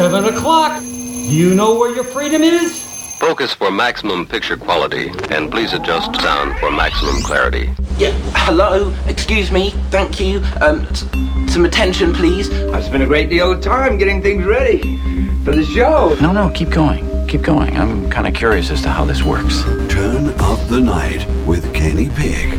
seven o'clock. Do you know where your freedom is? Focus for maximum picture quality, and please adjust sound for maximum clarity. Yeah, hello, excuse me, thank you. Um, s- some attention, please. I've spent a great deal of time getting things ready for the show. No, no, keep going. Keep going. I'm kind of curious as to how this works. Turn Up the Night with Kenny Pig.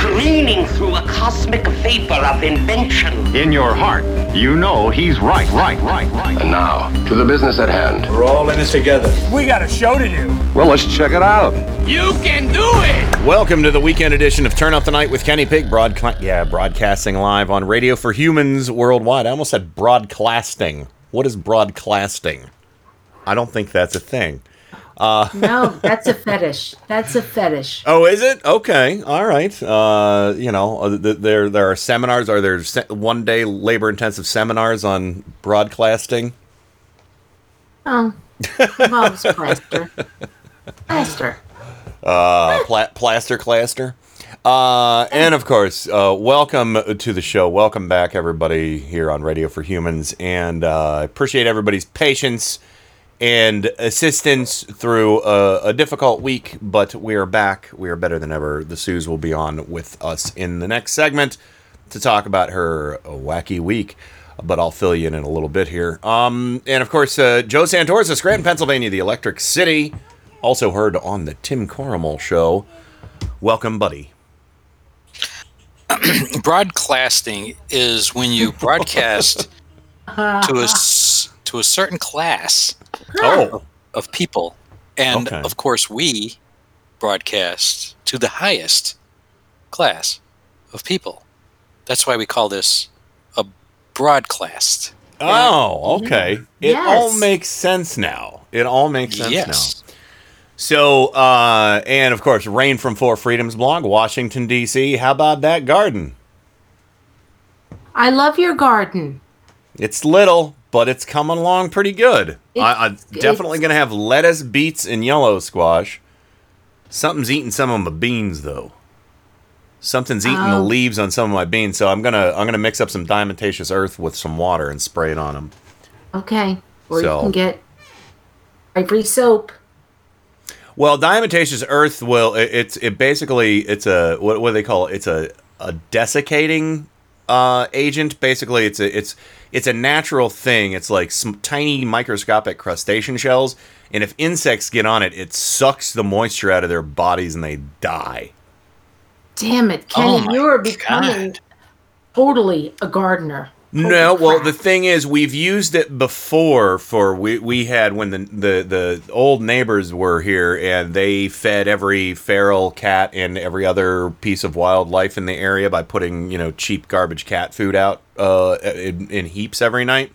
careening through a cosmic vapor of invention. In your heart, you know he's right, right, right, right. And now, to the business at hand. We're all in this together. We got a show to do. Well, let's check it out. You can do it. Welcome to the weekend edition of Turn Up the Night with Kenny Pig, broadca- yeah, broadcasting live on Radio for Humans worldwide. I almost said broadcasting. What is broadcasting? I don't think that's a thing. No, that's a fetish. That's a fetish. Oh, is it? Okay, all right. Uh, you know, uh, there there are seminars. Are there one day labor intensive seminars on broadcasting? Oh, involves plaster. Plaster. uh, pla- plaster claster. Uh, and of course, uh, welcome to the show. Welcome back, everybody, here on Radio for Humans. And uh, I appreciate everybody's patience and assistance through a, a difficult week, but we are back. We are better than ever. The Suze will be on with us in the next segment to talk about her wacky week. But I'll fill you in in a little bit here. Um, and of course, uh, Joe Santorza, Scranton, Pennsylvania, the Electric City, also heard on the Tim Corrimal show. Welcome, buddy. broadcasting is when you broadcast to a s- to a certain class Oh, of people, and Okay. of course we broadcast to the highest class of people. That's why we call this a broadcast. oh, okay. It Yes. all makes sense now. It all makes sense Yes. now. So, uh, and of course, Rain from Four Freedoms blog, Washington, D.C. How about that garden? I love your garden. It's little, but it's coming along pretty good. I, I'm definitely going to have lettuce, beets, and yellow squash. Something's eating some of my beans, though. Something's eating the Oh. leaves on some of my beans, so I'm gonna I'm gonna mix up some diatomaceous earth with some water and spray it on them. Okay. Or So- you can get ivory soap. Well, diatomaceous earth will it, it's it basically it's a what, what do they call it? It's a a desiccating uh, agent. Basically, it's a it's it's a natural thing. It's like some tiny microscopic crustacean shells, and if insects get on it, it sucks the moisture out of their bodies and they die. Damn it, Oh Kenny, my you are becoming God. totally a gardener. No, well, the thing is, we've used it before. For we we had when the the the old neighbors were here, and they fed every feral cat and every other piece of wildlife in the area by putting you know cheap garbage cat food out uh, in, in heaps every night.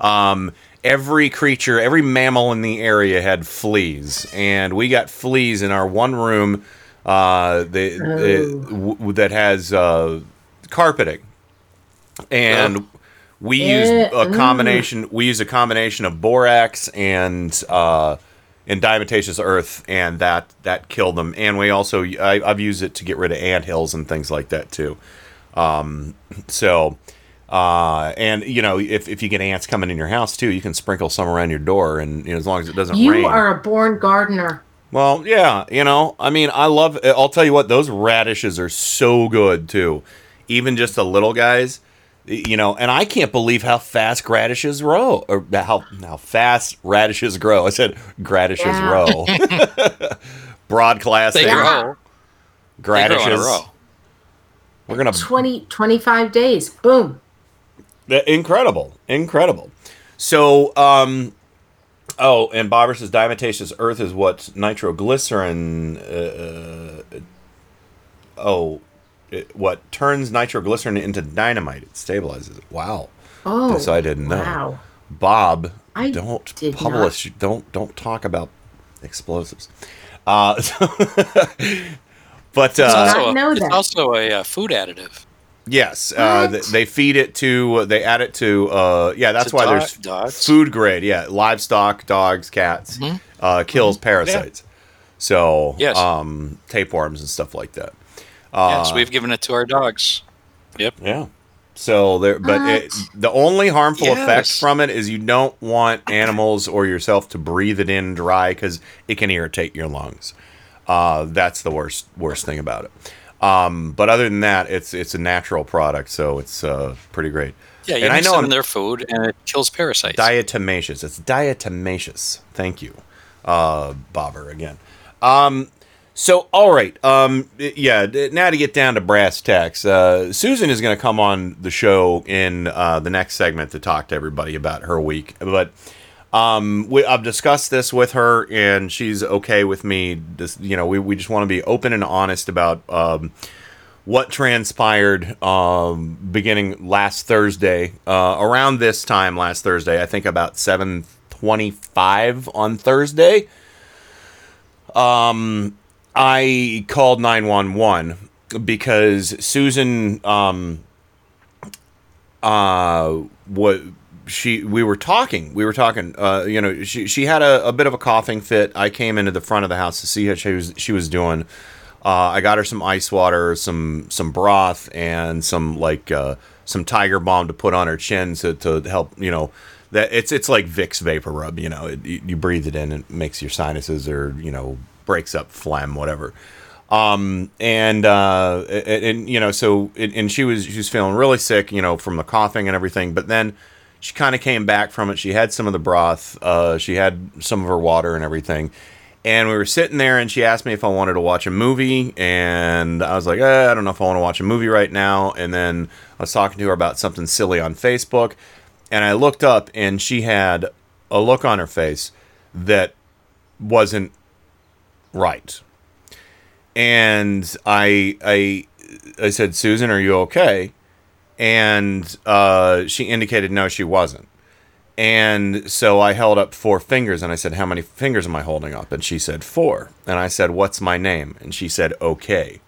Um, every creature, every mammal in the area had fleas, and we got fleas in our one room uh, the, the- w- that has uh, carpeting, and we used Eh, a combination. We used a combination of borax and uh, and diatomaceous earth, and that that killed them. And we also I, I've used it to get rid of ant hills and things like that too. Um, so. Uh, and you know, if, if you get ants coming in your house too, you can sprinkle some around your door, and you know, as long as it doesn't You rain. You are a born gardener. Well, yeah, you know, I mean, I love. I'll tell you what, those radishes are so good too. Even just the little guys, you know, and I can't believe how fast radishes grow, or how how fast radishes grow. I said radishes Yeah. grow. Broad class They grow. They grow Radishes. We're gonna 20, 25 days. Boom. Incredible, incredible. So, um, oh, and Bobber says diatomaceous earth is what nitroglycerin. Uh, uh, oh, it, what turns nitroglycerin into dynamite? It stabilizes it. Wow. Oh. This I didn't know. Wow. Bob, I don't did publish. Don't don't talk about explosives. Uh, But It's uh, also, know a, it's that. also a uh, food additive. yes, uh, th- they feed it to. They add it to. Uh, yeah, that's To why do- there's dogs? food grade. Yeah, livestock, dogs, cats, Mhm. uh, kills parasites. So Yes. um, tapeworms and stuff like that. Uh, yes, we've given it to our dogs. Yep. Yeah. So there, but it, the only harmful effect from it is you don't want animals or yourself to breathe it in dry because it can irritate your lungs. Uh, that's the worst worst thing about it. Um, but other than that, it's it's a natural product, so it's uh, pretty great. Yeah, you and I know them I'm in their food and it kills parasites. diatomaceous. It's diatomaceous. Thank you, uh, Bobber again. Um, so all right, um, yeah. Now to get down to brass tacks, uh, Susan is going to come on the show in uh, the next segment to talk to everybody about her week. But um, we, I've discussed this with her, and she's okay with me. Just you know, we we just want to be open and honest about. Um, what transpired um, beginning last Thursday, uh, around this time last Thursday, I think about seven twenty-five on Thursday. Um, I called nine one one because Susan, um, uh, what she we were talking, we were talking. Uh, you know, she she had a, a bit of a coughing fit. I came into the front of the house to see how she was she was doing. Uh, I got her some ice water, some some broth, and some like uh, some tiger balm to put on her chin to, to help. You know, that it's it's like Vicks vapor rub. You know, it, you, you breathe it in, it makes your sinuses or you know breaks up phlegm, whatever. Um, and uh, and, and you know, so and, she was she was feeling really sick, you know, from the coughing and everything. But then she kind of came back from it. She had some of the broth. Uh, she had some of her water and everything. And we were sitting there, and she asked me if I wanted to watch a movie, and I was like, eh, I don't know if I want to watch a movie right now. And then I was talking to her about something silly on Facebook, and I looked up, and she had a look on her face that wasn't right. And I, I, I said, Susan, are you okay? And uh, she indicated no, she wasn't. And so I held up four fingers and I said, How many fingers am I holding up? And she said, Four. And I said, What's my name? And she said, Okay.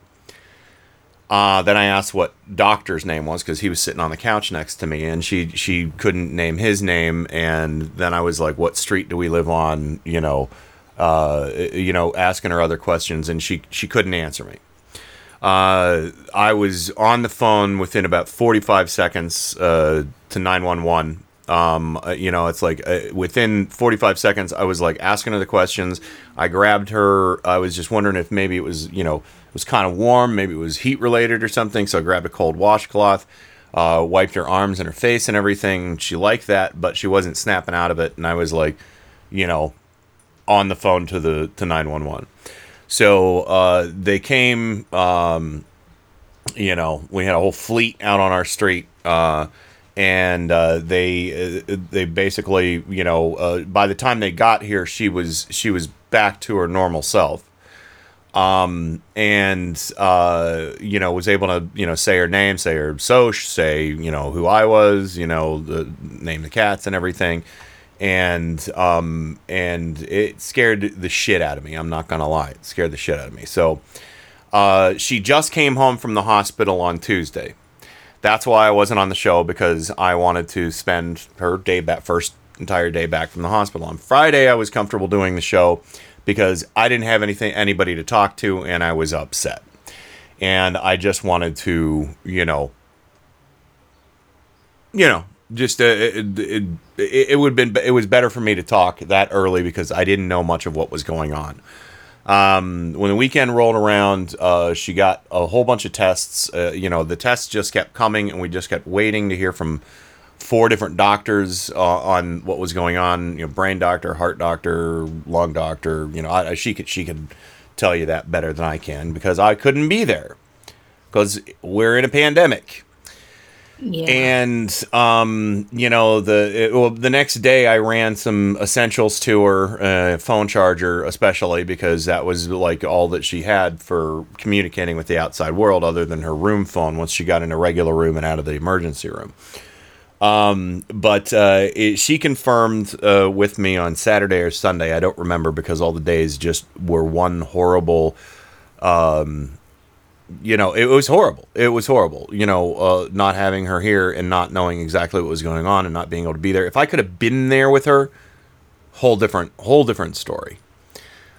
Uh, then I asked what doctor's name was because he was sitting on the couch next to me and she, she couldn't name his name. And then I was like, What street do we live on? You know, uh, you know, asking her other questions and she, she couldn't answer me. Uh, I was on the phone within about 45 seconds uh, to 911. Um, uh, you know, it's like uh, within 45 seconds, I was like asking her the questions. I grabbed her. I was just wondering if maybe it was, you know, it was kind of warm, maybe it was heat related or something. So I grabbed a cold washcloth, uh, wiped her arms and her face and everything. She liked that, but she wasn't snapping out of it. And I was like, you know, on the phone to the to 911. So uh, they came. Um, you know, we had a whole fleet out on our street, uh, and uh, they uh, they basically, you know, uh, by the time they got here, she was she was back to her normal self. Um, and uh, you know, was able to you know say her name, say her soch, say you know who I was, you know, the name the cats and everything and um and it scared the shit out of me. I'm not gonna lie. It scared the shit out of me. So uh she just came home from the hospital on tuesday. That's why i wasn't on the show because i wanted to spend her day back first entire day back from the hospital. On friday i was comfortable doing the show because i didn't have anything anybody to talk to and i was upset. And i just wanted to you know you know just uh, it, it, it, would been it was better for me to talk that early because I didn't know much of what was going on. Um, when the weekend rolled around, uh, she got a whole bunch of tests. Uh, you know, the tests just kept coming, and we just kept waiting to hear from four different doctors uh, on what was going on. You know, brain doctor, heart doctor, lung doctor. You know, I, she could she could tell you that better than I can because I couldn't be there because we're in a pandemic. Yeah. And um, you know the it, well, the next day I ran some essentials to her, uh, phone charger especially because that was like all that she had for communicating with the outside world, other than her room phone once she got in a regular room and out of the emergency room. Um, but uh, it, she confirmed uh, with me on Saturday or Sunday. I don't remember because all the days just were one horrible um, you know, it was horrible. It was horrible. You know, uh, not having her here and not knowing exactly what was going on and not being able to be there. If I could have been there with her, whole different, whole different story.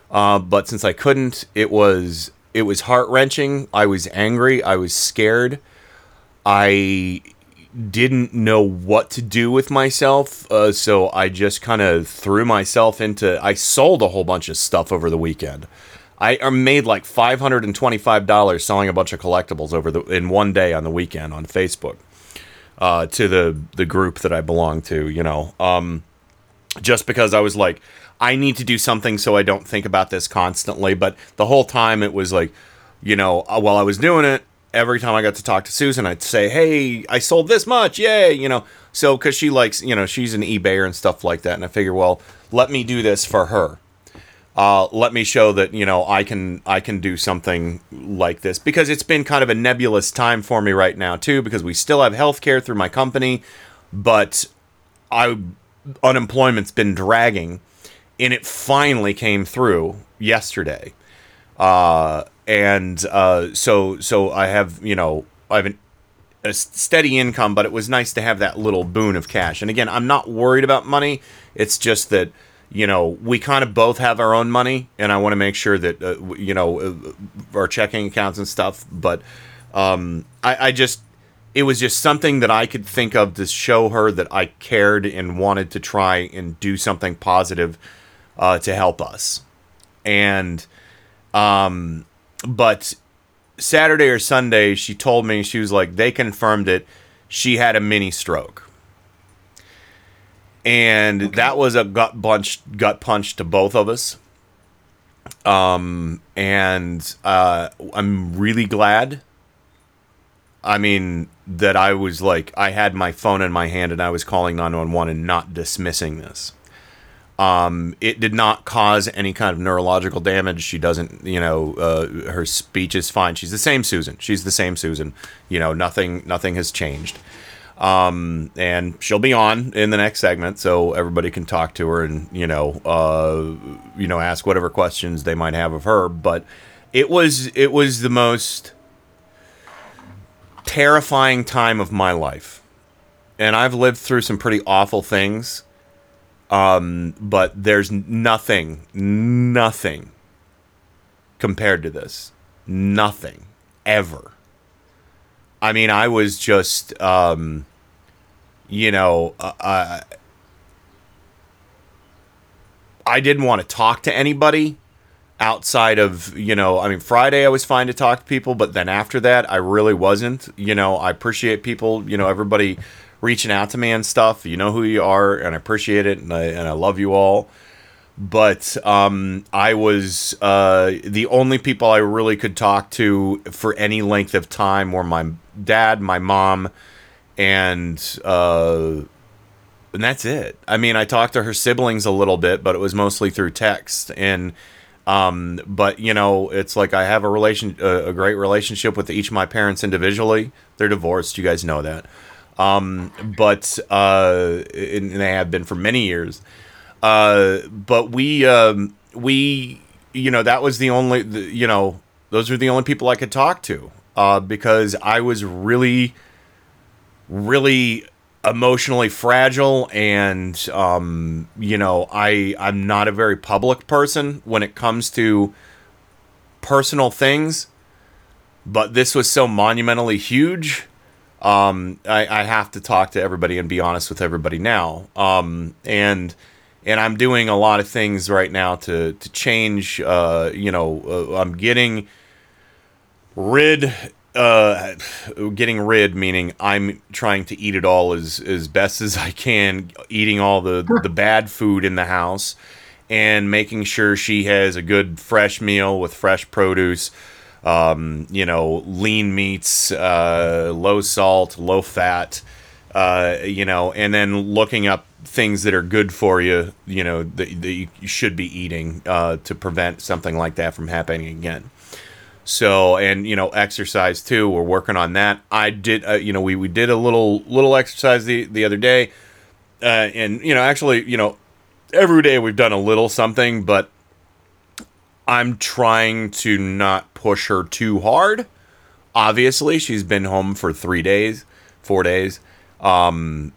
Uh, but since I couldn't, it was it was heart wrenching. I was angry. I was scared. I didn't know what to do with myself, uh, so I just kind of threw myself into. I sold a whole bunch of stuff over the weekend. I made like five hundred and twenty-five dollars selling a bunch of collectibles over the in one day on the weekend on Facebook uh, to the the group that I belong to. You know, um, just because I was like, I need to do something so I don't think about this constantly. But the whole time it was like, you know, uh, while I was doing it, every time I got to talk to Susan, I'd say, "Hey, I sold this much, yay!" You know, so because she likes, you know, she's an eBayer and stuff like that, and I figure, well, let me do this for her. Uh, let me show that you know I can I can do something like this because it's been kind of a nebulous time for me right now too because we still have health care through my company, but I unemployment's been dragging, and it finally came through yesterday. Uh, and uh, so so I have you know I have an, a steady income, but it was nice to have that little boon of cash. And again, I'm not worried about money. It's just that you know we kind of both have our own money, and I want to make sure that uh, you know uh, our checking accounts and stuff. But um, I, I just it was just something that I could think of to show her that I cared and wanted to try and do something positive uh, to help us. And um, but Saturday or Sunday, she told me she was like they confirmed it. She had a mini stroke, and okay. that was a gut punch, gut punch to both of us. Um, and uh, I'm really glad. I mean that I was like I had my phone in my hand and I was calling 911 and not dismissing this. Um, it did not cause any kind of neurological damage. She doesn't, you know, uh, her speech is fine. She's the same Susan. She's the same Susan. You know, nothing, nothing has changed. Um, and she'll be on in the next segment, so everybody can talk to her and you know, uh, you know, ask whatever questions they might have of her. But it was, it was the most terrifying time of my life, and I've lived through some pretty awful things um, but there's nothing, nothing compared to this. Nothing. Ever. I mean, I was just, um, you know, uh, uh, I didn't want to talk to anybody outside of, you know, I mean, Friday I was fine to talk to people, but then after that, I really wasn't. You know, I appreciate people, you know, everybody reaching out to me and stuff. You know who you are, and I appreciate it, and I and I love you all. But um, I was uh, the only people I really could talk to for any length of time were my dad, my mom, and uh, and that's it. I mean, I talked to her siblings a little bit, but it was mostly through text and. Um, but you know, it's like I have a relation, a, great relationship with each of my parents individually. They're divorced. You guys know that. Um, but uh, and they have been for many years. Uh, but we um, we you know that was the only the, you know those were the only people I could talk to uh, because I was really really emotionally fragile and um, you know I I'm not a very public person when it comes to personal things but this was so monumentally huge um, I, I, have to talk to everybody and be honest with everybody now. Um, and and I'm doing a lot of things right now to to change. Uh, you know, uh, I'm getting rid. Uh, getting rid meaning I'm trying to eat it all as as best as I can, eating all the the bad food in the house, and making sure she has a good fresh meal with fresh produce um, you know, lean meats, uh, low salt, low fat, uh, you know, and then looking up things that are good for you, you know, that, that you should be eating uh, to prevent something like that from happening again. So, and you know, exercise too. We're working on that. I did, uh, you know, we, we did a little little exercise the the other day, uh, and you know, actually, you know, every day we've done a little something, but I'm trying to not push her too hard obviously she's been home for three days, four days, um,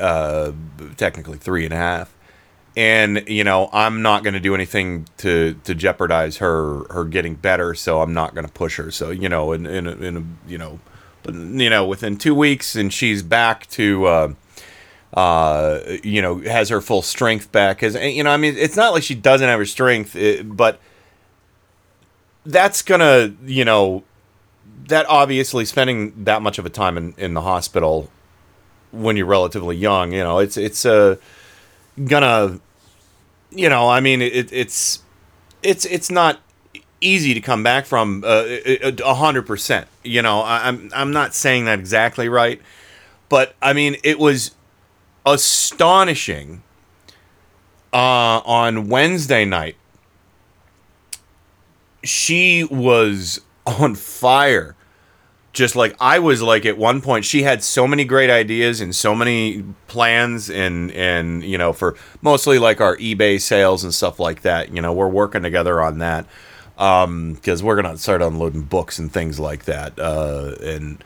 uh, technically three and a half. And you know, I'm not going to do anything to to jeopardize her her getting better. So I'm not going to push her. So you know, in in a, in a, you know, but you know, within two weeks, and she's back to. Uh, uh, you know, has her full strength back. Because you know, I mean, it's not like she doesn't have her strength, it, but that's gonna, you know, that obviously spending that much of a time in, in the hospital when you're relatively young, you know, it's it's uh, gonna, you know, I mean, it, it's it's it's not easy to come back from uh, a hundred percent. You know, I, I'm I'm not saying that exactly right, but I mean, it was astonishing uh, on Wednesday night. She was on fire. Just like I was like at one point she had so many great ideas and so many plans and and you know for mostly like our eBay sales and stuff like that. You know, we're working together on that um because we're gonna start unloading books and things like that uh and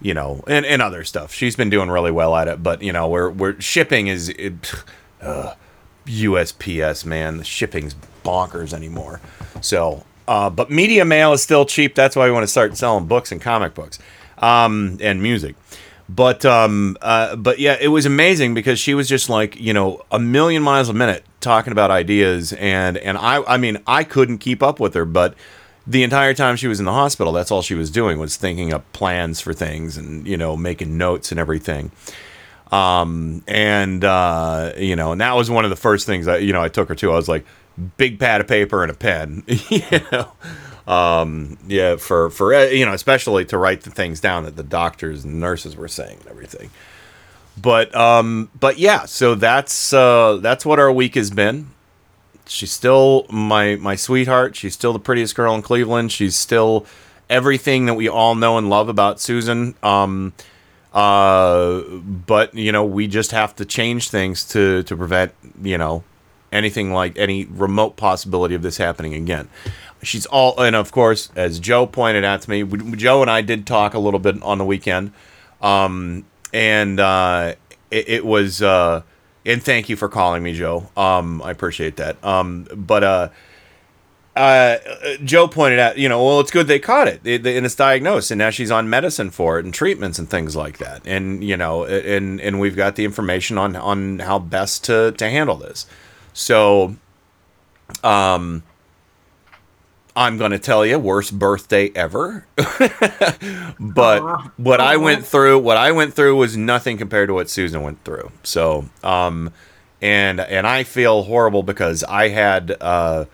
you know and, and other stuff she's been doing really well at it but you know we're we're shipping is it, uh, usps man the shipping's bonkers anymore so uh but media mail is still cheap. That's why we want to start selling books and comic books um and music. But um uh but yeah it was amazing because she was just like you know a million miles a minute talking about ideas and and i i mean i couldn't keep up with her but the entire time she was in the hospital that's all she was doing was thinking up plans for things and you know making notes and everything. Um and uh you know and that was one of the first things i you know i took her to. I was like big pad of paper and a pen you know? Um yeah for for uh, you know especially to write the things down that the doctors and nurses were saying and everything. But um but yeah so that's uh that's what our week has been. She's still my my sweetheart. She's still the prettiest girl in cleveland. She's still everything that we all know and love about susan. Um uh but you know we just have to change things to to prevent you know anything like any remote possibility of this happening again. She's all and of course as joe pointed out to me we- joe and i did talk a little bit on the weekend um and uh it, it was uh and thank you for calling me joe. Um i appreciate that. Um but uh uh, Joe pointed out, you know, well, it's good they caught it. It- and it's diagnosed, and now she's on medicine for it and treatments and things like that, and you know, and and we've got the information on on how best to to handle this. So, um, I'm going to tell you, worst birthday ever. but what I went through, what I went through was nothing compared to what Susan went through. So, um, and and I feel horrible because I had, uh,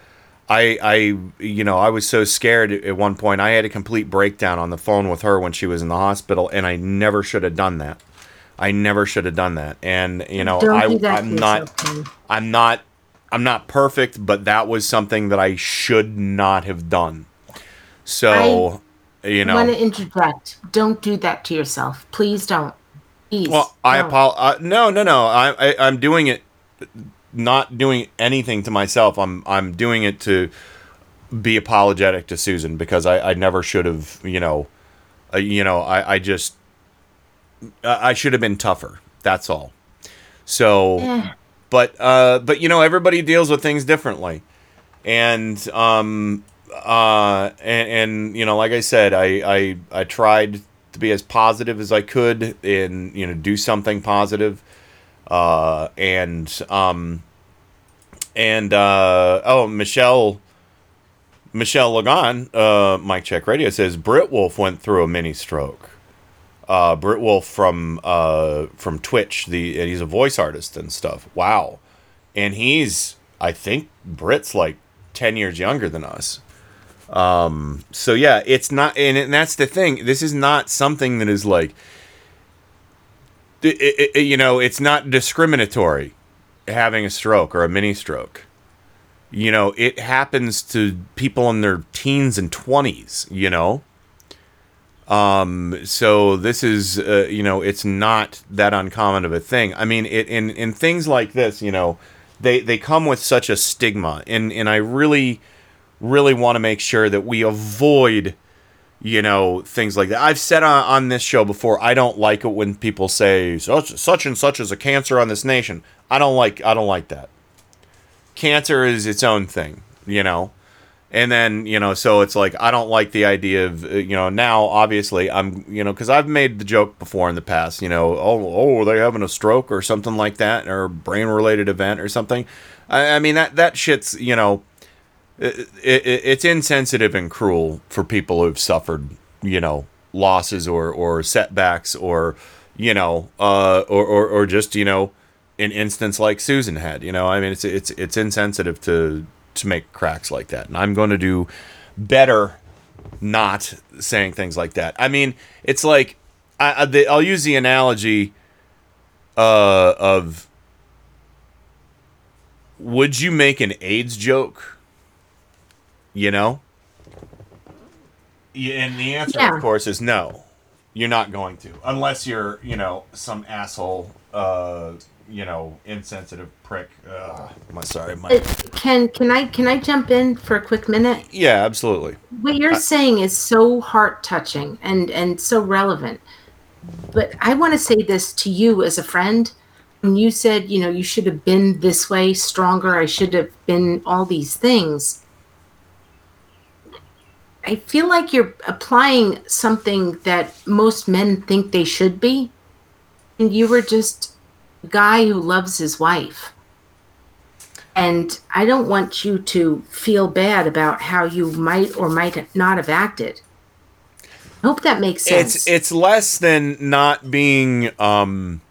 I I you know I was so scared at one point. I had a complete breakdown on the phone with her when she was in the hospital, and I never should have done that. I never should have done that. And you know, Don't I I'm not I'm not I'm not perfect, but that was something that I should not have done. So, you I want know, to interject. Don't do that to yourself. Please don't. Please. well, I apologize. Uh, no, no, no. I, I I'm doing it not doing anything to myself. I'm I'm doing it to be apologetic to Susan because I, I never should have, you know, uh, you know, I, I just I I should have been tougher. That's all. So, Eh. But uh, but you know, everybody deals with things differently, and um, uh, and, and you know, like I said, I I I tried to be as positive as I could and you know do something positive, uh, and um, and uh, oh, Michelle. Michelle Lagan, uh, Mike Check Radio says Brit Wolf went through a mini stroke. Uh, Brit Wolf from uh, from Twitch, the and he's a voice artist and stuff. Wow, and he's I think Brit's like ten years younger than us. Um, so yeah, it's not, and, and that's the thing. This is not something that is like, it, it, it- you know, it's not discriminatory having a stroke or a mini stroke you know it happens to people in their teens and 20s you know um so this is uh, you know it's not that uncommon of a thing i mean it in in things like this you know they they come with such a stigma and and i really really want to make sure that we avoid you know things like that. I've said on, on this show before. I don't like it when people say such such and such is a cancer on this nation. I don't like I don't like that. Cancer is its own thing, you know. And then you know, so it's like I don't like the idea of uh, you know now. Obviously, I'm you know because I've made the joke before in the past. You know, oh oh, are they having a stroke or something like that, or brain related event or something. I, I mean that that shit's you know it, it, it's insensitive and cruel for people who've suffered, you know, losses or, or setbacks or, you know, uh, or, or, or just, you know, an instance like Susan had, you know, I mean, it's, it's, it's insensitive to, to make cracks like that. And I'm going to do better not saying things like that. I mean, it's like, I, I the, I'll use the analogy, uh, of, would you make an AIDS joke? You know? And the answer, Yeah. of course, is no. You're not going to, unless you're, you know, some asshole, uh, you know, insensitive prick. Uh, I'm sorry, my. Can can I can I jump in for a quick minute? Yeah, absolutely. What you're I- saying is so heart touching and and so relevant. But I want to say this to you as a friend. When you said, you know, you should have been this way, stronger, I should have been all these things. I feel like you're applying something that most men think they should be. And you were just a guy who loves his wife. And I don't want you to feel bad about how you might or might not have acted. I hope that makes sense. It's it's less than not being um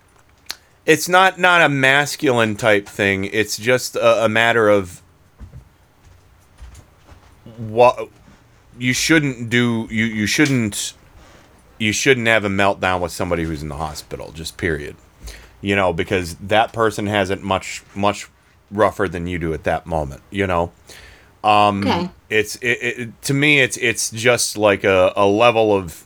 it's not not a masculine type thing. It's just a, a matter of what you shouldn't do you you shouldn't you shouldn't have a meltdown with somebody who's in the hospital just period you know because that person has it much much rougher than you do at that moment you know? Um Okay. it's it, it to me it's it's just like a, a level of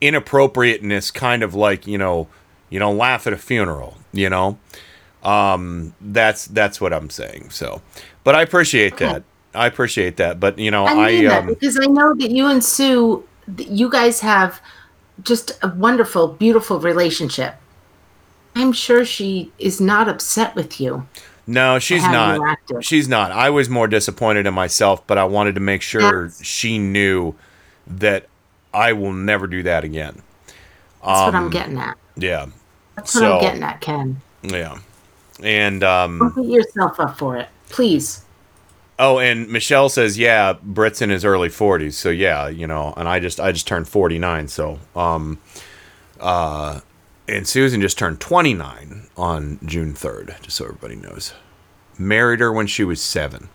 inappropriateness kind of like you know you don't laugh at a funeral you know? Um that's that's what i'm saying so. But i appreciate that. I appreciate that but you know I i, mean that um because I know that you and Sue, you guys have just a wonderful, beautiful relationship. I'm sure she is not upset with you. No, she's not. She's not. I was more disappointed in myself, but I wanted to make sure she knew that I will never do that again. That's what I'm Um, getting at. Yeah. That's what I'm getting at, Ken. Yeah. And Don't um beat yourself up for it, please. oh, and Michelle says, yeah, Britt's in his early 40s. So yeah, you know, and I just I just turned 49, so um uh and Susan just turned 29 on June 3rd, just so everybody knows. Married her when she was 7.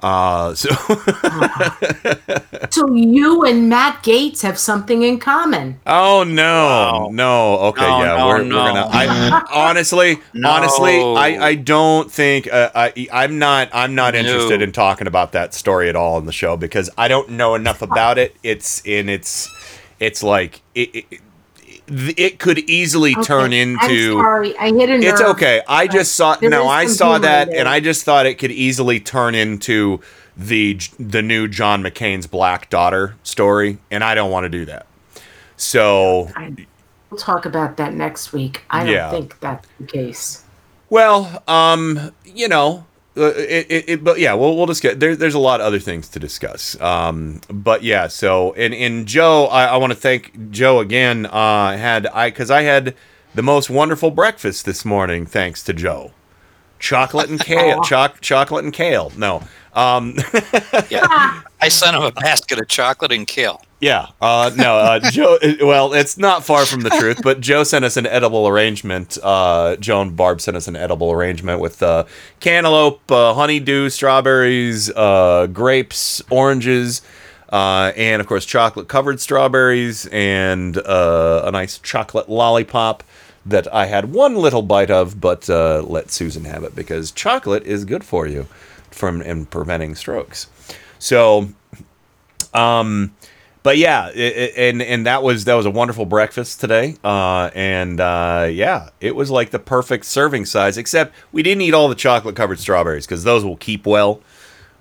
Uh so So you and Matt Gaetz have something in common. Oh no, no. Okay, No, yeah, no, we're, no. we're gonna. I honestly, No. honestly, I, I don't think uh, I I'm not I'm not No. interested in talking about that story at all in the show because I don't know enough about it. It's in it's it's like it. it it could easily turn into I'm sorry, I hit a nerve. it's okay. I just saw no. I saw that, and I just thought it could easily turn into the the new John McCain's Black Daughter story, and I don't want to do that. So, We'll talk about that next week. I don't Yeah. think that's the case. well, um, you know, it, it, it but yeah, we'll we'll just get there. There's a lot of other things to discuss. Um, but yeah, so and and Joe, I, I want to thank Joe again. Uh, had I because I had the most wonderful breakfast this morning, thanks to Joe. Chocolate and kale, choc- chocolate and kale. No, um, Yeah. I sent him a basket of chocolate and kale. Yeah. Uh, no, uh, Joe. Well, it's not far from the truth, but Joe sent us an edible arrangement. Uh, Joe and Barb sent us an edible arrangement with uh, cantaloupe, uh, honeydew, strawberries, uh, grapes, oranges, uh, and of course chocolate covered strawberries and uh, a nice chocolate lollipop that I had one little bite of, but uh, let Susan have it because chocolate is good for you from in preventing strokes. So, um, but yeah, i i and and that was that was a wonderful breakfast today. Uh, and uh, yeah, it was like the perfect serving size. Except we didn't eat all the chocolate covered strawberries because those will keep well.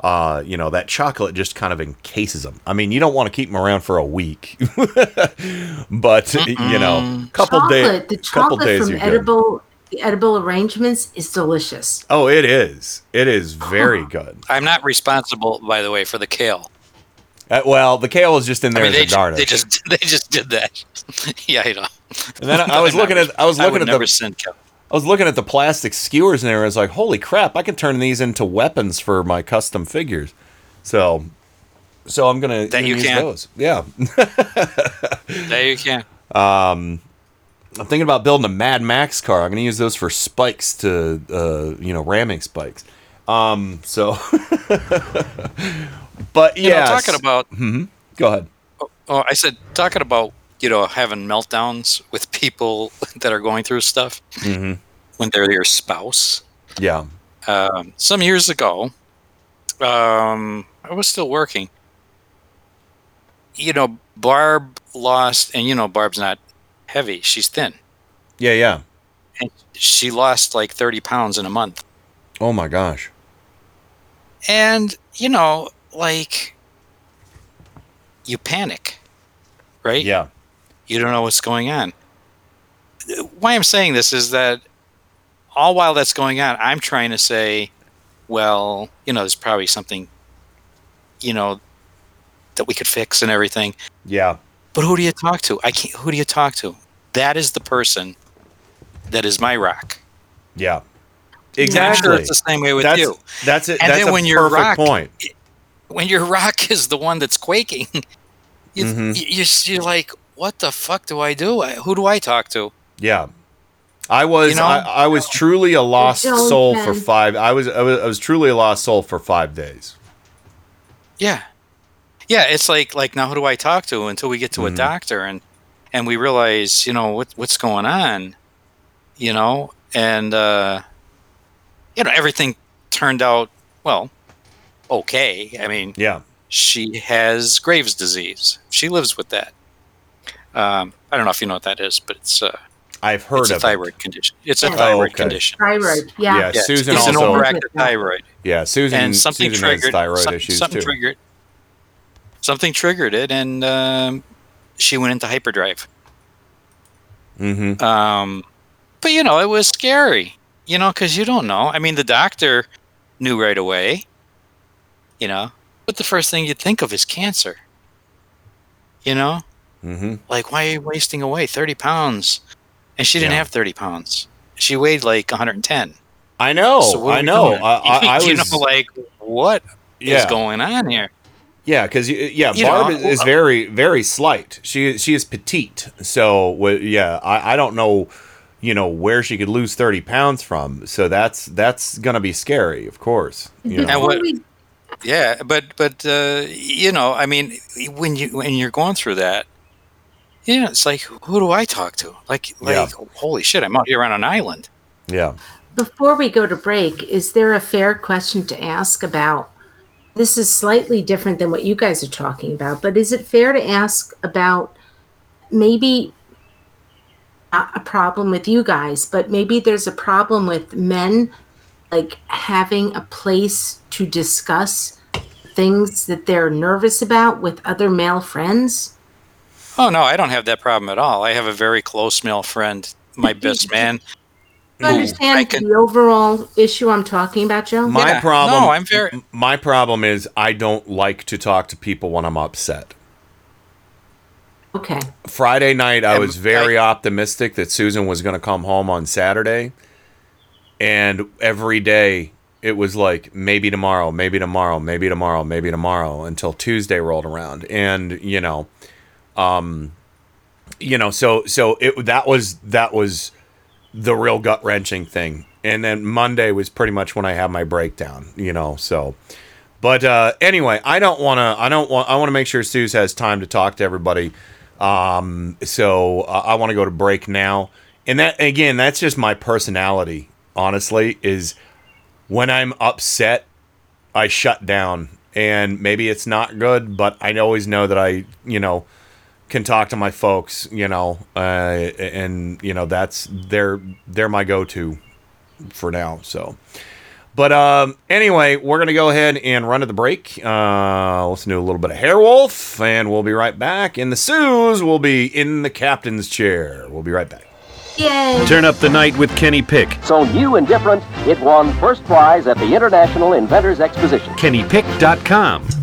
uh, you know, that chocolate just kind of encases them. I mean, you don't want to keep them around for a week, but you know, couple days, chocolate, the couple chocolate days from you're good. edible the edible arrangements is delicious. Oh, it is. It is very good. I'm not responsible, by the way, for the kale. Uh, well, the kale is just in there I mean, as they, a ju- garnish. they just they just did that. yeah, I know. And then I, I was looking at I was I looking would at never the. I was looking at the plastic skewers in there. I was like, holy crap! I can turn these into weapons for my custom figures. So, so I'm gonna, That you use can. those. Yeah. There you can. Um, I'm thinking about building a Mad Max car. I'm gonna use those for spikes to, uh, you know, ramming spikes. Um, so, but You know, yeah, talking about hmm Go ahead. Oh, I said talking about you know having meltdowns with people that are going through stuff hmm when they're your spouse. Yeah. Um, some years ago, um, I was still working. You know, Barb lost, and you know, Barb's not heavy; she's thin, Yeah. Yeah. and she lost like thirty pounds in a month. Oh my gosh. And you know, like you panic, right? Yeah. you don't know what's going on. Why I'm saying this is that all while that's going on, I'm trying to say, well, you know, there's probably something, you know, that we could fix and everything. Yeah. But who do you talk to? I can't. Who do you talk to? That is the person that is my rock. Yeah. Exactly. sure it's the same way with that's, you. That's it. And that's then a when your rock, point. When your rock is the one that's quaking, you, Mhm. you, you're, you're like, what the fuck do I do? I, who do I talk to? Yeah. I was You know? I, I was truly a lost soul for five. I was, I was I was truly a lost soul for five days. Yeah. Yeah, it's like like now who do I talk to until we get to Mhm. a doctor and and we realize, you know, what what's going on, you know, and uh you know, everything turned out well, okay. I mean, Yeah. she has Graves disease. She lives with that. Um, I don't know if you know what that is, but it's uh, I've heard it's a of thyroid it. condition. It's a Yeah. thyroid Oh, okay. condition. Thyroid, yeah. Yeah, Yeah, Susan it's also. an overactive thyroid. yeah, Susan. and something Susan has triggered thyroid some- issues something too. triggered something triggered it and um, she went into hyperdrive Mm-hmm. um, but you know it was scary you know because you don't know i mean the doctor knew right away you know but the first thing you'd think of is cancer you know Mm-hmm. like why are you wasting away 30 pounds and she didn't Yeah. have 30 pounds she weighed like 110 I know. So I know. doing? I, I, I you was. know like what is Yeah. going on here Yeah, because yeah, You Barb know, is, is very very slight. She she is petite, so yeah, I, I don't know, you know, where she could lose thirty pounds from. So that's that's gonna be scary, of course. You know? And what- Before we- Yeah, but but uh, you know, I mean, when you when you're going through that, yeah, it's like who do I talk to? Like like Yeah. holy shit, I'm out here on an island. yeah, Before we go to break, is there a fair question to ask about? This is slightly different than what you guys are talking about, but is it fair to ask about maybe a problem with you guys, but maybe there's a problem with men like having a place to discuss things that they're nervous about with other male friends? Oh no, I don't have that problem at all. I have a very close male friend, my best man. You understand the overall issue I'm talking about, Joe? my Yeah. problem. No, I'm very- My problem is I don't like to talk to people when I'm upset. Okay. Friday night, I was very optimistic that Susan was going to come home on Saturday. And every day, it was like maybe tomorrow, maybe tomorrow, maybe tomorrow, maybe tomorrow until Tuesday rolled around. And, you know, um, you know, so, so it, that was, that was the real gut wrenching thing. And then Monday was pretty much when I had my breakdown, you know, so. But uh, anyway, I don't want to. I don't want. I want to make sure Suze has time to talk to everybody. Um, so uh, I want to go to break now. And that again, that's just my personality. Honestly, is when I'm upset, I shut down, and maybe it's not good, but I always know that I, you know, can talk to my folks. You know, uh, and you know that's they're they're my go-to for now. So. But um, anyway, we're to go ahead and run to the break. Uh, listen to a little bit of Hairwolf, and we'll be right back. And the Sues will be in the captain's chair. We'll be right back. Yay! Turn up the night with Kenny Pick. So new and different, it won first prize at the International Inventors Exposition. KennyPick.com.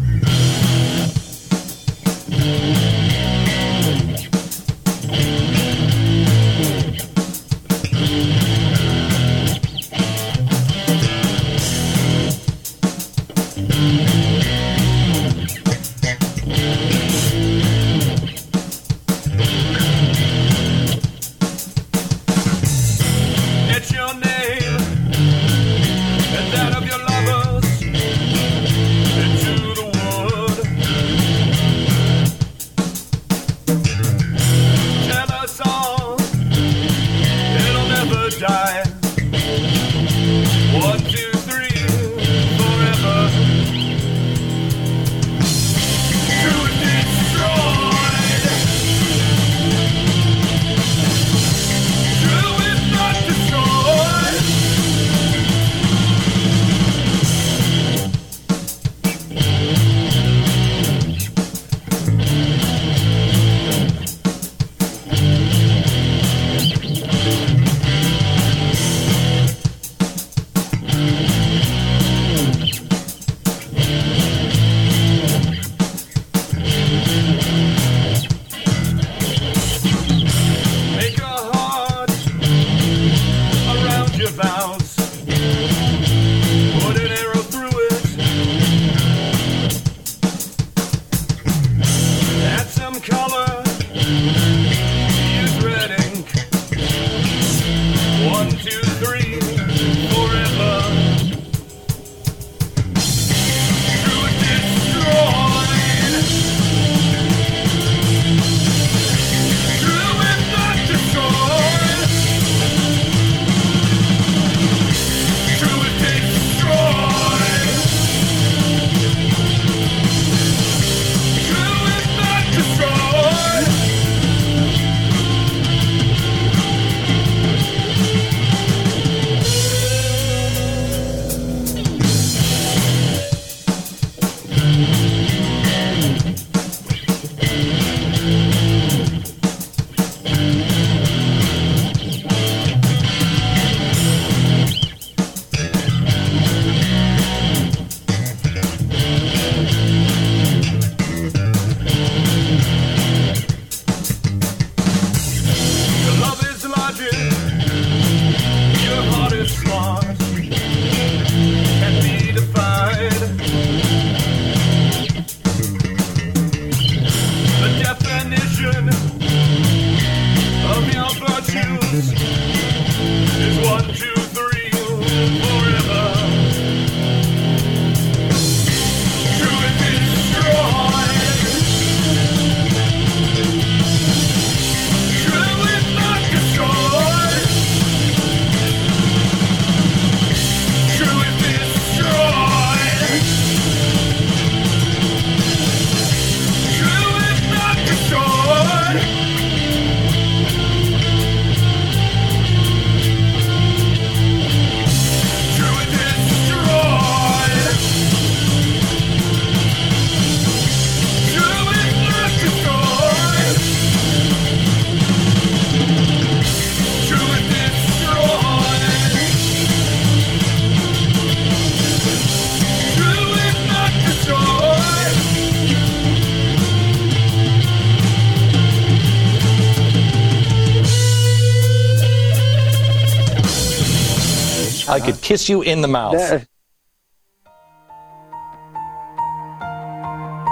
kiss you in the mouth.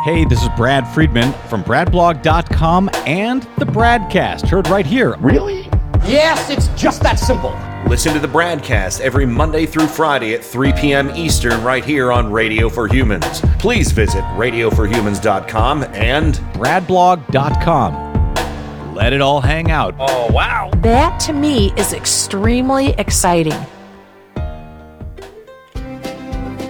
Hey, this is Brad Friedman from BradBlog.com and the Bradcast, heard right here. Really? Yes, it's just that simple. Listen to the Bradcast every Monday through Friday at 3 p.m. Eastern right here on Radio for Humans. Please visit radioforhumans.com and BradBlog.com. Let it all hang out. Oh, wow. That to me is extremely exciting.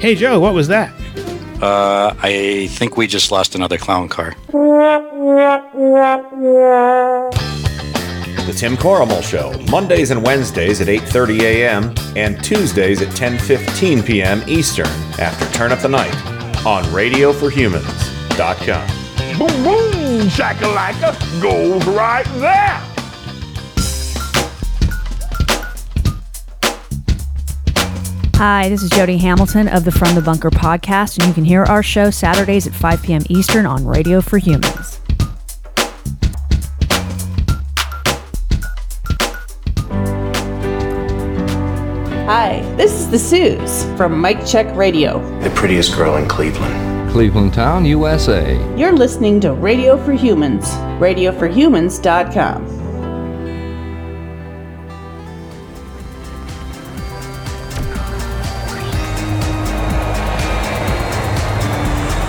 Hey, Joe, what was that? Uh, I think we just lost another clown car. The Tim Corrimal Show, Mondays and Wednesdays at 8:30 a.m. and Tuesdays at 10:15 p.m. Eastern after Turn Up the Night on RadioForHumans.com. Boom, boom, shakalaka goes right there. Hi, this is Jody Hamilton of the From the Bunker podcast, and you can hear our show Saturdays at 5 p.m. Eastern on Radio for Humans. Hi, this is the Suze from Mike Check Radio. The prettiest girl in Cleveland. Cleveland Town, USA. You're listening to Radio for Humans, radioforhumans.com.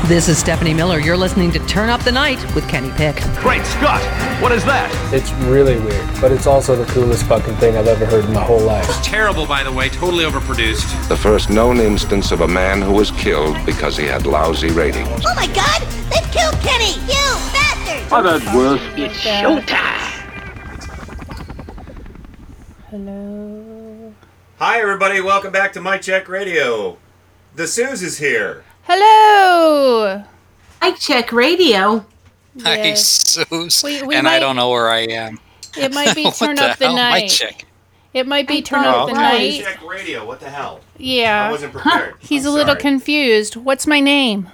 This is Stephanie Miller. You're listening to Turn Up the Night with Kenny Pick. Great Scott! What is that? It's really weird, but it's also the coolest fucking thing I've ever heard in my whole life. It's Terrible, by the way, totally overproduced. The first known instance of a man who was killed because he had lousy ratings. Oh my god! They killed Kenny! You bastard! I've had worse. It's showtime! Hello. Hi, everybody. Welcome back to Mike Check Radio. The Suze is here. Hello. Mike Check Radio. Hi, Yes. Suze. We- we and I don't know where I am. It might be What turn the up the hell? night. Mic check. It might be I turn thought up it the was. night. Check Radio. What the hell? Yeah. I wasn't prepared. He's I'm a little sorry. confused. What's my name?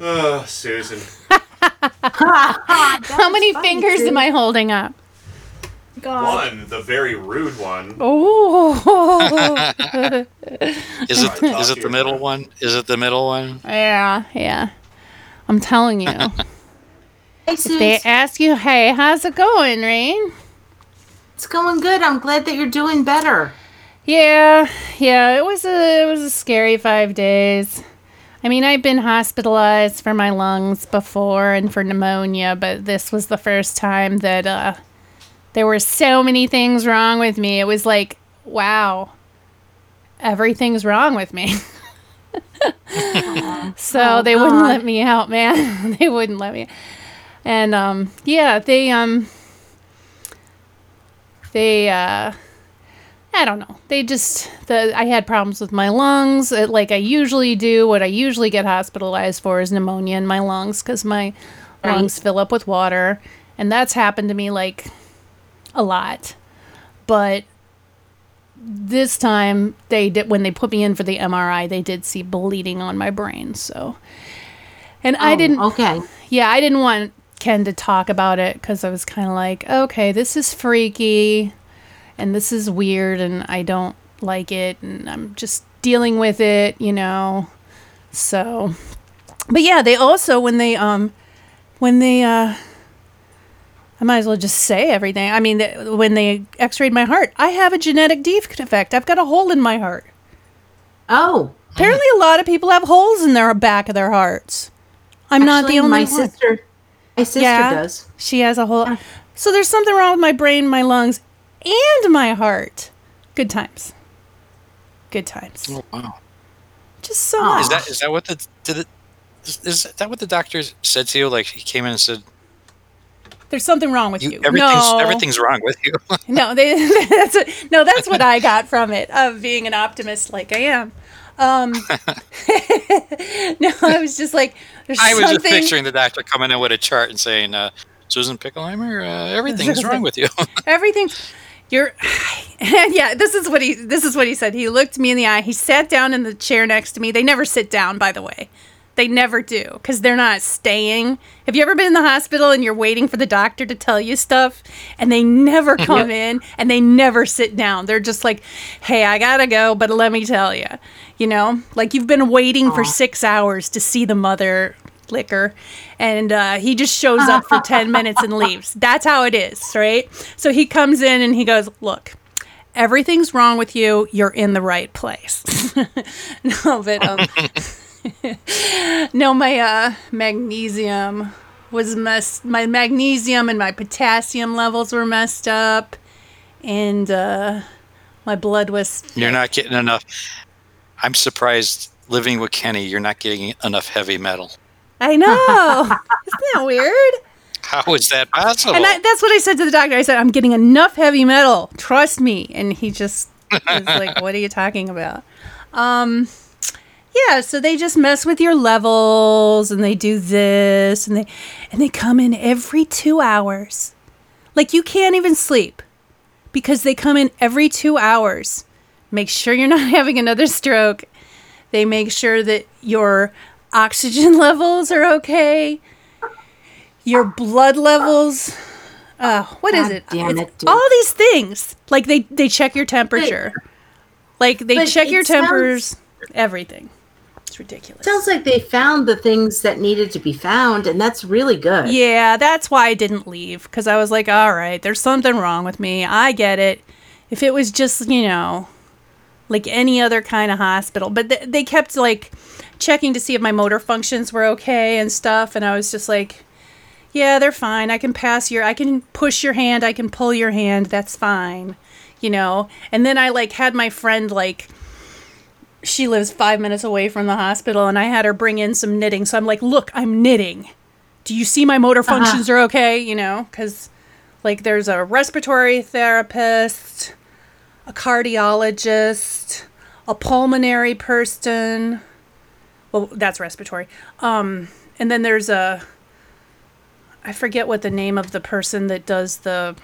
Oh, Susan. How many fingers am I holding up? One, the very rude one. Oh. Is it is it the middle one? Is it the middle one? yeah, yeah. I'm telling you. Hey, if they ask you, hey, how's it going, Rain? It's going good. I'm glad that you're doing better. Yeah, yeah. It was a it was a scary five days. I mean, I've been hospitalized for my lungs before and for pneumonia, but this was the first time that uh, there were so many things wrong with me. It was like, wow, everything's wrong with me. so Oh, they wouldn't let me out, man. they wouldn't let me. And um, yeah, they um, they uh. I don't know. They just the I had problems with my lungs, uh, like I usually do. What I usually get hospitalized for is pneumonia in my lungs because my Right. lungs fill up with water, and that's happened to me like a lot. But this time they did when they put me in for the MRI, they did see bleeding on my brain. So, and I Oh, didn't. okay. Yeah, I didn't want Ken to talk about it because I was kind of like, okay, this is freaky and this is weird and I don't like it and I'm just dealing with it, you know. So but yeah, they also when they um when they uh I might as well just say everything. I mean, when they x-rayed my heart, I have a genetic defect. I've got a hole in my heart. Oh. Apparently a lot of people have holes in their back of their hearts. I'm not the Actually, only my one. sister. My sister Yeah, does. She has a whole. So there's something wrong with my brain, my lungs, and my heart. Good times. Good times. Oh, wow. Just so much. Is that is that what the did it, is, is that what the doctors said to you? Like he came in and said, There's something wrong with you. you, everything's no. everything's wrong with you. No, they, that's a, no, that's what I got from it of being an optimist like I am. Um, no, I was just like, there's I was something. just picturing the doctor coming in with a chart and saying, uh, "Susan Pickleheimer, uh, everything's wrong with you." Everything. You're, yeah. This is what he. This is what he said. He looked me in the eye. He sat down in the chair next to me. They never sit down, by the way. They never do because they're not staying. Have you ever been in the hospital and you're waiting for the doctor to tell you stuff and they never come in and they never sit down? They're just like, hey, I gotta go, but let me tell you. You know, like you've been waiting for six hours to see the mother liquor and uh, he just shows up for 10 minutes and leaves. That's how it is, right? So he comes in and he goes, look, everything's wrong with you. You're in the right place. no, but um, no, my uh, magnesium was messed. My magnesium and my potassium levels were messed up, and uh, my blood was. You're not getting enough. I'm surprised living with Kenny, you're not getting enough heavy metal. I know. Isn't that weird? How is that possible? And I, that's what I said to the doctor. I said, I'm getting enough heavy metal. Trust me. And he just was like, What are you talking about? Um, yeah, so they just mess with your levels and they do this and they and they come in every two hours. Like you can't even sleep because they come in every two hours. Make sure you're not having another stroke. They make sure that your oxygen levels are okay. Your blood levels. Uh, what is God it? damn it, dude. all these things. Like they they check your temperature. like they check it your sounds- tempers. Everything. It's ridiculous. Sounds like they found the things that needed to be found, and that's really good. Yeah, that's why I didn't leave because I was like, all right, there's something wrong with me. I get it. If it was just, you know, like any other kind of hospital, but th- they kept like checking to see if my motor functions were okay and stuff, and I was just like, yeah, they're fine. I can pass your, I can push your hand, I can pull your hand. That's fine, you know. And then I like had my friend like she lives five minutes away from the hospital and I had her bring in some knitting. So I'm like, look, I'm knitting. Do you see my motor functions are okay? You know, because like there's a respiratory therapist, a cardiologist, a pulmonary person. Well, that's respiratory. Um, and then there's a, I forget what the name of the person that does the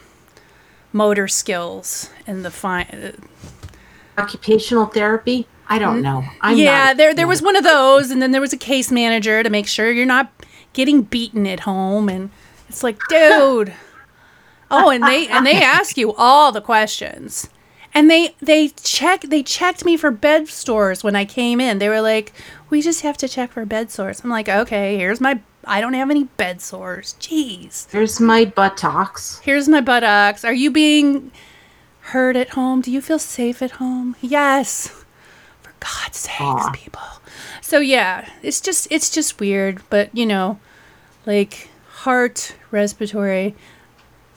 motor skills and the fine. Occupational therapy? I don't mm. know. I'm yeah, there there was one of those, and then there was a case manager to make sure you're not getting beaten at home, and it's like, dude. oh, and they and they ask you all the questions, and they they check they checked me for bed sores when I came in. They were like, we just have to check for bed sores. I'm like, okay, here's my. I don't have any bed sores. Jeez. Here's my buttocks. Here's my buttocks. Are you being hurt at home? Do you feel safe at home? Yes. God's sakes, people. So yeah, it's just it's just weird, but you know, like heart, respiratory.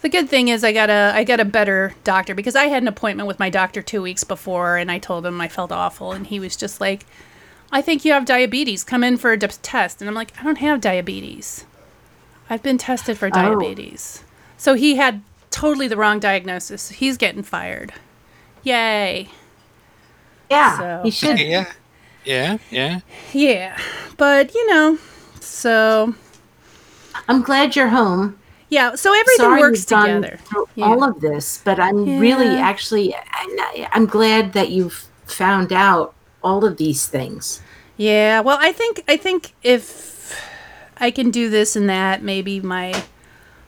The good thing is I got a I got a better doctor because I had an appointment with my doctor 2 weeks before and I told him I felt awful and he was just like I think you have diabetes. Come in for a test. And I'm like, I don't have diabetes. I've been tested for oh. diabetes. So he had totally the wrong diagnosis. He's getting fired. Yay. Yeah, So- he should. Yeah. Yeah. Yeah. Yeah. But, you know, so I'm glad you're home. yeah, so everything Sorry works you've gone together. through Yeah. All of this, but I'm really actually I'm, I'm glad that you've found out all of these things. Yeah, well, I think I think if I can do this and that, maybe my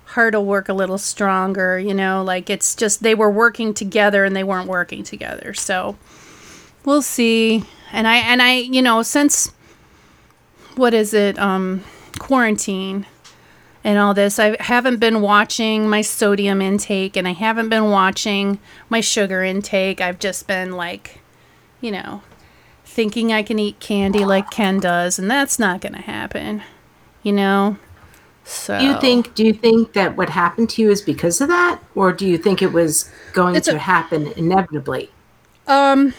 heart will work a little stronger. You know, like it's just they were working together and they weren't working together. So we'll see. And I and I, you know, since what is it, um, quarantine and all this, I haven't been watching my sodium intake and I haven't been watching my sugar intake. I've just been like, you know, thinking I can eat candy like Ken does, and that's not going to happen. You know? So Do you think? Do you think that what happened to you is because of that, or do you think it was going It's to a- happen inevitably? Um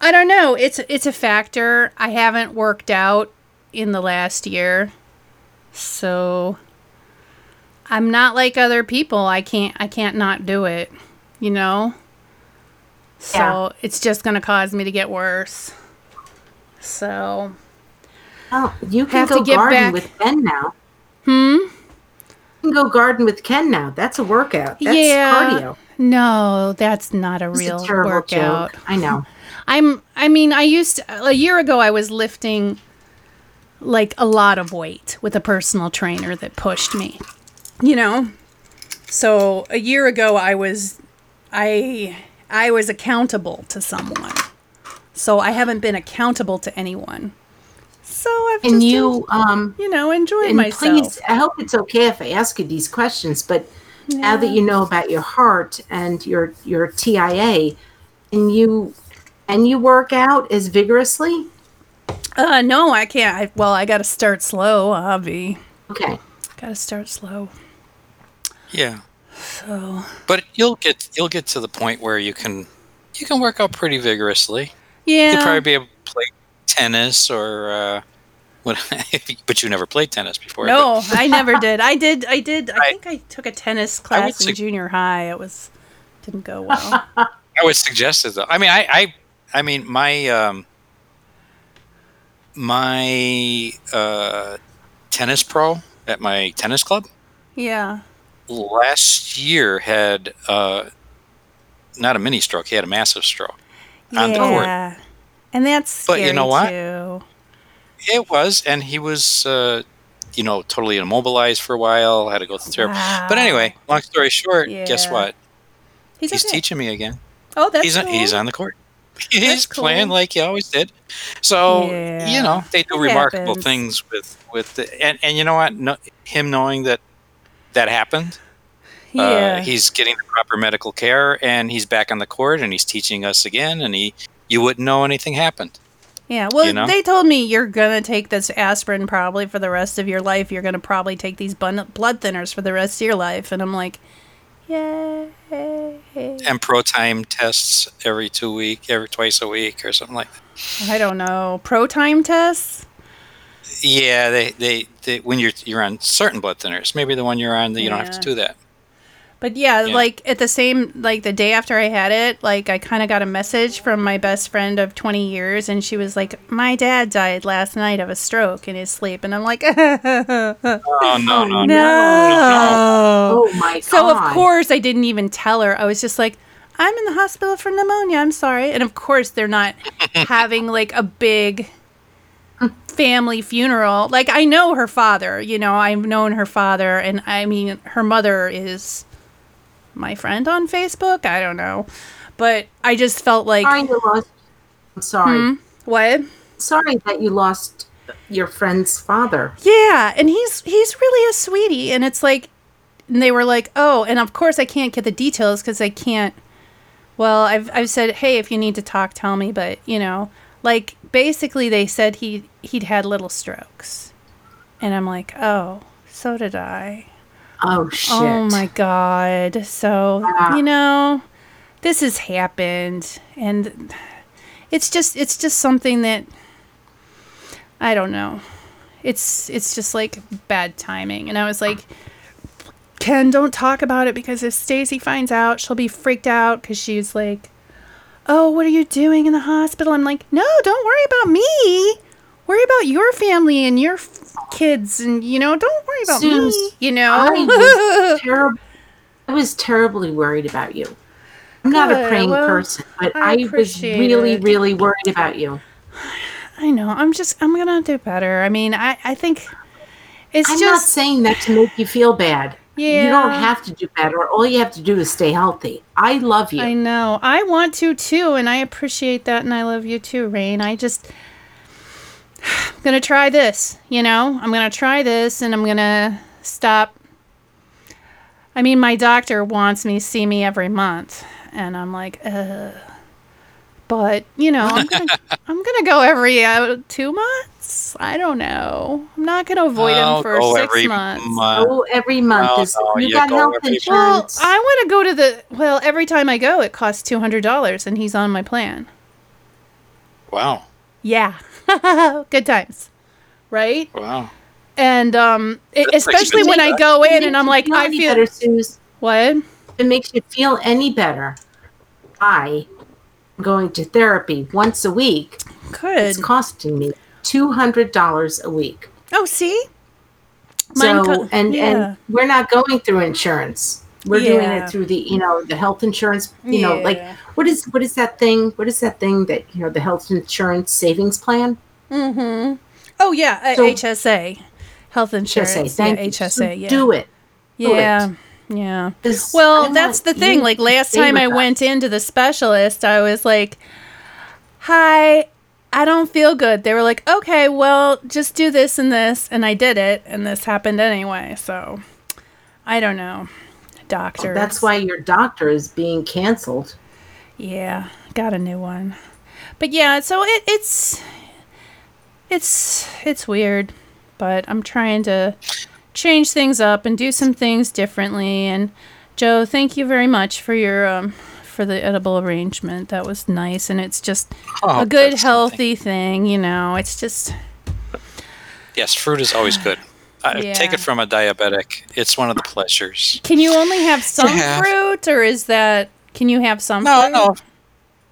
I don't know. It's it's a factor. I haven't worked out in the last year. So I'm not like other people. I can't I can't not do it, you know? So Yeah. it's just going to cause me to get worse. So Oh, you can Have go to get garden back- with Ken now. Hmm? You can go garden with Ken now. That's a workout. That's yeah. cardio. No, that's not a real a workout. joke. I know. I'm I mean, I used to, a year ago I was lifting like a lot of weight with a personal trainer that pushed me. You know? So a year ago I was I I was accountable to someone. So I haven't been accountable to anyone. So I've And just you, um, you know, enjoyed and myself. please, I hope it's okay if I ask you these questions, but now that you know about your heart and your your TIA, and you and you work out as vigorously. Uh no, I can't. I, well, I got to start slow, Avi. Okay. Got to start slow. Yeah. So But you'll get you'll get to the point where you can you can work out pretty vigorously. Yeah. You'll probably be able to play tennis or uh, what? but you never played tennis before. No, I never did. I did. I did. I think I took a tennis class in sug- junior high. It was didn't go well. I would suggest it though. I mean, I, I, I mean, my, um, my uh, tennis pro at my tennis club yeah. last year had uh, not a mini stroke. He had a massive stroke on the court. Yeah. And that's But you know what? too. It was, and he was, uh, you know, totally immobilized for a while. Had to go through therapy. But anyway, long story short, guess what? He's, He's okay. teaching me again. Oh, that's he's on, cool. he's on the court. He's cool. playing like he always did. So Yeah. you know they do It remarkable happens. things with with the, and and you know what? No, him knowing that that happened. Yeah. Uh, he's getting the proper medical care and he's back on the court and he's teaching us again and he you wouldn't know anything happened. Yeah, well, you know? they told me you're gonna take this aspirin probably for the rest of your life. You're gonna probably take these bun- blood thinners for the rest of your life, and I'm like, yay. And pro time tests every two week, every twice a week or something like that. I don't know. Pro time tests? Yeah, they, they, they when you're you're on certain blood thinners, maybe the one you're on, you don't have to do that. But yeah, Yeah. like at the same like the day after I had it, like I kind of got a message from my best friend of 20 years and she was like, "My dad died last night of a stroke in his sleep." And I'm like, "Oh, no, no, no. Oh my god. So of course I didn't even tell her. I was just like, "I'm in the hospital for pneumonia. I'm sorry." And of course they're not having like a big family funeral. Like I know her father, you know, I've known her father and I mean her mother is my friend on Facebook. I don't know. But I just felt like Sorry you lost. I'm sorry. Hmm? What? Sorry that you lost your friend's father. Yeah, and he's he's really a sweetie and it's like and they were like, "Oh, and of course I can't get the details cuz I can't well, I've I've said, "Hey, if you need to talk, tell me," but, you know, like basically they said he he'd had little strokes. And I'm like, "Oh, so did I." Oh shit. Oh my god. So, Ah. you know, this has happened and it's just it's just something that I don't know. It's it's just like bad timing. And I was like, Ken, don't talk about it because if Stacy finds out, she'll be freaked out cuz she's like, "Oh, what are you doing in the hospital?" I'm like, "No, don't worry about me. Worry about your family and your f- kids and you know, don't worry about Suze, me." You know? I was. I was terribly worried about you. I'm not a praying well, person, but I I, was really, it. really worried about you. I know. I'm just. I'm gonna do better. I mean, I. I think it's I'm not just. saying that to make you feel bad. Yeah. You don't have to do better. All you have to do is stay healthy. I love you. I know. I want to too, and I appreciate that, and I love you too, Rain. I just. I'm gonna try this. You know, I'm gonna try this, and I'm gonna stop. I mean, my doctor wants me to see me every month, and I'm like, uh. But you know, I'm gonna go every uh, two months. I don't know. I'm not gonna avoid I'll him for go six every months. month. Go every month. No, is- no, you you got go health every Well. I want to go to the. Well, every time I go, it costs two hundred dollars, and he's on my plan. Wow. Yeah, good times, right? Wow. And um, it, especially when I go If it in and I'm you like, I feel better, Suze. what? If it makes you feel any better, I am going to therapy once a week. Good. It's costing me two hundred dollars a week. Oh, see, Mine So co- and yeah. and we're not going through insurance. We're doing it through the you know the health insurance. You know, like what is what is that thing? What is that thing that you know the health insurance savings plan? Mm-hmm. Oh yeah, So- HSA, health insurance. HSA, thank yeah, you. HSA. Yeah. Do it. Do Yeah. it. Yeah. Well, that's the thing. Like last time I went into the specialist, I was like, "Hi, I don't feel good." They were like, "Okay, well, just do this and this," and I did it, and this happened anyway. So, I don't know, doctor. That's why your doctor is being canceled. Yeah, got a new one. But yeah, so it, it's it's it's weird, but I'm trying to change things up and do some things differently. And Joe, thank you very much for your um for the edible arrangement. That was nice, and it's just Oh, a good, that's healthy thing. You know, it's just Yes, fruit is always good. I Take it from a diabetic. It's one of the pleasures. can you only have some Yeah. fruit, or is that can you have some? No, fruit? no.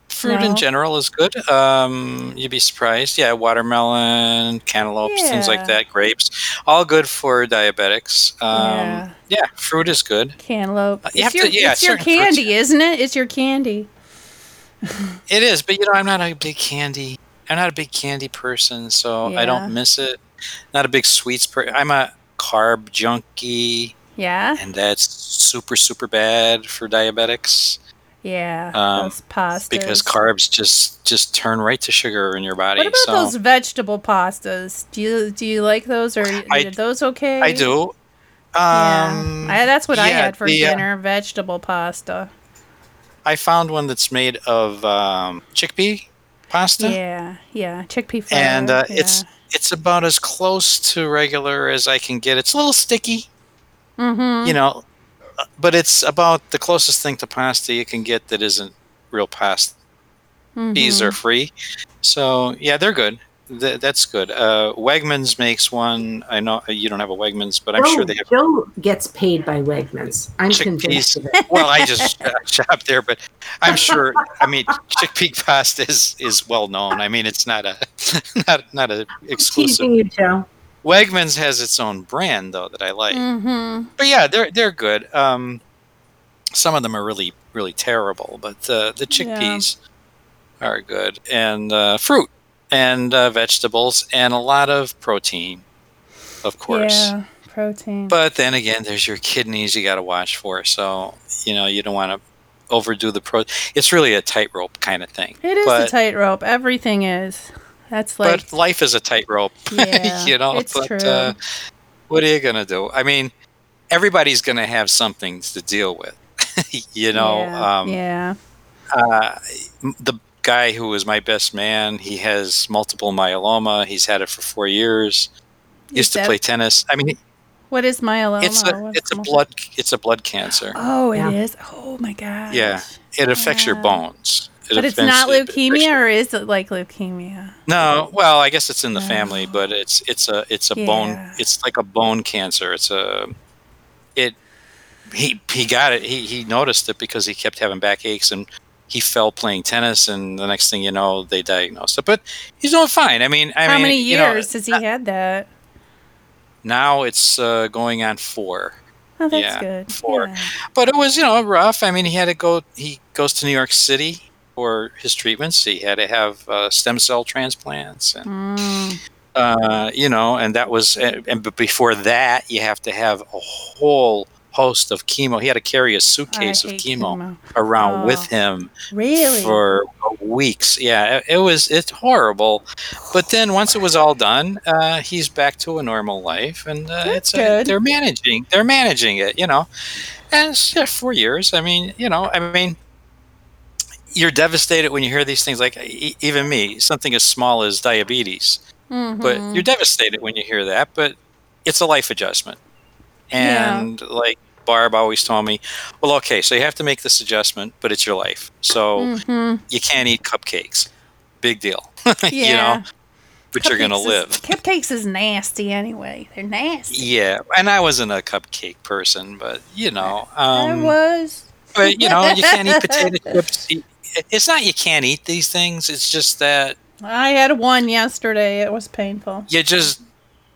Fruit No? in general is good. Um, you'd be surprised. Yeah, watermelon, cantaloupes, things like that, grapes, all good for diabetics. Um, Yeah. yeah. fruit is good. Cantaloupe. Uh, you it's have to- your, yeah, it's your certain fruits- candy, isn't it? It's your candy. It is, but you know, I'm not a big candy. I'm not a big candy person, so I don't miss it. Not a big sweets person. I'm a carb junkie, Yeah. and that's super super bad for diabetics. Yeah. Um, those pastas. because carbs just just turn right to sugar in your body. What about so those vegetable pastas? Do you do you like those or I- are those okay? I do. Yeah. Um, I, that's what I had for the, uh, dinner: vegetable pasta. I found one that's made of um, chickpea pasta, Yeah, yeah, chickpea flour. and uh, yeah. it's it's about as close to regular as I can get. It's a little sticky, Mhm. you know, but it's about the closest thing to pasta you can get that isn't real pasta. These are Mhm. free, so yeah, they're good. Th- that's good. Uh, Wegmans makes one. I know uh, you don't have a Wegmans, but I'm Joe, sure they have Joe gets paid by Wegmans. I'm convinced chickpeas. of it. well, I just uh, shop there, but I'm sure. I mean, chickpea pasta is is well known. I mean, it's not a not not a exclusive. Teasing you, Joe. Wegmans has its own brand though that I like. Mm-hmm. But yeah, they're they're good. Um, some of them are really really terrible, but uh, the chickpeas are good, and uh, fruit and uh, vegetables, and a lot of protein, of course. Yeah, protein. But then again, there's your kidneys you got to watch for. So you know you don't want to overdo the pro. It's really a tightrope kind of thing. it is but, a tightrope. Everything is. That's like but life is a tightrope. Yeah, you know. it's but true. Uh, what are you gonna do? I mean, everybody's gonna have something to deal with. you know. yeah, Um, yeah. uh, the guy who was my best man, he has multiple myeloma. He's had it for four years. Used to that- play tennis. I mean, What is myeloma? it's a it's a blood it's a blood cancer. Oh, it Yeah. is. Oh my god. Yeah, it affects your bones. It But it's affects- not it affects leukemia, or is it like leukemia? No, well, I guess it's in the family, but it's it's a it's a bone. It's like a bone cancer. It's a it. He he got it. He he noticed it because he kept having backaches and he fell playing tennis, and the next thing you know, they diagnosed it. But he's doing fine. I mean, I How mean, many you know, years has he had that? now it's uh, going on four. Oh, that's yeah, good. four. Yeah. But it was, you know, rough. I mean, he had to go. He goes to New York City for his treatments. He had to have uh, stem cell transplants, and Mm. uh, you know, and that was. And, and but before that, you have to have a whole host of chemo. He had to carry a suitcase of chemo, chemo. around Oh. with him Really? for weeks. Yeah, it, it was. It's horrible. But then once it was all done, uh, he's back to a normal life, and uh, it's good. they're managing. They're managing it. You know, and it's, yeah, four years. I mean, you know, I mean. You're devastated when you hear these things, like even me, something as small as diabetes. But Mhm. you're devastated when you hear that. But it's a life adjustment, Yeah. and like Barb always told me, well, okay, so you have to make this adjustment, but it's your life, so Mhm. you can't eat cupcakes. Big deal, you know. But you're gonna Cupcakes is- live. Cupcakes is nasty anyway. They're nasty. Yeah, and I wasn't a cupcake person, but you know, I um, was. but you know, you can't eat potato chips. It's not you can't eat these things. It's just that I had one yesterday. It was painful. you just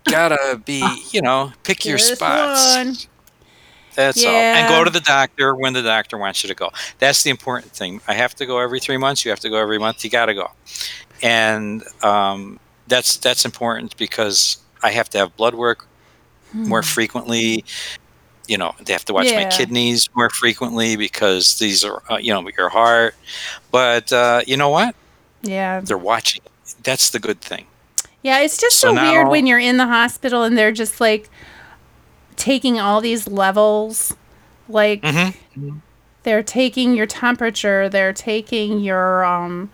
gotta be, you know, pick your spots. one. That's all. And go to the doctor when the doctor wants you to go. That's the important thing. I have to go every three months. You have to go every month. You got to go. And um, that's that's important because I have to have blood work more Hmm. frequently. You know, they have to watch my kidneys more frequently because these are, uh, you know, your heart. But uh, you know what? Yeah. They're watching. That's the good thing. Yeah, it's just So so, weird when you're in the hospital and they're just like taking all these levels. Like Mm-hmm. they're taking your temperature, they're taking your um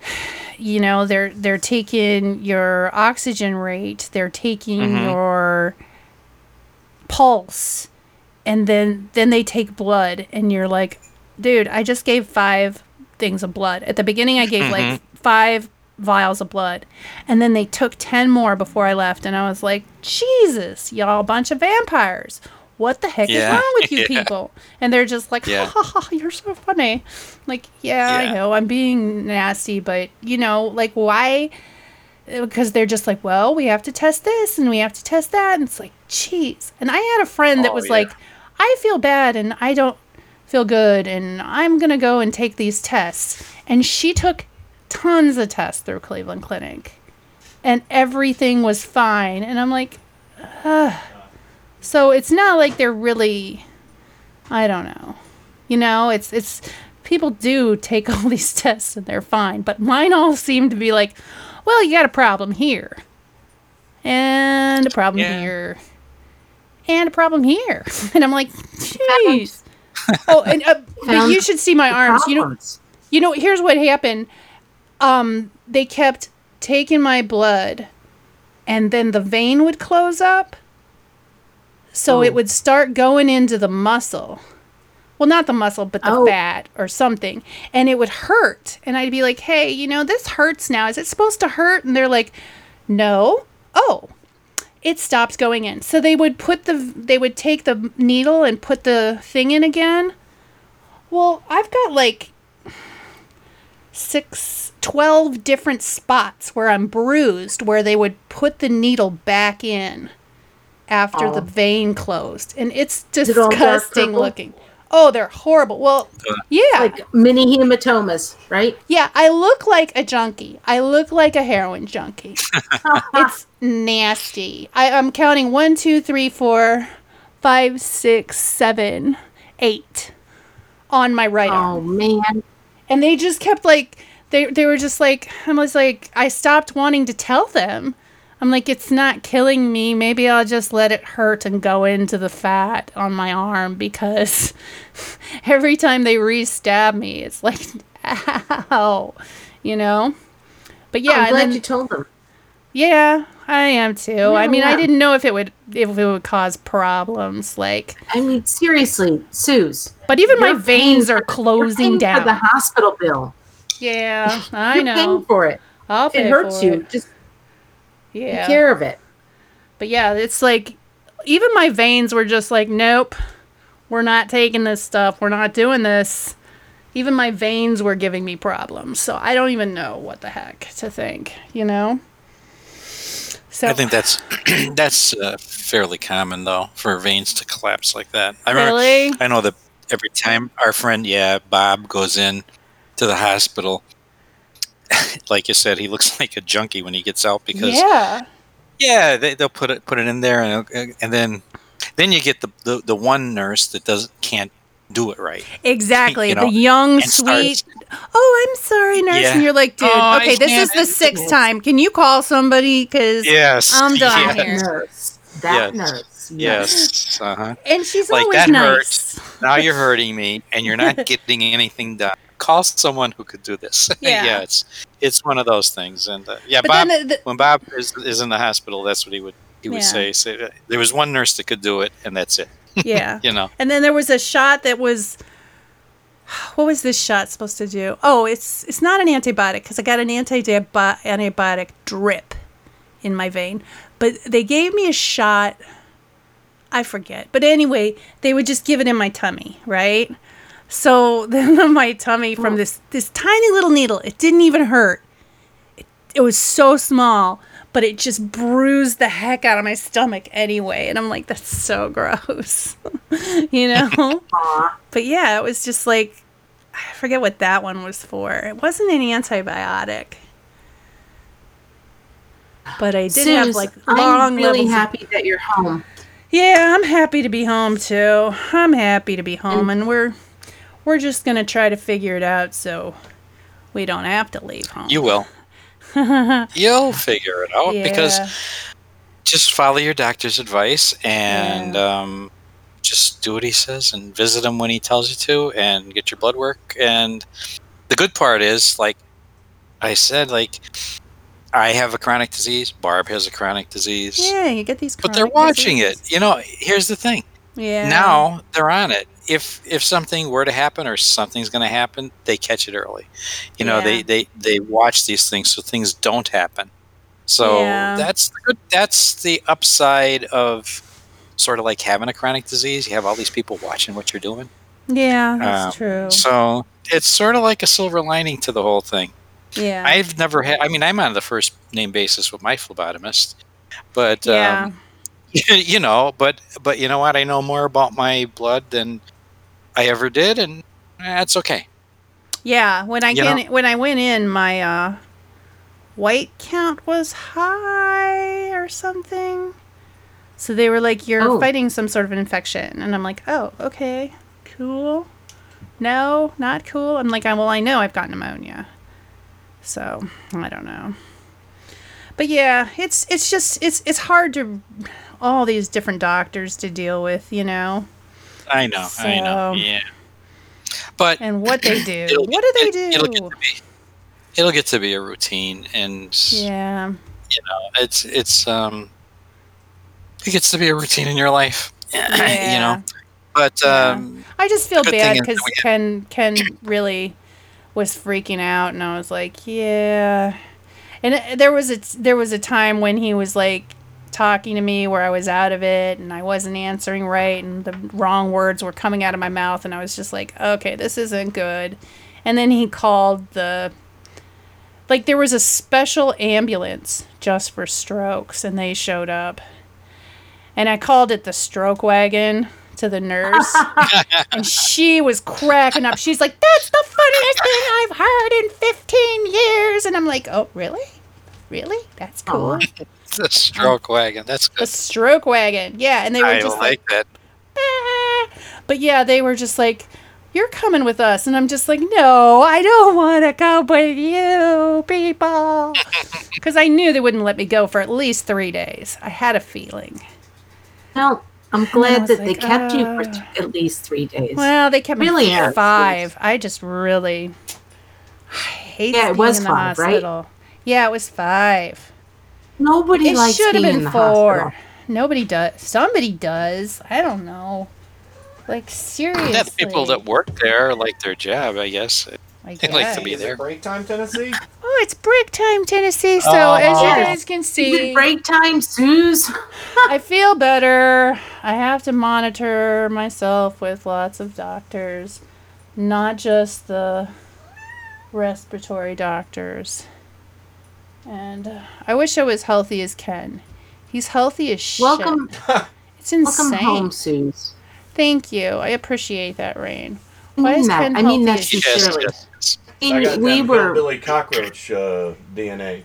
you know, they're they're taking your oxygen rate, they're taking Mhm. your pulse and then then they take blood and you're like, dude, I just gave 5 things of blood. At the beginning I gave like Mhm. 5 vials of blood and then they took 10 more before I left and I was like, "Jesus, y'all a bunch of vampires. What the heck is wrong with you Yeah. people?" And they're just like, Yeah. ha, ha, ha, "You're so funny." Like, yeah, I know I'm being nasty, but you know, like why uh, because they're just like, well, we have to test this and we have to test that. And it's like, jeez. And I had a friend that Oh, was yeah. like, I feel bad and I don't feel good and I'm going to go and take these tests. And she took tons of tests through Cleveland Clinic and everything was fine. And I'm like, Ugh. so it's not like they're really, I don't know. You know, it's, it's, people do take all these tests and they're fine, but mine all seem to be like, well, you got a problem here, and a problem Yeah. here, and a problem here, and I'm like, jeez. oh, and uh, but you should see my arms. You know, problems. you know. Here's what happened. Um, they kept taking my blood, and then the vein would close up, so Oh. it would start going into the muscle. Well, not the muscle, but the Oh. fat or something. And it would hurt. And I'd be like, hey, you know, this hurts now. Is it supposed to hurt? And they're like, no. Oh, it stopped going in. So they would put the, they would take the needle and put the thing in again. Well, I've got like six, 12 different spots where I'm bruised where they would put the needle back in after Oh. the vein closed. And it's it all dark disgusting purple? looking. Oh, they're horrible. Well, uh, yeah. Like mini hematomas, right? Yeah, I look like a junkie. I look like a heroin junkie. it's nasty. I, I'm counting one, two, three, four, five, six, seven, eight on my right oh, arm. Oh man. And they just kept like they they were just like I was like I stopped wanting to tell them. I'm like it's not killing me. Maybe I'll just let it hurt and go into the fat on my arm because every time they re-stab me, it's like ow, you know. But yeah, I'm glad then- you told them. yeah, I am too. I Yeah, mean, I didn't know if it would if it would cause problems like I mean, seriously, Suze. But even my veins are closing down. For the hospital bill. Yeah, I know. paying for it. I'll pay it hurts for you. it. Just Yeah. take care of it. But yeah, it's like even my veins were just like, nope, we're not taking this stuff. We're not doing this. Even my veins were giving me problems. So I don't even know what the heck to think, you know? So I think that's that's uh, fairly common though for veins to collapse like that. I remember, Really? I know that every time our friend, yeah, Bob goes in to the hospital, like you said, he looks like a junkie when he gets out because Yeah. yeah, they, they'll put it put it in there and uh, and then then you get the, the the one nurse that does can't do it right. Exactly. You know, the young, sweet. starts- Oh, I'm sorry, nurse. Yeah. And you're like, dude, Oh, I okay, this is the sixth time. Can you call somebody? Because Yes. I'm done yes. here. Nurse. That Yes. nurse. Yes. Uh huh. And she's like always that nice. hurt. Now you're hurting me, and you're not getting anything done. Call someone who could do this. Yeah. it's it's one of those things, and uh, yeah, But Bob. the- the- when Bob is, is in the hospital, that's what he would he would Yeah. say. Say uh, there was one nurse that could do it, and that's it. Yeah. you know. And then there was a shot that was what was this shot supposed to do? Oh, it's it's not an antibiotic because I got an anti antibiotic drip in my vein, but they gave me a shot. I forget, but anyway, they would just give it in my tummy, right? So then my tummy from this this tiny little needle, it didn't even hurt. It, it was so small, but it just bruised the heck out of my stomach anyway, and I'm like, that's so gross, you know. But yeah, it was just like I forget what that one was for. It wasn't an antibiotic. But I did Suze, have like long. I'm really levels of- happy that you're home. Yeah, I'm happy to be home too. I'm happy to be home, and we're we're just gonna try to figure it out so we don't have to leave home. You will. You'll figure it out because just follow your doctor's advice and um, just do what he says and visit him when he tells you to and get your blood work. And the good part is, like I said, like I have a chronic disease. Barb has a chronic disease. Yeah, you get these. But they're watching diseases. it. You know, here's the thing. Yeah. Now they're on it. If if something were to happen or something's going to happen, they catch it early. You know, they Yeah. they they watch these things so things don't happen. So Yeah. that's the good. That's the upside of sort of like having a chronic disease. You have all these people watching what you're doing. Yeah, that's Um, true. So it's sort of like a silver lining to the whole thing. Yeah. I've never had. I mean, I'm on the first name basis with my phlebotomist, but Yeah. um, you know, but but you know what? I know more about my blood than I ever did, and that's okay. Yeah, when I You get when I went in, my uh, white count was high or something. So they were like, "You're Oh. fighting some sort of an infection," and I'm like, "Oh, okay, cool." No, not cool. I'm like, "Well, I know I've got pneumonia." So I don't know. But yeah, it's it's just it's it's hard to all these different doctors to deal with, you know. I know, I know, yeah. But and what they do, what do they it- it'll do? get to be it'll get to be a routine, and Yeah. you know, it's it's um, it gets to be a routine in your life. you know, but um, I just feel bad because Ken Ken really was freaking out, and I was like, yeah. And there was a there was a time when he was like talking to me where I was out of it and I wasn't answering right, and the wrong words were coming out of my mouth, and I was just like, okay, this isn't good. And then he called the like there was a special ambulance just for strokes, and they showed up. And I called it the stroke wagon to the nurse. and she was cracking up. She's like, That's the funniest thing I've heard in 15 years. And I'm like, Oh, really? Really? That's cool. the stroke wagon. That's The stroke wagon. Yeah. And they were I just like like, that. But yeah, they were just like, You're coming with us. And I'm just like, No, I don't want to go with you, people. Because I knew they wouldn't let me go for at least three days. I had a feeling. Well, I'm glad was that they like, kept you for "Uh." th- at least three days. Well, they kept me Really for are, five. I just really I hate Yeah, it being was in the five, right? hospital. Yeah, it was five. Nobody it likes should have being been in the four. hospital. Nobody does. Somebody does. I don't know. Like seriously. Yeah, the people that work there like their job, I guess. I They like to be guess. there. Break time, Tennessee. Oh, it's break time, Tennessee. So Oh. as you oh. guys can Is see, it break time, Suze? I feel better. I have to monitor myself with lots of doctors, not just the respiratory doctors. And uh, I wish I was healthy as Ken. He's healthy as shit. Welcome, It's insane. welcome home, Suze. Thank you. I appreciate that, Rain. I Why mean is. Ken I mean healthy that as Yes, sincerely. yes, yes. I mean, we were. Billy Cockroach uh, DNA.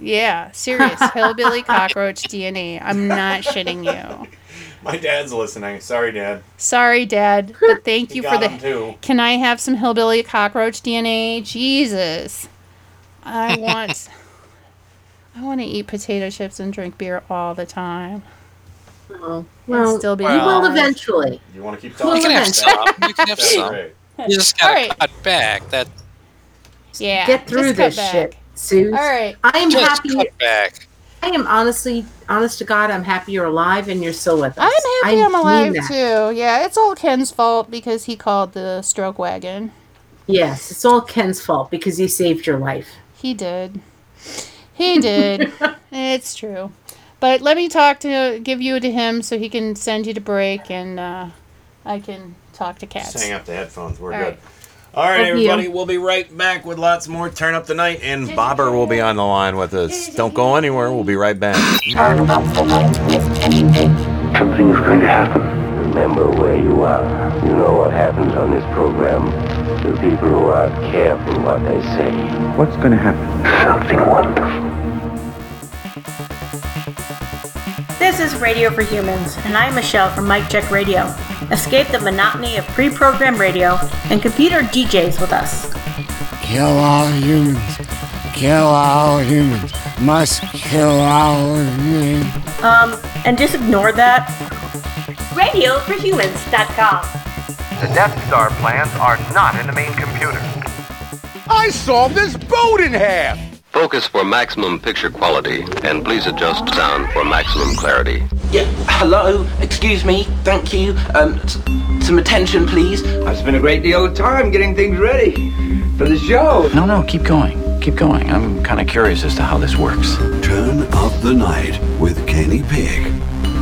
Yeah, serious. Hillbilly cockroach DNA. I'm not shitting you. My dad's listening. Sorry, Dad. Sorry, Dad, but thank you for the. too. Can I have some hillbilly cockroach DNA? Jesus, I want. I want to eat potato chips and drink beer all the time. Oh, And well, still be you will eventually. You want to keep Well, You talking? can have some. You can have some. great. You just gotta Alright. cut back. That Yeah, Get through just cut this back. shit, Suze. All right. I am just happy. cut back. I am honestly, honest to God, I'm happy you're alive and you're still with us. I'm happy I I'm alive that. too. Yeah, it's all Ken's fault because he called the stroke wagon. Yes, it's all Ken's fault because he saved your life. He did. He did. it's true. But let me talk to give you to him so he can send you to break and uh, I can talk to cats. Just hang up the headphones. We're All good. right. All right, Love you. everybody. We'll be right back with lots more Turn Up the Night, and Bobber will be on the line with us. Don't go anywhere. We'll be right back. Something's going to happen. Remember where you are. You know what happens on this program. The people who aren't careful what they say. What's going to happen? Something wonderful. This is Radio for Humans, and I'm Michelle from Mike Check Radio. Escape the monotony of pre programmed radio and computer DJs with us. Kill all humans. Kill all humans. Must kill all humans. Um, and just ignore that. RadioForHumans.com. The Death Star plans are not in the main computer. I saw this boat in half! Focus for maximum picture quality, and please adjust sound for maximum clarity. Yeah, hello, excuse me, thank you. Um, s- some attention, please. I've spent a great deal of time getting things ready for the show. No, no, keep going. Keep going. I'm kind of curious as to how this works. Turn up the night with Kenny Pig.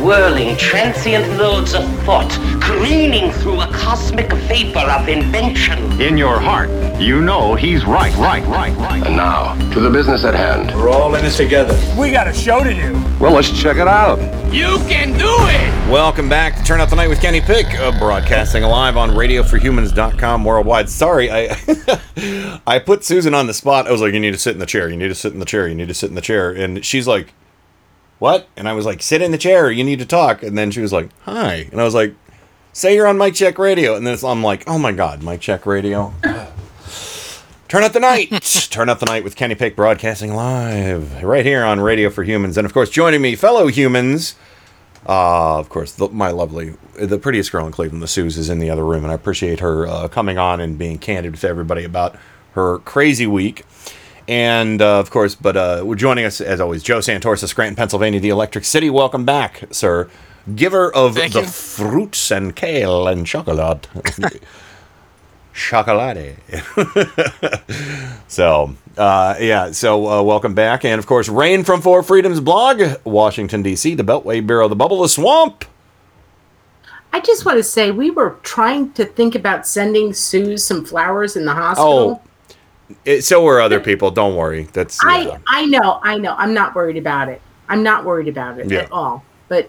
whirling, transient loads of thought, careening through a cosmic vapor of invention. In your heart, you know he's right, right, right, right. And now, to the business at hand. We're all in this together. We got a show to do. Well, let's check it out. You can do it! Welcome back to Turn Out the Night with Kenny Pick, uh, broadcasting live on radioforhumans.com worldwide. Sorry, I I put Susan on the spot. I was like, you need to sit in the chair. You need to sit in the chair. You need to sit in the chair. And she's like, what? And I was like, sit in the chair. You need to talk. And then she was like, hi. And I was like, say you're on Mike Check Radio. And then it's, I'm like, oh my God, Mike Check Radio. Turn out the night. Turn out the night with Kenny Pick broadcasting live right here on Radio for Humans. And of course, joining me, fellow humans, uh, of course, the, my lovely, the prettiest girl in Cleveland, the Suze, is in the other room. And I appreciate her uh, coming on and being candid with everybody about her crazy week. And uh, of course, but uh, we're joining us as always, Joe Santoris Santorsa, Scranton, Pennsylvania, the Electric City. Welcome back, sir. Giver of Thank the you. fruits and kale and chocolate. chocolate. so, uh, yeah, so uh, welcome back. And of course, Rain from Four Freedoms blog, Washington, D.C., the Beltway Bureau, the Bubble, of the Swamp. I just want to say we were trying to think about sending Sue some flowers in the hospital. Oh, it, so were other people. Don't worry. That's yeah. I I know, I know. I'm not worried about it. I'm not worried about it Yeah. at all. But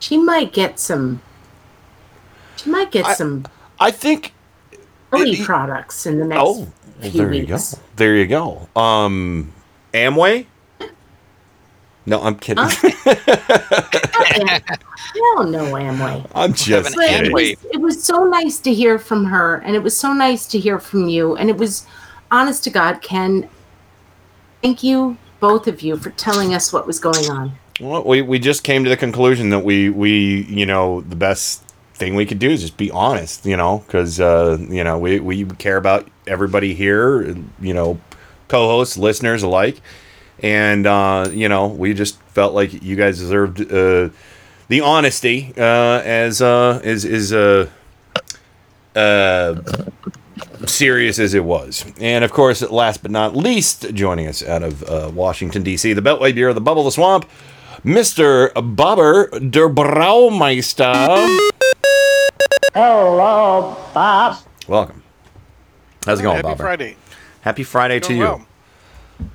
she might get some. She might get some. I think Beauty products in the next Oh, well, few there you go. There you go. Um, Amway. No, I'm kidding. I don't know Amway. I'm just But it kidding. was, it was so nice to hear from her, and it was so nice to hear from you, and it was, honest to God, Ken. Thank you, both of you, for telling us what was going on. Well, we, we just came to the conclusion that we we you know the best thing we could do is just be honest, you know, because uh, you know we we care about everybody here, you know, co-hosts, listeners alike, and uh, you know we just felt like you guys deserved uh, the honesty uh, as uh, is is uh, uh, serious as it was. And of course, last but not least, joining us out of uh, Washington, D.C., the Beltway Bureau, the Bubble, of the Swamp, Mr. Bobber der Braumeister. Hello, Bob. Welcome. How's it going, Bobber? Happy Bobber? Friday. Happy Friday to you. well.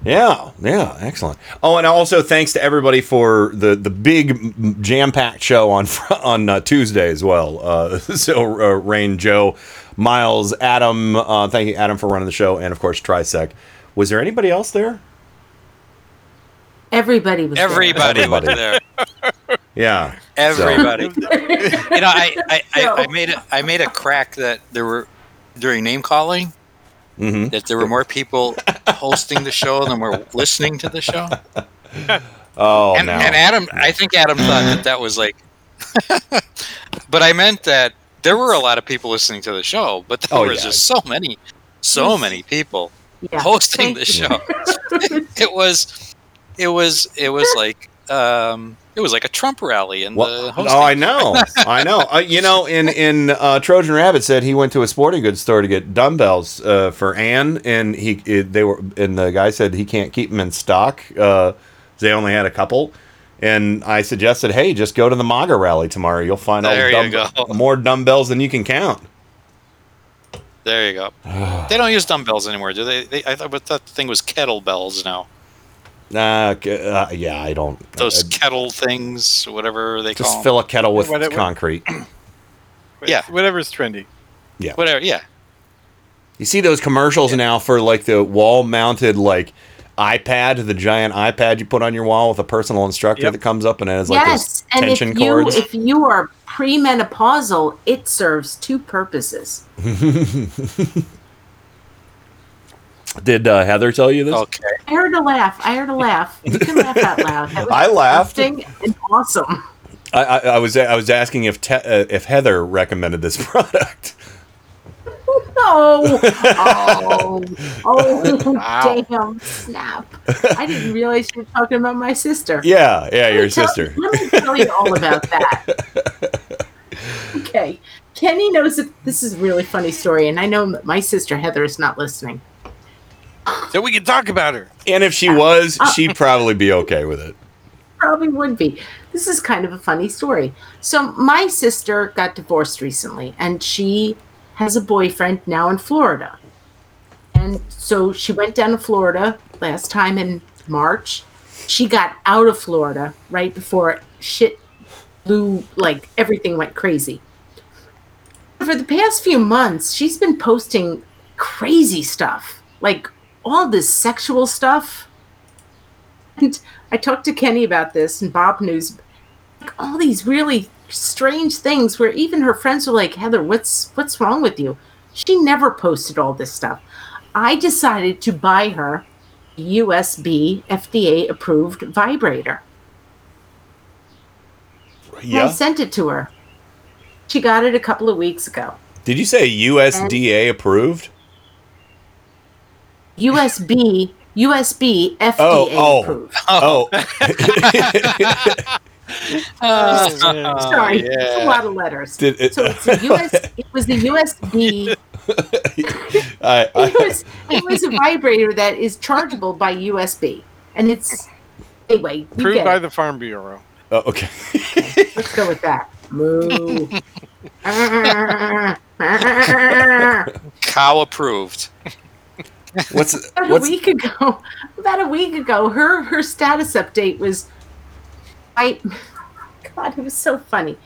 Yeah, yeah, excellent. Oh, and also thanks to everybody for the the big jam packed show on on uh, Tuesday as well. Uh, so uh, Rain, Joe, Miles, Adam. Uh, thank you, Adam, for running the show, and of course Trisec. Was there anybody else there? Everybody was there. Everybody was there. Yeah, Everybody. So- you know, I, I, I, I made a I made a crack that there were during name calling Mhm. that there were more people hosting the show than were listening to the show. Oh, and, no. and Adam, I think Adam thought that that was like, but I meant that there were a lot of people listening to the show, but there Oh, was yeah. just so many, so many people Yeah. hosting the show. it was, it was, it was like, um, it was like a Trump rally and the Well, hosting. oh, I know, I know. Uh, you know, in in uh, Trojan Rabbit said he went to a sporting goods store to get dumbbells uh, for Anne, and he it, they were, and the guy said he can't keep them in stock. Uh, they only had a couple, and I suggested, hey, just go to the MAGA rally tomorrow. You'll find all There you dumb- go. more dumbbells than you can count. There you go. they don't use dumbbells anymore, do they? they I thought but that thing was kettlebells now. Nah, uh, yeah, I don't. Those uh, kettle things, whatever they call just 'em. fill a kettle with Whatever- concrete. Yeah. Whatever's trendy. Yeah. Whatever. Yeah. You see those commercials now for like the wall-mounted like iPad, the giant iPad you put on your wall with a personal instructor that comes up and it has like yes, those and if you cords. if you are premenopausal, it serves two purposes. Did uh, Heather tell you this? Okay. I heard a laugh. I heard a laugh. You can laugh out loud. That was I laughed. disgusting and awesome. I, I, I was I was asking if te- uh, if Heather recommended this product. No. Oh, oh, Wow. damn snap! I didn't realize you were talking about my sister. Yeah, yeah, your Tell- sister. Let me tell you all about that. okay, Kenny knows that this is a really funny story, and I know my sister Heather is not listening. So we can talk about her. And if she was, Uh, she'd probably be okay with it. Probably would be. This is kind of a funny story. So my sister got divorced recently, and she has a boyfriend now in Florida. And so she went down to Florida last time in March. She got out of Florida right before shit blew, like everything went crazy. For the past few months, she's been posting crazy stuff, like all this sexual stuff. And I talked to Kenny about this, and Bob knows like, all these really strange things where even her friends were like, Heather, what's what's wrong with you? She never posted all this stuff. I decided to buy her USB FDA approved vibrator. And I sent it to her. She got it a couple of weeks ago. Did you say USDA approved? USB USB FDA Oh, oh, approved. oh. Uh, sorry, it's a lot of letters. Did it- so it's a US, it was the USB. I, I, It was, it was a vibrator that is chargeable by USB, and it's anyway. You Approved by it. the Farm Bureau. oh, okay. Let's go with that. Moo. Cow approved. What's about a week ago about a week ago her her status update was i god it was so funny.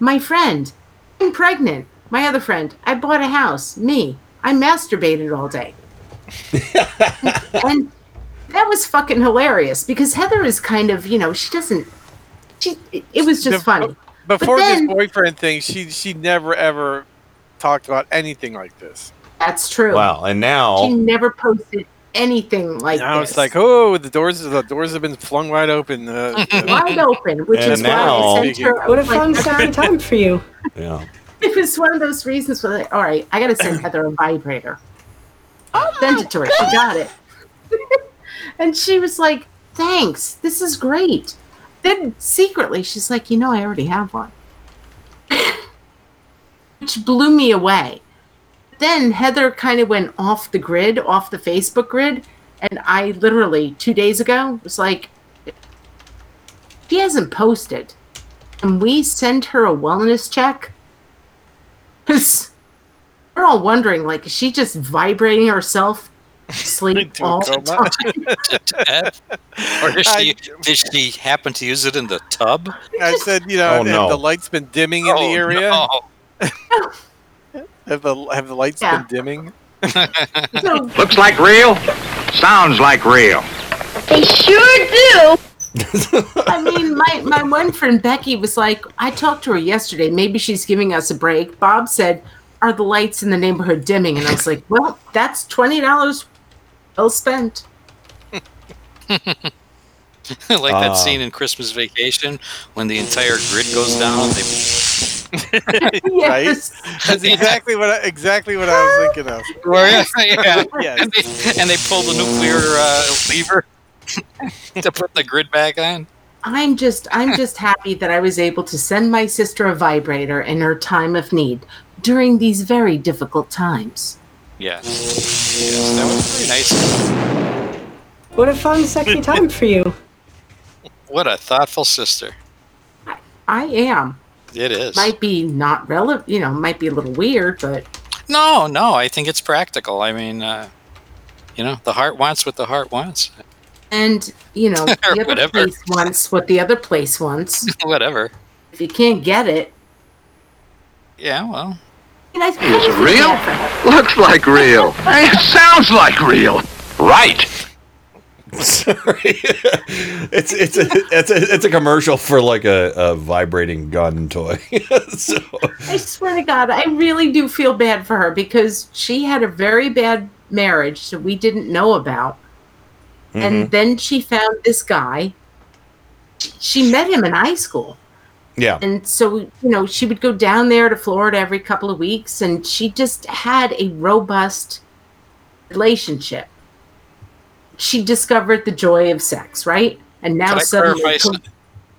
My friend i'm pregnant. My other friend i bought a house me. I masturbated all day. And that was fucking hilarious because heather is kind of you know she doesn't she it, it was just Bef- funny. Before then- this boyfriend thing, she she never ever talked about anything like this. that's true. Wow, and now she never posted anything like Now this it's like, oh, the doors the doors have been flung wide open. Uh, wide open which And is now- why i sent her What a like, fun sexy time for you. yeah. it was one of those reasons where like, all right, I gotta send Heather a vibrator. oh Send it to her. She got it. and she was like, thanks, this is great. Then secretly she's like, you know, I already have one. Which blew me away. Then Heather kind of went off the grid, off the Facebook grid, and I literally two days ago was like, she hasn't posted. Can we send her a wellness check? Because we're all wondering, like, is she just vibrating herself to sleep all the time? or does she, did she happen to use it in the tub? I said, you know, Oh, have no. the lights been dimming in Oh, the area? no. Have the have the lights Yeah. been dimming? So, Looks like real. Sounds like real. they sure do. I mean, my, my one friend Becky was like, I talked to her yesterday. Maybe she's giving us a break. Bob said, Are the lights in the neighborhood dimming? And I was like, Well, that's $20 well spent. like that uh. scene in Christmas Vacation when the entire grid goes down. They, Yes. That's exactly what I, exactly what I was thinking of. Were ya? yeah. Yes. And they, and they pull the nuclear uh, lever to put the grid back on. I'm just I'm just happy that I was able to send my sister a vibrator in her time of need during these very difficult times. Yes. Yes, that was very nice. What a fun sexy time for you. What a thoughtful sister. I am. It is. Might be not relevant, you know, might be a little weird, but No, no, I think it's practical. I mean, uh, you know, the heart wants what the heart wants. And you know, the other Whatever. place wants what the other place wants. Whatever. If you can't get it, Yeah, well. Is it real? Looks like real. It sounds like real. Right. Sorry, it's it's a it's a it's a commercial for like a, a vibrating gun toy. so, I swear to God, I really do feel bad for her because she had a very bad marriage that we didn't know about. And Mhm. then she found this guy. She met him in high school. yeah, And so, you know, she would go down there to Florida every couple of weeks and she just had a robust relationship. She discovered the joy of sex, right? And now Can I suddenly,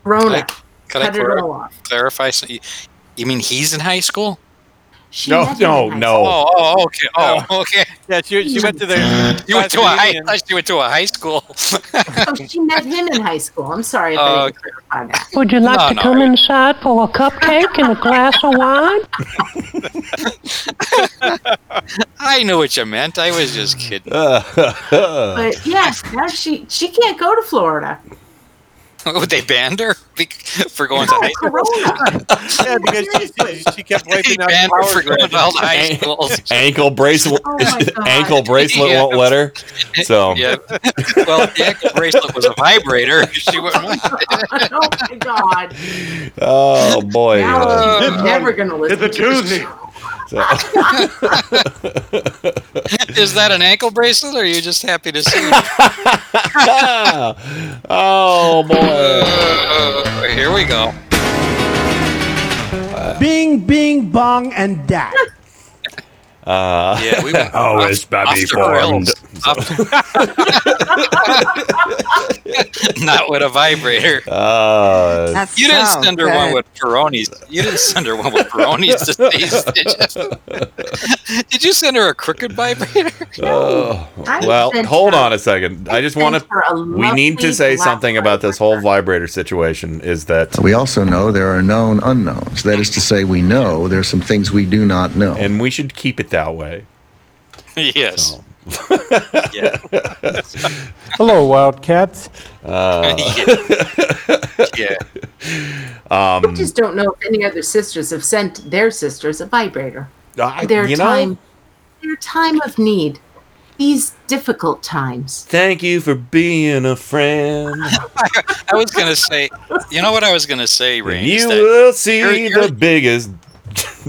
Corona Can I cut it clar- all off. clarify? Some, you, you mean he's in high school? She No, no, no. Oh, oh, oh, okay. Oh, okay. Yeah, she, she went to the. You went to a high. I thought she went to a high school. Oh, she met him in high school. I'm sorry if Oh, I didn't oh, clarify that. Would you like No, to no. come inside for a cupcake and a glass of wine? I knew what you meant. I was just kidding. But yeah, now she she can't go to Florida. Oh, they banned her for going to high school. Corona. Yeah, because she, she, she kept wiping out banned her for going to high An- schools. ankle bracelet Oh ankle bracelet Yeah. won't let her. So Yeah. Well, the ankle bracelet was a vibrator. She wouldn't want it. oh my god. oh boy. Now uh, she's never gonna listen to the Tuesday. Show. so- Is that an ankle bracelet, or are you just happy to see? me? oh boy. Uh, here we go. Bing, bing, bong, and dat. Uh, Yeah, we went oh, it's Bobby off the formed. rails. Not with a vibrator. Uh, You didn't send her one with Peronis. You didn't send her one with Peronis to taste, did you? Did you send her a crooked vibrator? oh, well, hold on a second. I just want to. We need to say something about this whole vibrator situation. Is that We also know there are known unknowns. That is to say, we know there are some things we do not know. and we should keep it that way. yes. Yeah. Hello, Wildcats. Uh, yeah. I um, just don't know if any other sisters have sent their sisters a vibrator. I- Their you know, time their time of need. These difficult times. thank you for being a friend. I was gonna say, you know what I was gonna say, Rain? you will see you're- you're- the biggest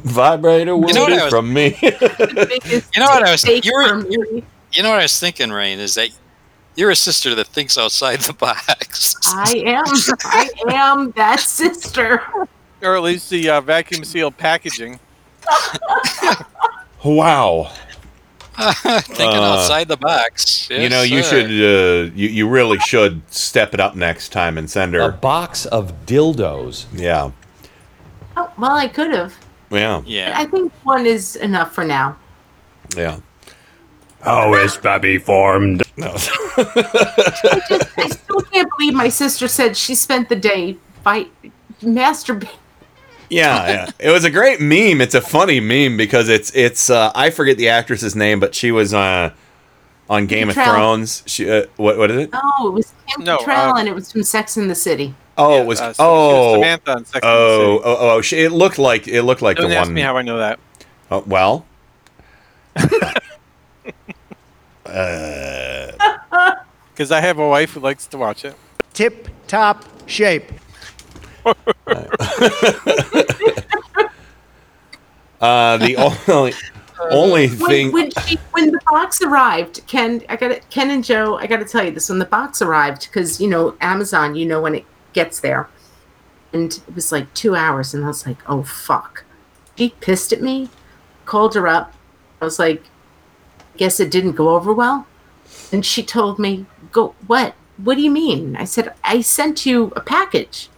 vibrator know what wounded I was- from me. You know what I was you were, from me. you know what I was thinking, Rain, is that you're a sister that thinks outside the box. I am I am that sister. Or at least the uh, vacuum sealed packaging. wow. thinking Uh, outside the box. you know, you sir. should. Uh, you you really should step it up next time and send her A box of dildos. Yeah, Oh, well, I could have. Yeah, Yeah. I think one is enough for now. yeah. How is Bobby formed? No. I just I still can't believe my sister said she spent the day fight masturbating. Yeah, yeah. It was a great meme. It's a funny meme because it's it's uh, I forget the actress's name, but she was uh, on Game of Thrones. She uh, what what is it? Oh, it was Kim No, Cattrall uh, and it was from Sex in the City. Oh, it was Uh, so- she was oh Samantha on Sex and the oh, City. oh oh she, it looked like it looked like Don't the ask one. me how I know that. Oh, well. uh, Because I have a wife who likes to watch it. Tip top shape. uh, the only only thing. When, when, she, when the box arrived, Ken, I got it. Ken and Joe, I got to tell you this. When the box arrived, because you know Amazon, you know when it gets there, and it was like two hours, and I was like, oh fuck. She pissed at me, called her up. I was like, guess it didn't go over well, and she told me, go what? What do you mean? I said, I sent you a package.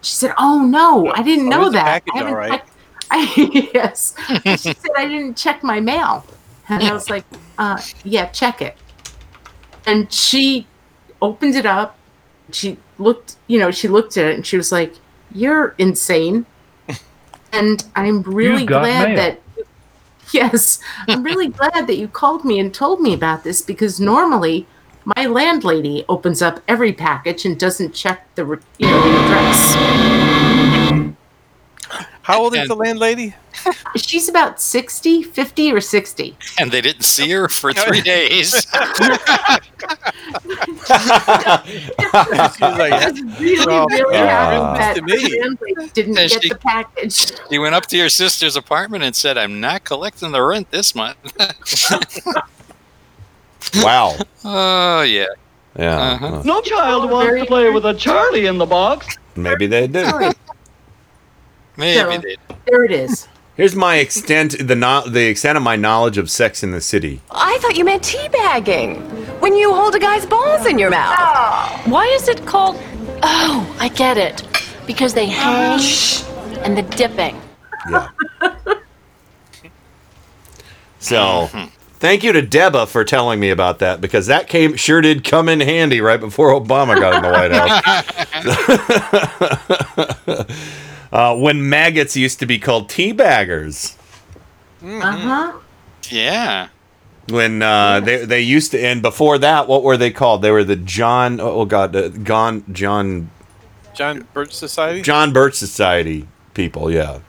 She said, "Oh no, I didn't Oh, know it was a that. package, I all right. I, yes." She said, "I didn't check my mail," and I was like, uh, "Yeah, check it." And she opened it up. She looked, you know, she looked at it and she was like, "You're insane." And I'm really glad mail. that Yes, I'm really glad that you called me and told me about this because normally my landlady opens up every package and doesn't check the you know the address. How old is the landlady? She's about 60, 50 or 60. And they didn't see her for three days. She's like, I was really, well, really yeah, happy that to me. the landlady didn't And get she- the package. He went up to your sister's apartment and said, I'm not collecting the rent this month. Wow. oh, yeah. Yeah. Uh-huh. uh, No child wants to play with a Charlie in the box. maybe they do. Maybe So- There it is. Here's my extent the no, the extent of my knowledge of Sex in the City. I thought you meant teabagging. When you hold a guy's balls in your mouth. Oh. Why is it called? Oh, I get it. Because they hang and the dipping. Yeah. So, thank you to Deba for telling me about that because that came sure did come in handy right before Obama got in the White House. uh, when maggots used to be called teabaggers. Uh huh. Yeah. When uh, they they used to, and before that, what were they called? They were the John. Oh God, uh, Gon John John Birch Society? John Birch Society people, yeah.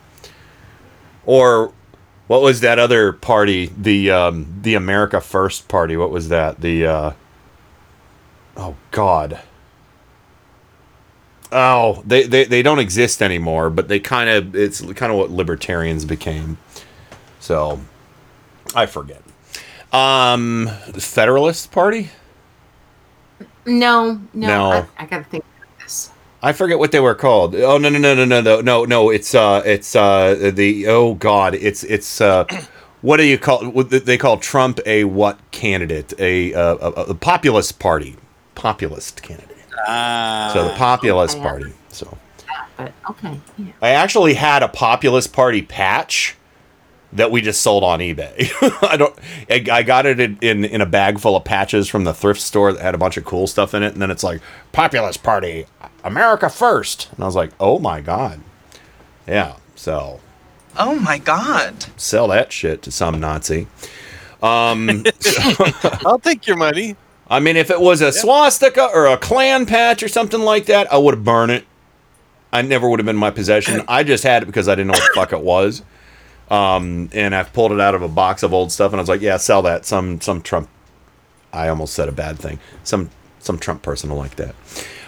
Or what was that other party? The um, the America First Party. What was that? The uh, oh God. Oh, they, they they don't exist anymore, but they kind of it's kind of what libertarians became. So I forget. Um, the Federalist Party. No, no, No. I, I gotta think about this. I forget what they were called. Oh no no no no no no no no! It's uh it's uh the oh god it's it's uh what do you call they call Trump a what candidate a uh, a, a populist party populist candidate Ah. so the populist party so But okay, yeah. I actually had a populist party patch that we just sold on eBay. I don't. I I got it in, in in a bag full of patches from the thrift store that had a bunch of cool stuff in it, and then it's like populist party, America first, and I was like, oh my god, yeah. So Oh my god. sell that shit to some Nazi. Um, I'll take your money. I mean, if it was a swastika or a Klan patch or something like that, I would have burned it. I never would have been in my possession. I just had it because I didn't know what the fuck it was. Um, and I pulled it out of a box of old stuff, and I was like, "Yeah, sell that." Some some Trump. I almost said a bad thing. Some some Trump person will like that.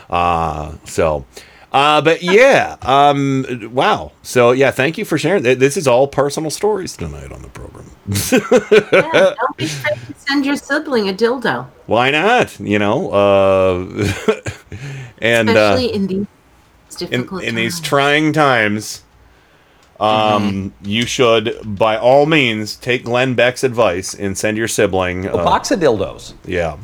Uh, so, uh, but yeah, um, wow. So yeah, thank you for sharing. This is all personal stories tonight on the program. yeah don't be afraid to send your sibling a dildo, Why not? You know, uh, and uh, especially in these difficult in these times. trying times, um, you should by all means take Glenn Beck's advice and send your sibling A box of dildos. Yeah.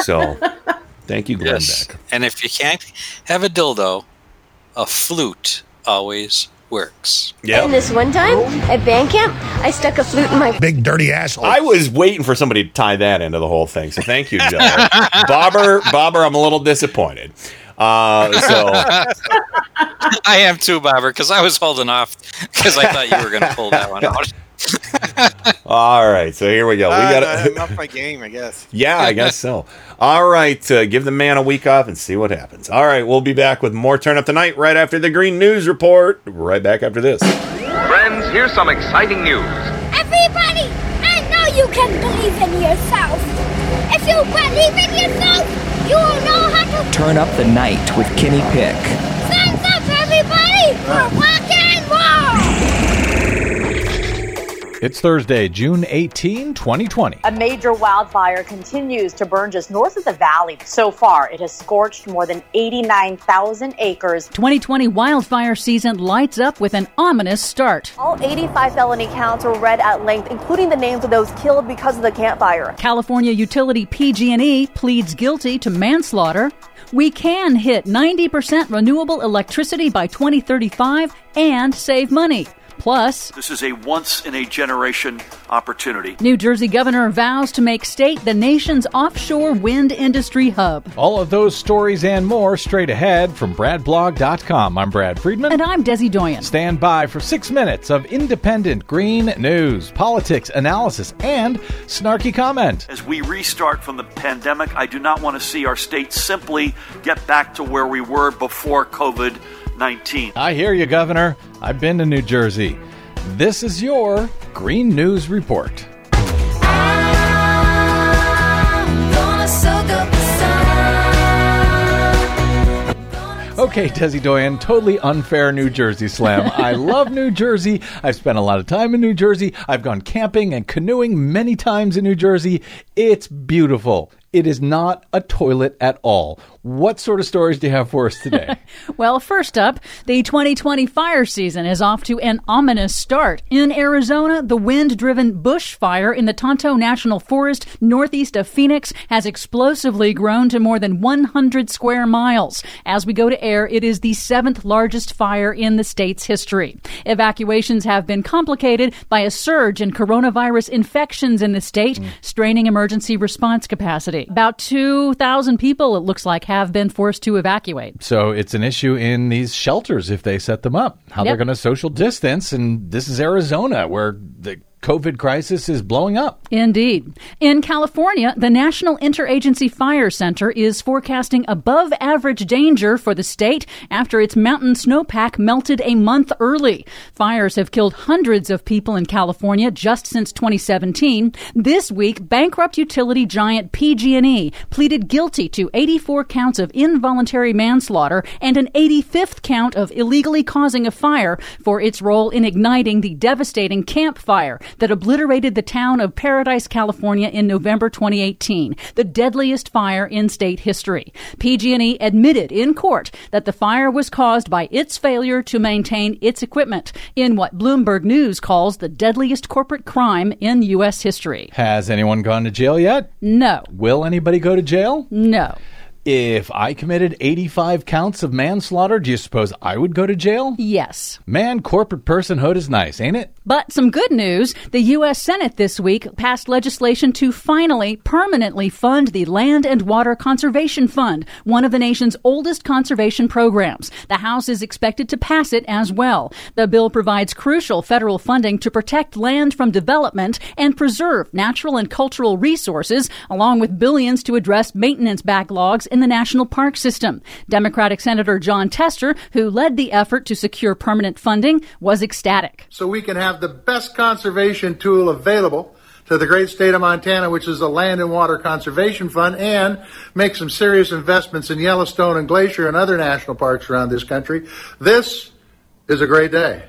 So, thank you, Glenn Yes. Beck. And if you can't have a dildo, a flute always works. Yeah. And this one time at band camp, I stuck a flute in my Big dirty asshole. I was waiting for somebody to tie that into the whole thing. So thank you, Joe. Bobber, Bobber, I'm a little disappointed. Uh, so I am too, Bobber, because I was holding off because I thought you were going to pull that one out. All right, so here we go. We Uh, got I'm my game, I guess. Yeah, I guess so. All right, uh, give the man a week off and see what happens. All right, we'll be back with more Turn Up the Night right after the Green News Report. Right back after this. Friends, here's some exciting news. Everybody, I know you can believe in yourself. If you believe in yourself, you will know how to Turn up the night with Kenny Pick. stand up, everybody, for rock It's Thursday, June 18, 2020. A major wildfire continues to burn just north of the valley. So far, it has scorched more than 89,000 acres. 2020 wildfire season lights up with an ominous start. All 85 felony counts were read at length, including the names of those killed because of the campfire. California utility PG&E pleads guilty to manslaughter. We can hit 90% renewable electricity by 2035 and save money. Plus, This is a once in a generation opportunity. New Jersey governor vows to make state the nation's offshore wind industry hub. All of those stories and more straight ahead from BradBlog.com. I'm Brad Friedman. And I'm Desi Doyen. Stand by for six minutes of independent green news, politics, analysis, and snarky comment. As we restart from the pandemic, I do not want to see our state simply get back to where we were before COVID 19. I hear you, Governor. I've been to New Jersey. This is your Green News Report. Okay, Desi Doyen, totally unfair New Jersey slam. I love New Jersey. I've spent a lot of time in New Jersey. I've gone camping and canoeing many times in New Jersey. It's beautiful. It is not a toilet at all. What sort of stories do you have for us today? Well, first up, the 2020 fire season is off to an ominous start. In Arizona, the wind driven bushfire in the Tonto National Forest northeast of Phoenix has explosively grown to more than 100 square miles. As we go to air, it is the seventh largest fire in the state's history. Evacuations have been complicated by a surge in coronavirus infections in the state, mm. straining emergency response capacity. About 2,000 people, it looks like, have been forced to evacuate. So it's an issue in these shelters if they set them up, how they're going to social distance. And this is Arizona where the COVID crisis is blowing up. Indeed. In California, the National Interagency Fire Center is forecasting above average danger for the state after its mountain snowpack melted a month early. Fires have killed hundreds of people in California just since 2017. This week, bankrupt utility giant PG&E pleaded guilty to 84 counts of involuntary manslaughter and an 85th count of illegally causing a fire for its role in igniting the devastating Camp Fire that obliterated the town of Paradise, California in November 2018, the deadliest fire in state history. PG&E admitted in court that the fire was caused by its failure to maintain its equipment in what Bloomberg News calls the deadliest corporate crime in U.S. history. Has anyone gone to jail yet? No. Will anybody go to jail? No. If I committed 85 counts of manslaughter, do you suppose I would go to jail? Yes. Man, corporate personhood is nice, ain't it? But some good news the U.S. Senate this week passed legislation to finally permanently fund the Land and Water Conservation Fund, one of the nation's oldest conservation programs. The House is expected to pass it as well. The bill provides crucial federal funding to protect land from development and preserve natural and cultural resources, along with billions to address maintenance backlogs in the national park system. Democratic Senator Jon Tester, who led the effort to secure permanent funding, was ecstatic. so we can have the best conservation tool available to the great state of Montana, which is the Land and Water Conservation Fund, and make some serious investments in Yellowstone and Glacier and other national parks around this country. This is a great day.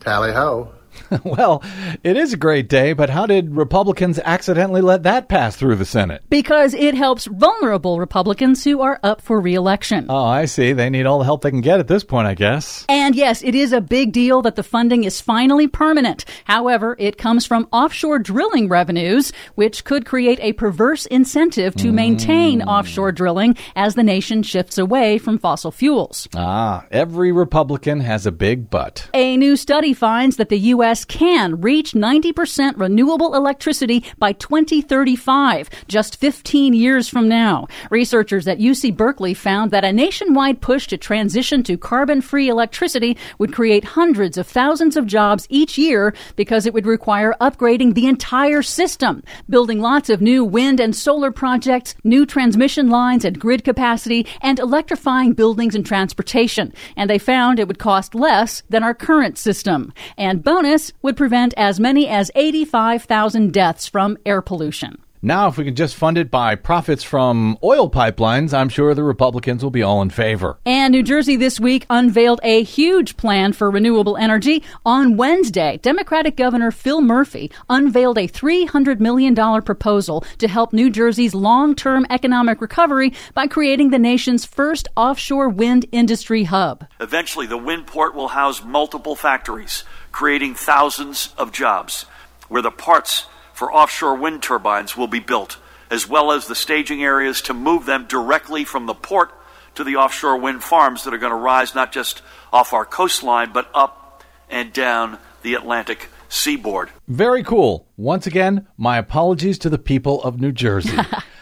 Tally ho. well, it is a great day, but how did Republicans accidentally let that pass through the Senate? Because it helps vulnerable Republicans who are up for reelection. Oh, I see. They need all the help they can get at this point, I guess. And yes, it is a big deal that the funding is finally permanent. However, it comes from offshore drilling revenues, which could create a perverse incentive to maintain offshore drilling as the nation shifts away from fossil fuels. Ah, every Republican has a big butt. A new study finds that the U.S. can reach 90% renewable electricity by 2035, just 15 years from now. Researchers at UC Berkeley found that a nationwide push to transition to carbon free electricity would create hundreds of thousands of jobs each year because it would require upgrading the entire system, building lots of new wind and solar projects, new transmission lines and grid capacity, and electrifying buildings and transportation. And they found it would cost less than our current system. And bonus would prevent as many as 85,000 deaths from air pollution. Now, if we can just fund it by profits from oil pipelines, I'm sure the Republicans will be all in favor. And New Jersey this week unveiled a huge plan for renewable energy. On Wednesday, Democratic Governor Phil Murphy unveiled a $300 million proposal to help New Jersey's long term economic recovery by creating the nation's first offshore wind industry hub. Eventually, the wind port will house multiple factories, creating thousands of jobs, where the parts for offshore wind turbines will be built, as well as the staging areas to move them directly from the port to the offshore wind farms that are going to rise not just off our coastline, but up and down the Atlantic seaboard. Very cool. Once again, my apologies to the people of New Jersey.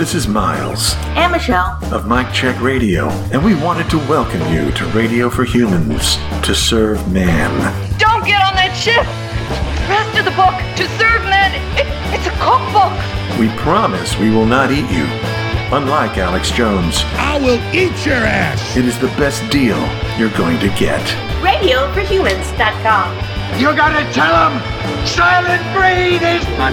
This is Miles And Michelle. of Mike Check Radio, and we wanted to welcome you to Radio for Humans to serve man. Don't get on that ship! The rest of the book, To Serve Men, it, it's a cookbook! We promise we will not eat you. Unlike Alex Jones, I will eat your ass. it is the best deal you're going to get. RadioForHumans.com. You gotta tell them Silent Breed is my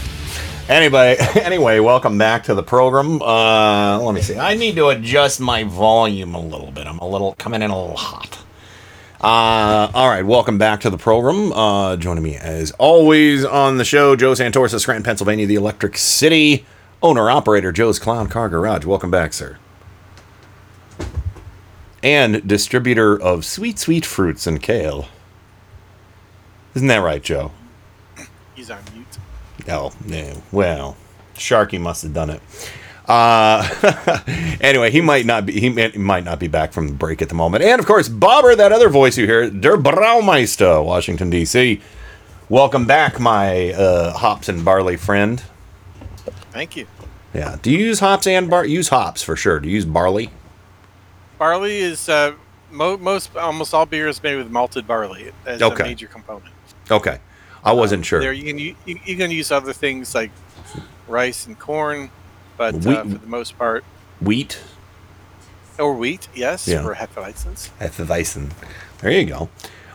Anyway, anyway, welcome back to the program. Uh, let me see. I need to adjust my volume a little bit. I'm a little coming in a little hot. Uh, all right, welcome back to the program. Uh, joining me as always on the show, Joe Santorsa, Scranton, Pennsylvania, the Electric City owner operator, Joe's Clown Car Garage. Welcome back, sir. And distributor of sweet, sweet fruits and kale. Isn't that right, Joe? He's on mute. Oh, no. Well, Sharky must have done it. Uh, anyway, he might not be. He might not be back from the break at the moment. And of course, Bobber, that other voice you hear, Der Braumeister, Washington D.C. Welcome back, my uh, hops and barley friend. Thank you. Yeah. Do you use hops and bar? Use hops for sure. Do you use barley? Barley is uh, mo- most almost all beer is made with malted barley as Okay. a major component. Okay. I wasn't sure. There you can you, you can use other things like rice and corn, but uh, for the most part, Wheat, or wheat, yes, Yeah. for Hefeweizen. Hefeweizen. There you go.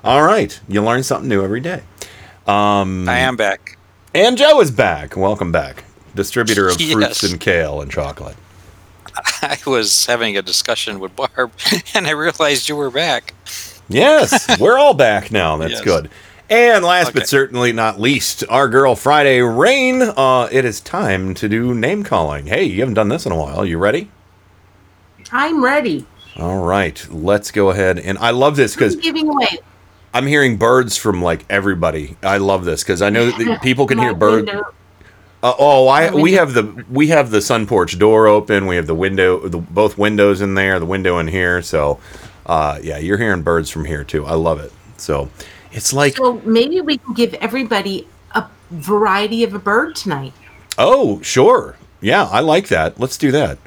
All right. You learn something new every day. Um, I am back. And Joe is back. Welcome back. Distributor of fruits and kale and chocolate. I was having a discussion with Barb, and I realized you were back. Yes, we're all back now. That's Yes. good. And last Okay. but certainly not least, our girl Friday Rain. Uh, it is time to do name calling. Hey, you haven't done this in a while. You ready? I'm ready. All right, let's go ahead. And I love this because I'm giving away. I'm hearing birds from like everybody. I love this because I know that people can hear birds. Uh, oh, I we have the we have the sun porch door open. We have the window, the, both windows in there, the window in here. So, uh, yeah, you're hearing birds from here too. I love it. So, it's like So maybe we can give everybody a variety of a bird tonight. Oh, sure. Yeah, I like that. Let's do that.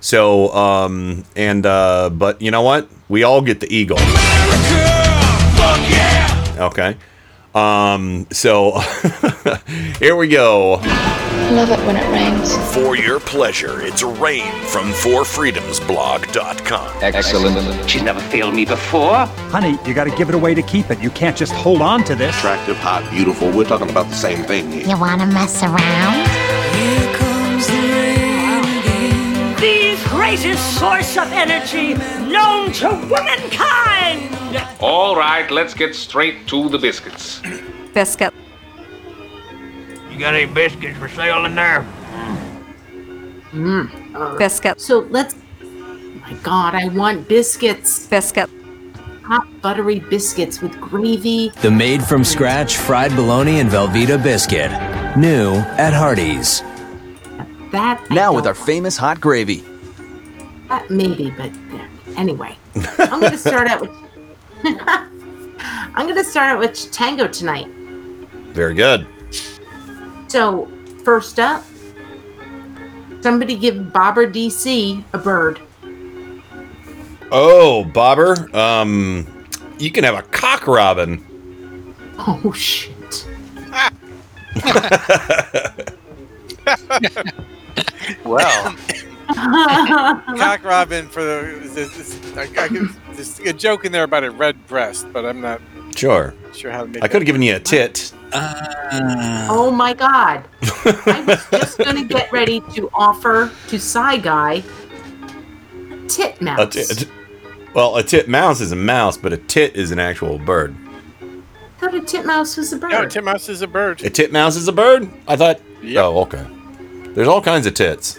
So, um, and, uh, but you know what? We all get the eagle. Okay. Um, so here we go. Love it when it rains. For your pleasure, it's Rain from ForFreedomsBlog.com. Excellent. She's never failed me before. Honey, you gotta give it away to keep it. You can't just hold on to this. Attractive, hot, beautiful. We're talking about the same thing here. You wanna mess around? Greatest source of energy known to womankind! All right, let's get straight to the biscuits. Biscuit. You got any biscuits for sale in there? Mm. Biscuit. So let's. Oh my God, I want biscuits. Biscuit. Hot buttery biscuits with gravy. The made from scratch fried bologna and Velveeta biscuit. New at Hardee's. That I Now with don't our famous hot gravy. Want. Uh, maybe, but uh, anyway, I'm gonna start out with. I'm gonna start out with tango tonight. Very good. So first up, Somebody give Bobber DC a bird. Oh, Bobber. Um, you can have a cock robin. Oh shit. well, Cock Robin for the. This, this, I, I could, there's a joke in there about a red breast, but I'm not Sure. sure how to make I could have given you a tit. Uh. Oh my god. I was just gonna get ready to offer to Psy Guy tit mouse. A tit. Well, a tit mouse is a mouse, but a tit is an actual bird. I thought a titmouse was a bird. No, titmouse is a bird. A titmouse is a bird? I thought. Oh, okay. There's all kinds of tits.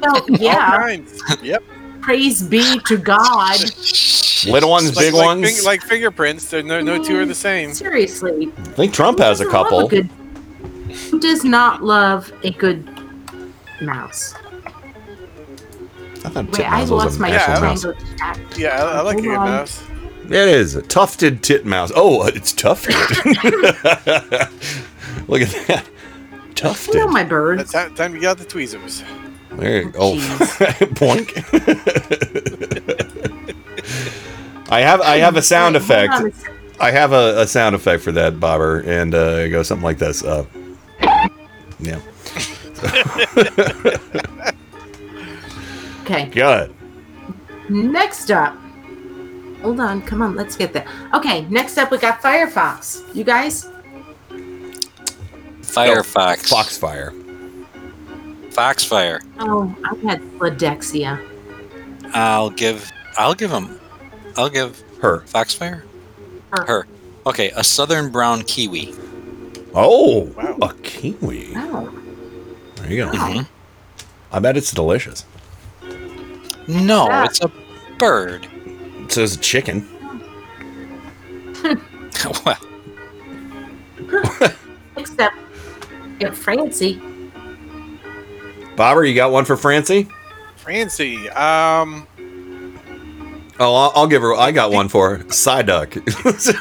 Well, All yeah. kinds. Yep. Praise be to God. Little ones, Like- big like ones. fing- like fingerprints. There, no, no two are the mm, same. Seriously. I think Trump has a Who doesn't love couple. good- who does not love a good mouse? I thought Wait, I titmouse was lost a my actual mouse. triangle chat. Yeah, I, I like a Hold good on. mouse. It is a tufted titmouse. Oh, uh, it's tufted. Look at that. You Tufted. know my bird. It's time, time to get the tweezers. There you go. Oh, boink. I have I have a sound effect. on a sec. I have a, a sound effect for that, Bobber, and uh, it goes something like this. Uh, yeah. Okay. Good. Next up. Hold on, come on, let's get there. Okay, next up we got Firefox. You guys? Firefox. Foxfire. Foxfire. Oh, I had Ladexia. I'll give. I'll give him. I'll give her Foxfire. Her. Her. Okay, a southern brown kiwi. Oh, a kiwi. Oh. There you go. Mhm. I bet it's delicious. No, Yeah. it's a bird. So it's a chicken. well, Except get Francie. Bobber, you got one for Francie? Francie. Um, Oh, I'll, I'll give her. I got one for her. Psyduck. So-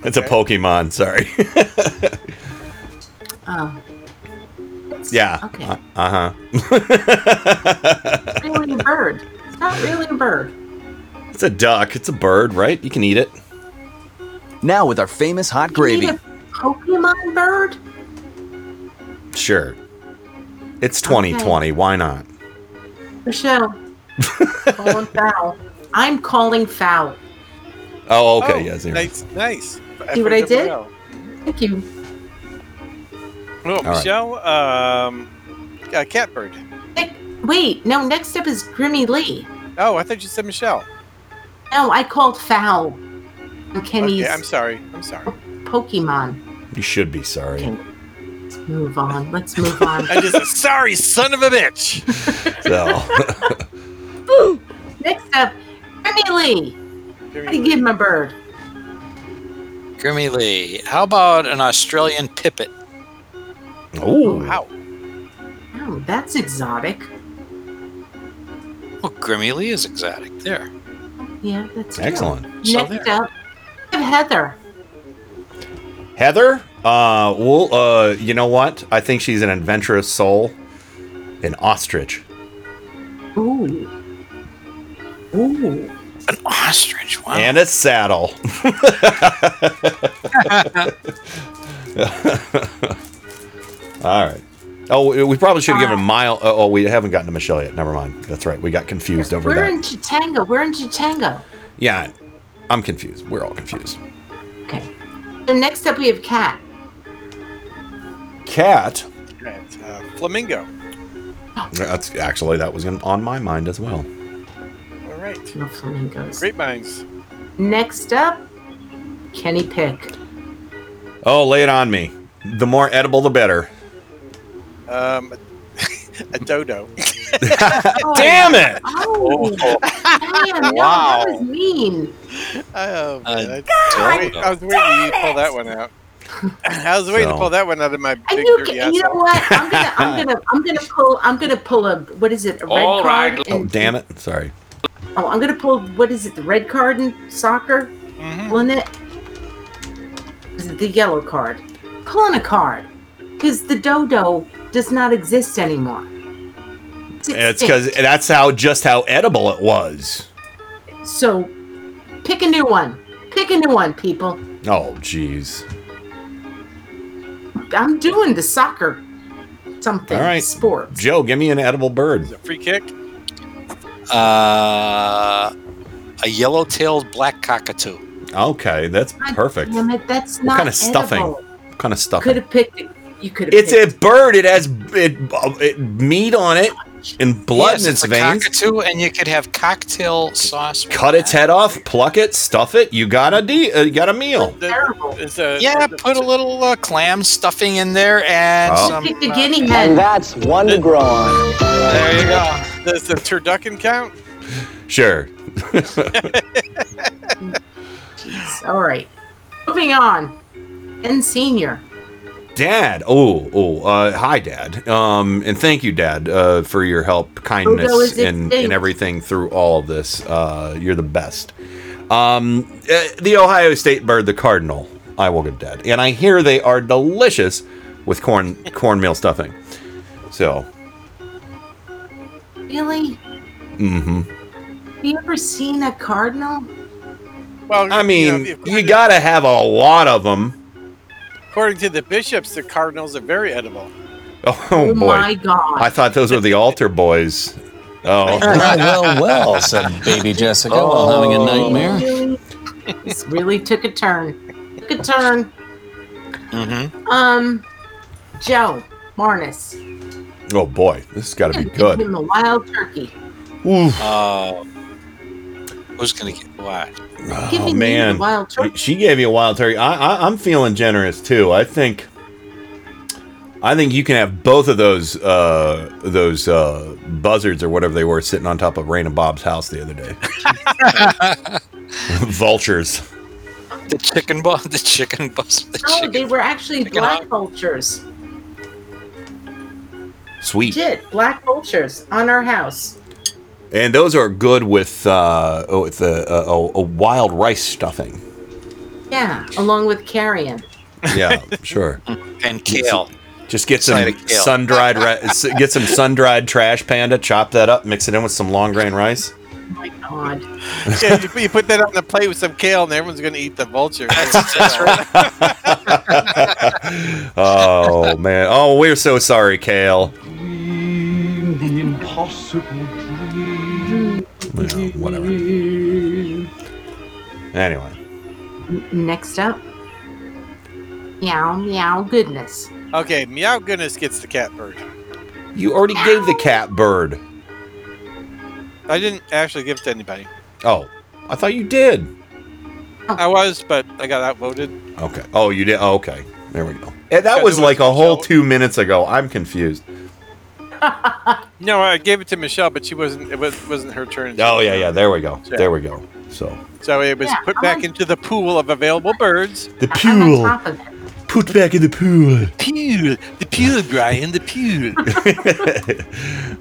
it's a Pokemon. Sorry. Oh. yeah. Okay. Uh huh. Really a bird. It's not really a bird. It's a duck. It's a bird, right? You can eat it. Now with our famous hot You gravy. need a Pokemon bird? Sure. It's 2020. Why not? Michelle. calling foul. I'm calling foul. Oh, okay. oh, yeah, zero. nice, nice. See what I did? Thank you. Oh, right. Michelle. Um, uh, catbird. Wait, no, next up is Grimmy Lee. Oh, I thought you said Michelle. No, I called foul. Kenny's Okay, I'm sorry. I'm sorry. Pokemon. You should be sorry. Let's move on. Let's move on. I just said, sorry, son of a bitch. So, Boo! Next up, Grimmy Lee. How do you give him a bird? Grimmy Lee. How about an Australian pipit? oh, Wow. Oh, that's exotic. Well, Grimmy Lee is exotic. There. Yeah, that's excellent. So Next there. up, Heather. Heather. Uh, well, uh, you know what? I think she's an adventurous soul. An ostrich. Ooh. Ooh. An ostrich. Wow. And a saddle. All right. Oh, we probably should have given a Mile. Oh, oh, we haven't gotten to Michelle yet. Never mind. That's right. We got confused over We're that. in Chitango. We're in Chitango. Yeah, I'm confused. We're all confused. Okay. So next up, we have Cat. Cat. Right, uh, flamingo. That's actually that was gonna- on my mind as well. All right. No flamingos. Great minds. Next up, Kenny Pick. Oh, lay it on me. The more edible, the better. Um, a dodo. Damn it! Oh, man, no, Wow. that was mean. Oh, man, I, wait, I was waiting for you to pull that one out. I was waiting to pull that one out of my And big you, dirty ca- you know what? I'm gonna, I'm gonna, I'm gonna pull, I'm gonna pull a, what is it, a red All card? right. Oh, damn it! Sorry. Oh, I'm gonna pull, what is it, the red card in soccer? mm-hmm. Pulling it. Is it the yellow card? Pulling a card, because the dodo does not exist anymore. It's because that's how just how edible it was. So pick a new one. Pick a new one, people. Oh, jeez. I'm doing the soccer something All right, sport. Joe, give me an edible bird. Free kick. Uh, a yellow-tailed black cockatoo. Okay, that's perfect. Damn it, that's What not kind of stuffing? What kind of stuffing? Could have picked it. You could have. It's a bird. It has it, it meat on it and blood yes, in its it's a veins. cockatoo, and you could have cocktail sauce. Cut its head off, pluck it, stuff it. You got a de- uh, you got a meal. It's a, Yeah, put a little uh, clam stuffing in there and Oh. some. Pick the guinea hen. that's one to grow on. There you go. Does the turducken count? Sure. All right. Moving on. And senior. Dad. Oh, oh. Uh, hi, Dad. Um, and thank you, Dad, uh, for your help, kindness, is and, and everything through all of this. Uh, you're the best. Um, uh, the Ohio State bird, the cardinal. I will give Dad, and I hear they are delicious with corn cornmeal stuffing. So, Really? mm-hmm. Have you ever seen a cardinal? Well, I mean, you, know, you gotta have a lot of them. According to the bishops, the cardinals are very edible. Oh, Oh boy! my God. I thought those were the altar boys. Oh, well, well, said baby Jessica while having a nightmare. Really? this really took a turn. Took a turn. Mm-hmm. Um, Joe Marnus. oh boy! This has got to be Give good. him a wild turkey. Oof. Uh, who's gonna get what? Oh Giving you man, the wild turkey. she gave you a wild turkey. I, I, I'm feeling generous too. I think, I think you can have both of those uh, those uh, buzzards or whatever they were sitting on top of Rain and Bob's house the other day. Vultures. The chicken bus. The chicken bus. The Oh, chicken. they were actually Chicken black hawk. vultures. Sweet. Legit, black vultures on our house. And those are good with uh, oh, with a, a, a wild rice stuffing. Yeah, along with carrion. Yeah, sure. and kale. Just get some sun dried get some sun dried trash panda, chop that up, mix it in with some long grain rice. Oh my god. yeah, you, put- you put that on the plate with some kale, and everyone's going to eat the vulture. That's right. Oh man. Oh, we're so sorry, Kale. The impossible dream. Well, whatever. Anyway. Next up. Meow, meow, goodness. Okay, Meow Goodness gets the cat bird. You already gave the cat bird. I didn't actually give it to anybody. Oh, I thought you did. I was, but I got outvoted. Okay. Oh, you did. Oh, okay. There we go. And that was like a whole two minutes ago. I'm confused. No, I gave it to Michelle, but she wasn't. It was, wasn't her turn. Oh yeah, yeah. There we go. Yeah. There we go. So So it was Yeah, put I'm back on- into the pool of available birds. the I'm on top of it. Put back in the pool. Pool, the pool, Brian, the pool.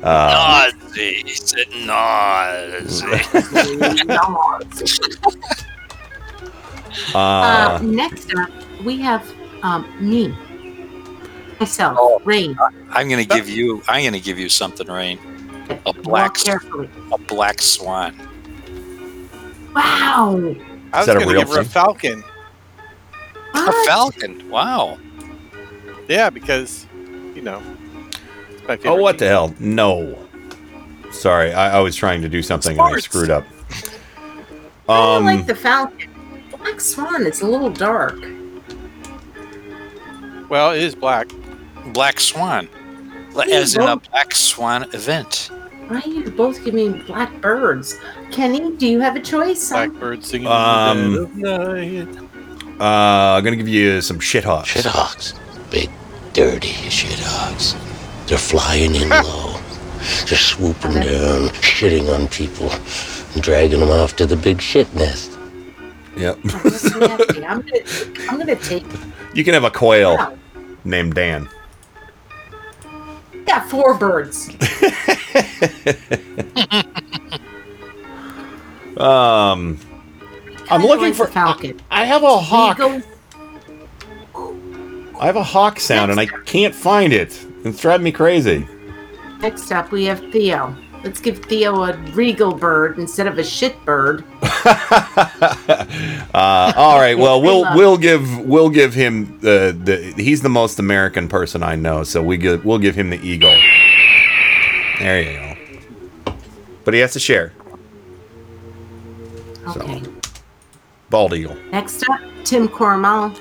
uh, Nazi. He said Nazi. uh, uh, next up, we have um, me. Myself, Oh. Rain. I'm gonna give you. I'm gonna give you something, Rain. A black. A black swan. Wow. I was Is that a going to give her a thing? falcon. A falcon. Wow. Yeah, because you know. my oh, favorite what the hell? No. Sorry, I, I was trying to do something and I screwed up. I Um, like the falcon. Black swan. It's a little dark. Well, it is black. Black swan. Like, Yeah, As in a black swan event. Why are you both giving black birds? Kenny, do you have a choice? Blackbird singing. Um, in the dead of night. uh, I'm gonna give you some shit hawks. Shithawks. Big, dirty shithawks. They're flying in low. They're swooping down, shitting on people, and dragging them off to the big shit nest. Yep. I'm gonna, I'm gonna take. you can have a quail Wow. named Dan. Got four birds. Um, I'm looking for. falcon. I have a hawk. I have a hawk sound and I can't find it. It's driving me crazy. Next up, we have Theo. Let's give Theo a regal bird instead of a shit bird. Uh, all right. Well, we'll we'll give we'll give him the the he's the most American person I know, so we give we'll give him the eagle. There you go. But he has to share. Okay. Bald eagle. Next up, Tim Cormall.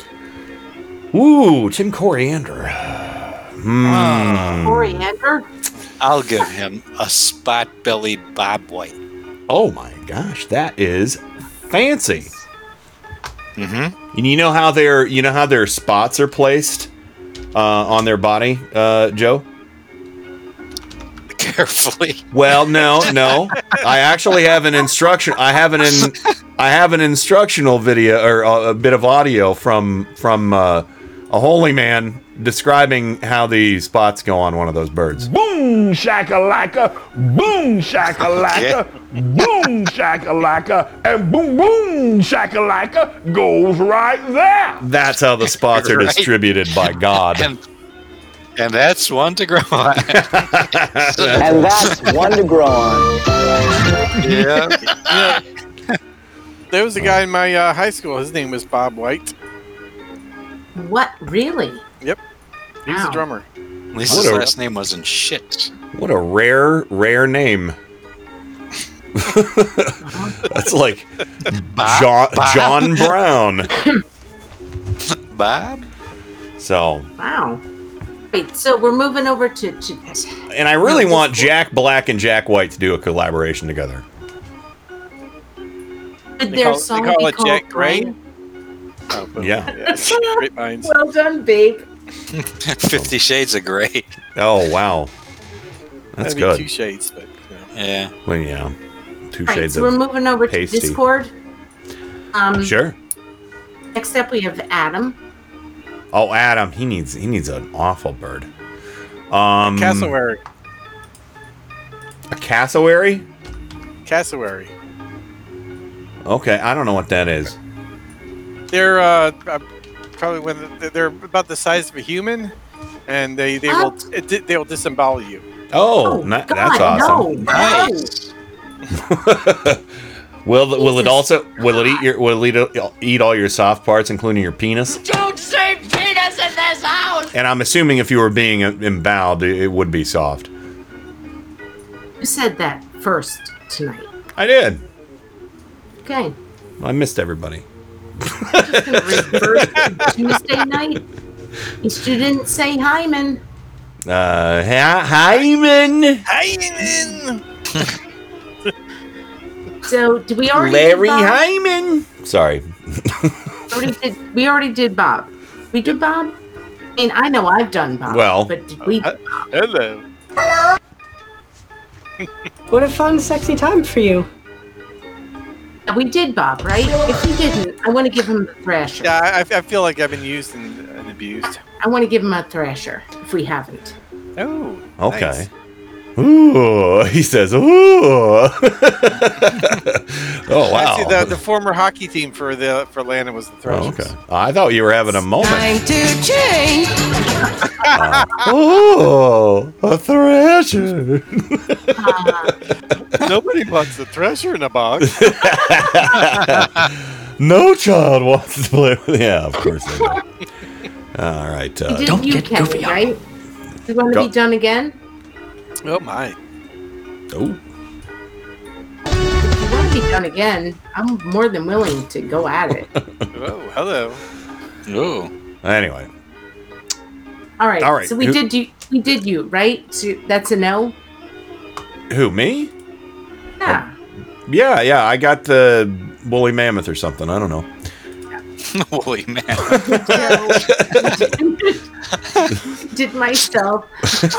Ooh, Tim Coriander. Hmm. Coriander. I'll give him a spot bellied Bob White. Oh my gosh, that is fancy. Mm-hmm. And you know how their you know how their spots are placed uh, on their body, uh, Joe? Carefully. Well, no, no. I actually have an instruction. I have an in, I have an instructional video or a, a bit of audio from from uh, a holy man describing how the spots go on one of those birds. Boom shakalaka, boom shakalaka, boom shakalaka, and boom boom shakalaka goes right there. That's how the spots are Right. distributed by God. And, and that's one to grow on. And that's one to grow on. yeah. There was a guy in my uh, high school. His name was Bob White. What? Really? Yep. He was Wow. a drummer. At least What his a- last name wasn't shit. What a rare, rare name. That's like John, Bob? John Brown. Bob? So, Wow. Wait, so we're moving over to, to and I really want Jack Black and Jack White to do a collaboration together. Did They their call- they song call be it called Jack Gray? Gray? Oh, boom. Yeah. Yes. Great minds. Well done, babe. Fifty Shades of Grey. Oh wow, that's That'd good. Two shades, but you know. Yeah. Well, yeah, two All right, shades so we're of moving over pasty. to Discord. Um, Sure. Next up, we have Adam. Oh, Adam, he needs he needs an awful bird. Um, Cassowary. A cassowary? Cassowary. Okay, I don't know what that is. They're uh, uh, probably when they're about the size of a human, and they they will it, they will disembowel you. Oh, na- that's awesome. Nice. Will the- will it also will it eat your will it eat, eat all your soft parts, including your penis? Don't say penis in this house! And I'm assuming if you were being emboweled, it it would be soft. Who said that first tonight? I did. Okay. I missed everybody. Reverse Tuesday night. You still didn't say Hyman. Uh, Hy- Hyman, Hyman. So, did we already Larry did Bob? Hyman. Sorry. Already did, we already did Bob. We did Bob? I mean, I know I've done Bob. Well- but did we? Hello. What a fun, sexy time for you. We did Bob, right? If we didn't, I want to give him a thrasher. Yeah, I, I feel like I've been used and, and abused. I want to give him a thrasher if we haven't. Oh. Okay. nice. Ooh, he says, ooh. oh wow. Actually, the, the former hockey team for the for Landon was the Oh, Thrashers. okay. I thought you were having a moment. to change! oh, a thrasher. Nobody wants a Thresher in a box. no child wants to play with. Yeah, of course they do. All right. Uh, We did you, Kenny, right? You want to Go- be done again? Oh my. Oh. If you want to be done again, I'm more than willing to go at it. Oh, hello. Oh. Anyway, All right. All right, So we who- did you. We did you, right? So that's a no. who me? Yeah. Yeah, yeah. I got the woolly mammoth or something. I don't know. Holy man. did myself.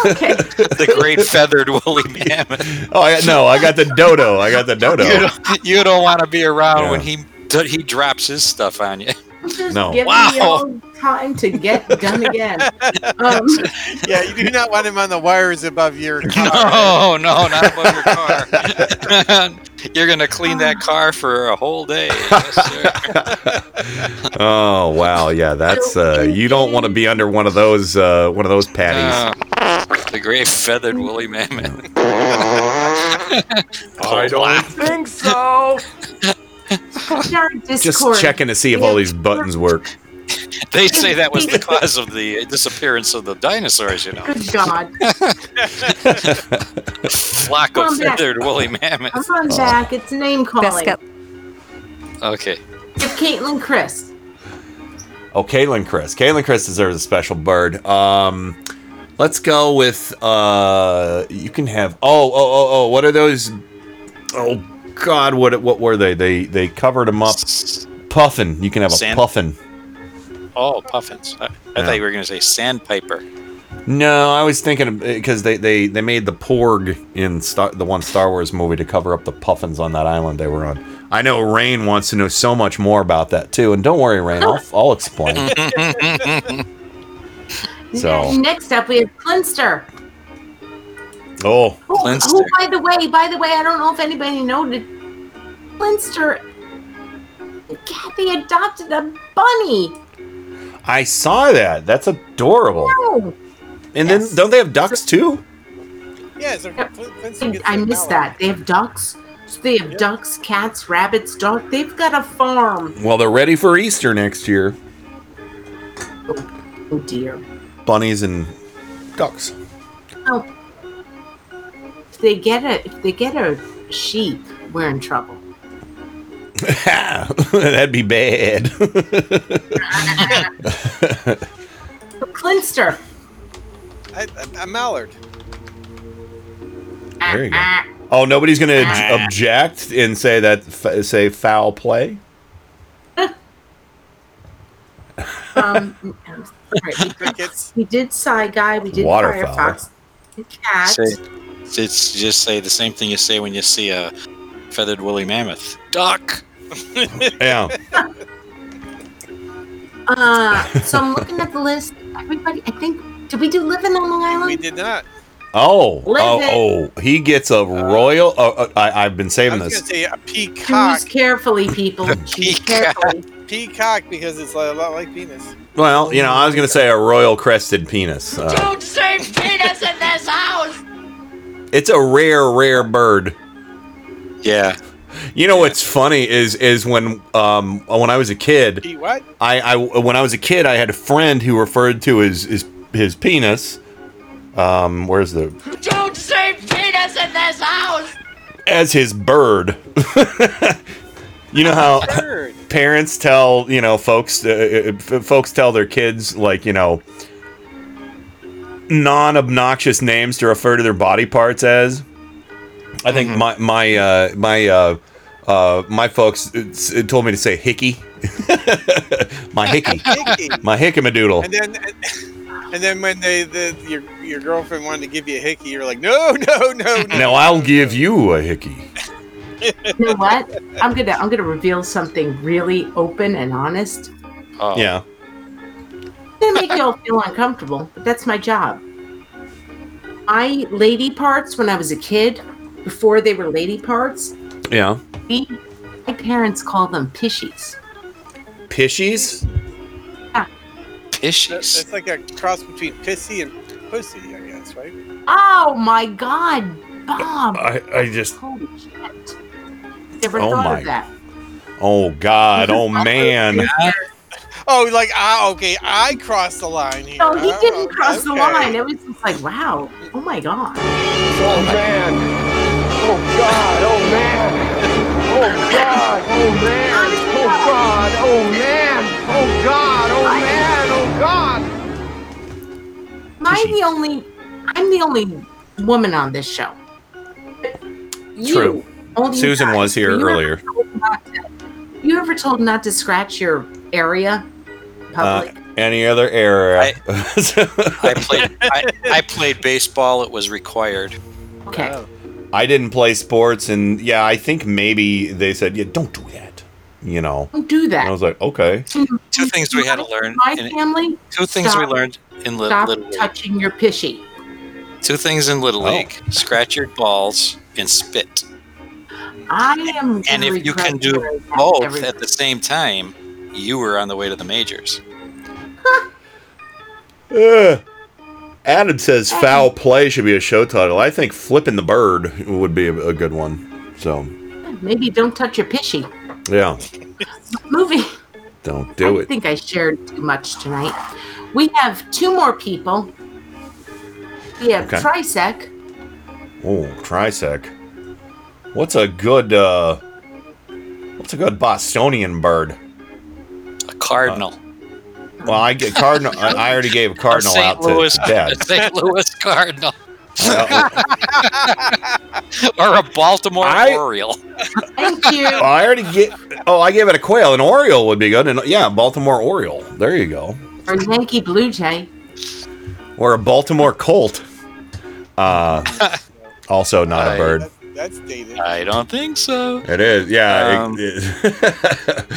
Okay. the great feathered woolly mammoth. Oh, I, no, I got the dodo. I got the dodo. You don't, you don't want to be around Yeah. when he he drops his stuff on you. Just No. Give Wow. me all time to get done again. Um, Yeah, you do not want him on the wires above your car. No, no, not above your car. You're gonna clean that car for a whole day. Yes, sir. Oh wow, yeah. That's uh, you don't want to be under one of those uh, one of those patties. Uh, The great feathered woolly mammoth. I don't think so. Our Just checking to see if all these buttons work. They say that was the cause of the disappearance of the dinosaurs, you know. Good God. Flock of feathered woolly mammoths. Come on back. It's name calling. Okay. Give Caitlin Chris. Oh, Caitlin Chris. Caitlin Chris deserves a special bird. Um, let's go with. Uh, you can have. Oh, oh, oh, oh. What are those? Oh God, what what were they? They they covered them up. Puffin. You can have a Sand- puffin. Oh, puffins. I, I Yeah. thought you were going to say sandpiper. No, I was thinking because eh, they, they they made the porg in Star, the one Star Wars movie to cover up the puffins on that island they were on. I know Rain wants to know so much more about that too, and don't worry, Rain, I'll I'll explain. so, Next up, we have Clinster. Oh, Who, oh, who, by the way, by the way, I don't know if anybody noted, Clinster, Kathy adopted a bunny. I saw that. That's adorable. No. And then don't they have ducks too? Yeah, so Vincent gets missed that. They have ducks. So they have ducks, cats, rabbits, dogs. They've got a farm. Well, they're ready for Easter next year. Oh, oh dear. Bunnies and ducks. Oh. If they get a if they get a sheep, we're in trouble. That'd be bad. Clinster. I, I, a mallard. There you go. Oh, nobody's going to object and say that say foul play. Um, right, we, did, we did Psy Guy. We did Waterfowl. Firefox. Cat. Say, it's just say the same thing you say when you see a feathered woolly mammoth. Duck. Yeah. Uh, so I'm looking at the list. Everybody, I think, did we do Living on Long Island? We did not. Oh, oh, oh! He gets a royal. Oh, uh, I, I've been I saving was this. say a peacock. Choose carefully, people. Choose carefully. Peacock because it's a lot like penis. Well, you know, I was going to say a royal crested penis. Uh, Don't say penis in this house! It's a rare, rare bird. Yeah. You know what's funny is is when um when I was a kid, He what? I, I when I was a kid, I had a friend who referred to his his his penis. Um, where's the Don't say penis in this house! as his bird. you know how parents tell you know folks uh, uh, folks tell their kids like you know non-obnoxious names to refer to their body parts as. I think my my uh, my uh, uh, my folks it told me to say hickey. my hickey, my Hickey. my hickamadoodle. And then, and then when they the your your girlfriend wanted to give you a hickey, you're like, no, no, no, no. Now I'll give you a hickey. You know what? I'm gonna I'm gonna reveal something really open and honest. Oh. Yeah. It's gonna make you all feel uncomfortable, but that's my job. My lady parts when I was a kid, before they were lady parts, Yeah. we, my parents call them pishies. Pishies? Yeah. Pishies. It's like a cross between pissy and pussy, I guess, right? Oh my god, Bob! I, I just Holy shit. Never Oh thought my- of that. Oh God! Oh man! Oh, like ah, okay, I crossed the line here. No, he Oh, didn't cross the line. It was just like, wow. Oh my god. Oh man. Oh God. Oh man. Oh God. Oh man. Oh God. Oh man. Oh God. Oh man. Oh God. Am I the only? I'm the only woman on this show. You, True. only Susan guys. was here you earlier. told not to- You ever told not to scratch your area? Uh, any other area? I played. I, I played baseball. It was required. okay. I didn't play sports, and yeah, I think maybe they said, "Yeah, don't do that." You know. Don't do that. And I was like, "Okay." Two things we had to learn. My in- family. two things we learned in li- Stop Little League. touching your pishy. Two things in Little Oh. League: scratch your balls and spit. I am. And if you can do both every- at the same time, you were on the way to the majors. Ugh. Adam says foul play should be a show title. I think flipping the bird would be a, a good one. So Maybe don't touch your pishy. yeah, Movie. don't do I it. I think I shared too much tonight. We have two more people. We have Okay. Trisec. Oh, trisec. What's a good uh what's a good Bostonian bird? A cardinal. Well, I get cardinal. I, I already gave a cardinal St. out to, Louis, to Dad. St. Louis Cardinal. Well, or a Baltimore I- Oriole. Thank you. oh, I already get. Oh, I gave it a quail. An Oriole would be good. And yeah, Baltimore Oriole. There you go. Or Yankee Blue Jay. Or a Baltimore Colt. Uh, also not a I- bird. That's dated. I don't think so. It is. Yeah. Um, it- it-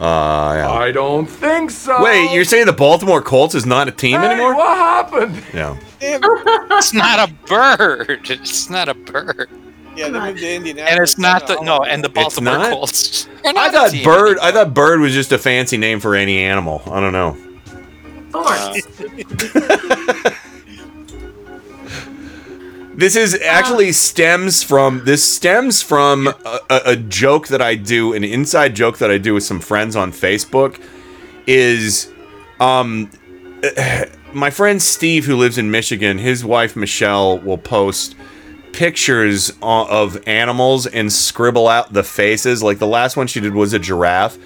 uh, yeah. I don't think so. Wait, you're saying the Baltimore Colts is not a team Hey, anymore? what happened? Yeah. It's not a bird. It's not a bird. Yeah, they moved to Indianapolis. And it's not the no, and the Baltimore not? Colts. I thought bird. I thought bird was just a fancy name for any animal. I don't know. This is actually stems from this stems from a, a, a joke that I do, an inside joke that I do with some friends on Facebook. Is um my friend Steve who lives in Michigan, his wife Michelle will post pictures of animals and scribble out the faces. Like the last one she did was a giraffe,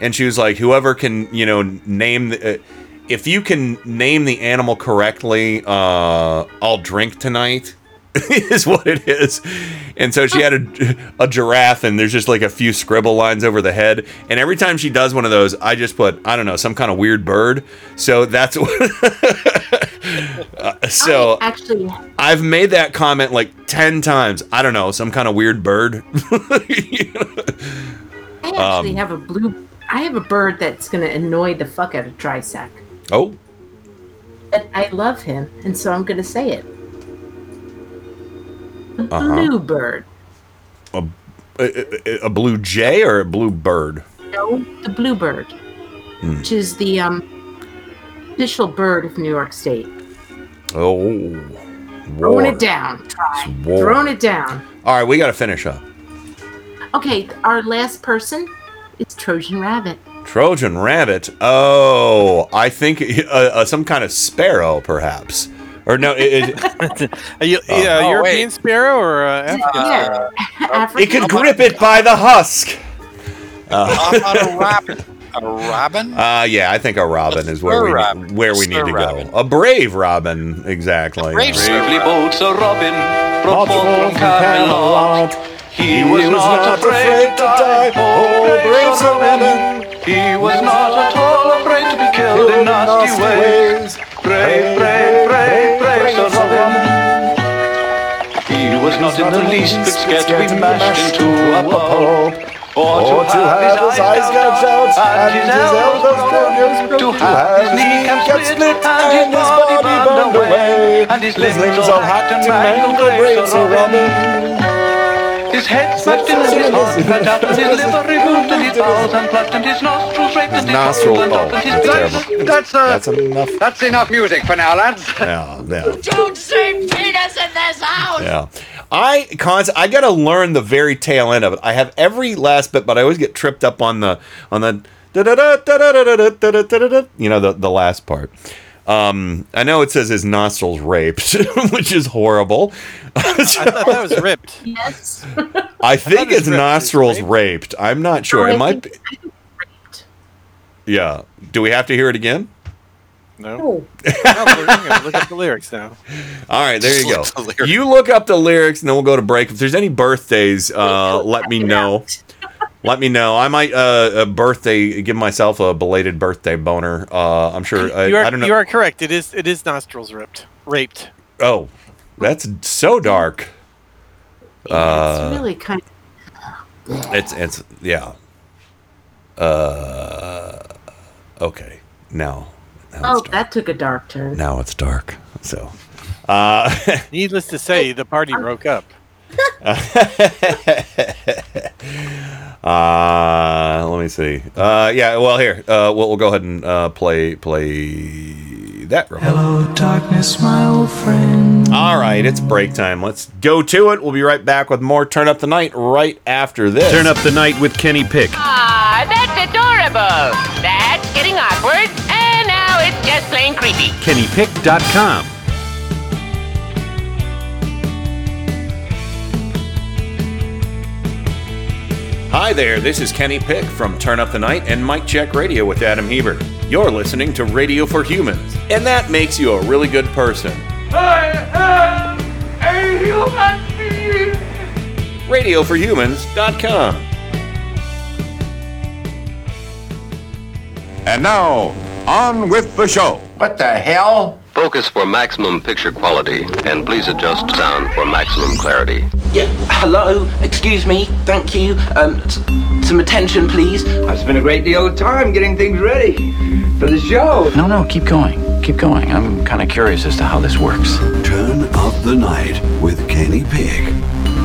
and she was like, "Whoever can, you know, name the." Uh, if you can name the animal correctly, uh, I'll drink tonight. is what it is. And so she had a, a giraffe, and there's just like a few scribble lines over the head. And every time she does one of those, I just put, I don't know, some kind of weird bird. So that's what. Uh, so Actually, I've made that comment like 10 times. I don't know, some kind of weird bird. I actually Um, have a blue. I have a bird that's going to annoy the fuck out of Trisec. oh, But I love him, and so I'm going to say it. A Uh-huh. blue bird. a, a, a blue jay or a blue bird? No, the bluebird, Hmm. which is the um, official bird of New York State. Oh, Throwing it down. Try. Throwing it down. All right, we got to finish up. Okay, our last person is Trojan Rabbit. Trojan rabbit. Oh, I think uh, uh, some kind of sparrow, perhaps. Or no, it, it, Are you, Oh. yeah, Oh, European sparrow or uh, African Yeah, sparrow? it could grip it by the husk. Uh, a robin? A robin? Uh, yeah, I think a robin is where we robin. where we Sir need to robin. go. A brave robin, exactly. brave sir Bravely bold Sir Robin brought from Camelot. He was not afraid to die. Oh, brave Sir Robin. He was not at all afraid to be killed in nasty ways. Brave, brave, brave, was not in the least bit scared to be mashed into a pulp. Or to have his eyes gouged out and his elbows broken, to have his kneecaps split and his body burned away, and his limbs all hacked and mangled, brave Sir Robin. His head smashed in and his heart cut out and his liver removed and his bowels unplugged and his nostrils raped and his Nostril. bottom Oh, and his that's beard. terrible. That's uh, That's enough. that's enough music for now, lads. Yeah, yeah. Don't say penis in this house! Yeah. I cons I gotta learn the very tail end of it. I have every last bit, but I always get tripped up on the on the you know the the last part. Um, I know it says his nostrils raped, which is horrible. I, thought that was ripped. Yes. I think I his nostrils raped. raped. I'm not sure. Am I? Might be... Yeah. Do we have to hear it again? No. Oh, No, we're look up the lyrics now. All right, there you go. The. You look up the lyrics, and then we'll go to break. If there's any birthdays, uh, let me know. Let me know. I might uh, a birthday give myself a belated birthday boner. Uh, I'm sure. I, you are I don't know. you are correct. It is it is nostrils ripped, raped. oh, that's so dark. it's Uh, really kind it's it's yeah. Uh, okay. Now, now Oh, that took a dark turn. Now it's dark. So, uh, Needless to say, the party broke up. uh, let me see. Uh, yeah. Well, here uh, we'll, we'll go ahead and uh, play play that real Hello, darkness, my old friend. All right, it's break time. Let's go to it. We'll be right back with more Turn Up the Night right after this. Turn up the night with Kenny Pick. Ah, that's adorable. That's getting awkward. And now just plain creepy. KennyPick.com. Hi there, this is Kenny Pick from Turn Up the Night and Mike Check Radio with Adam Hebert. You're listening to Radio for Humans, and that makes you a really good person. I am a human being. RadioForHumans.com. And now, on with the show. What the hell? Focus for maximum picture quality, and please adjust sound for maximum clarity. Yeah, hello, excuse me, thank you. Um, s- some attention, please. I've spent a great deal of time getting things ready for the show. No, no, keep going. Keep going. I'm kind of curious as to how this works. Turn up the night with Kenny Pig.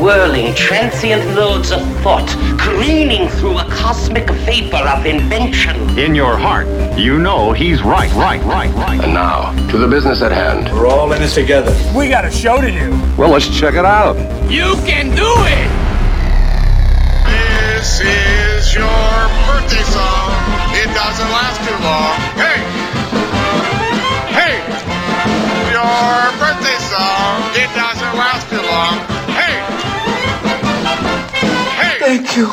whirling, transient loads of thought, careening through a cosmic vapor of invention. In your heart, you know he's right, right, right, right. And now, to the business at hand. We're all in this together. We got a show to do. Well, let's check it out. You can do it! This is your birthday song. It doesn't last too long. Hey! Hey! Your birthday song. It doesn't last too long. Thank you.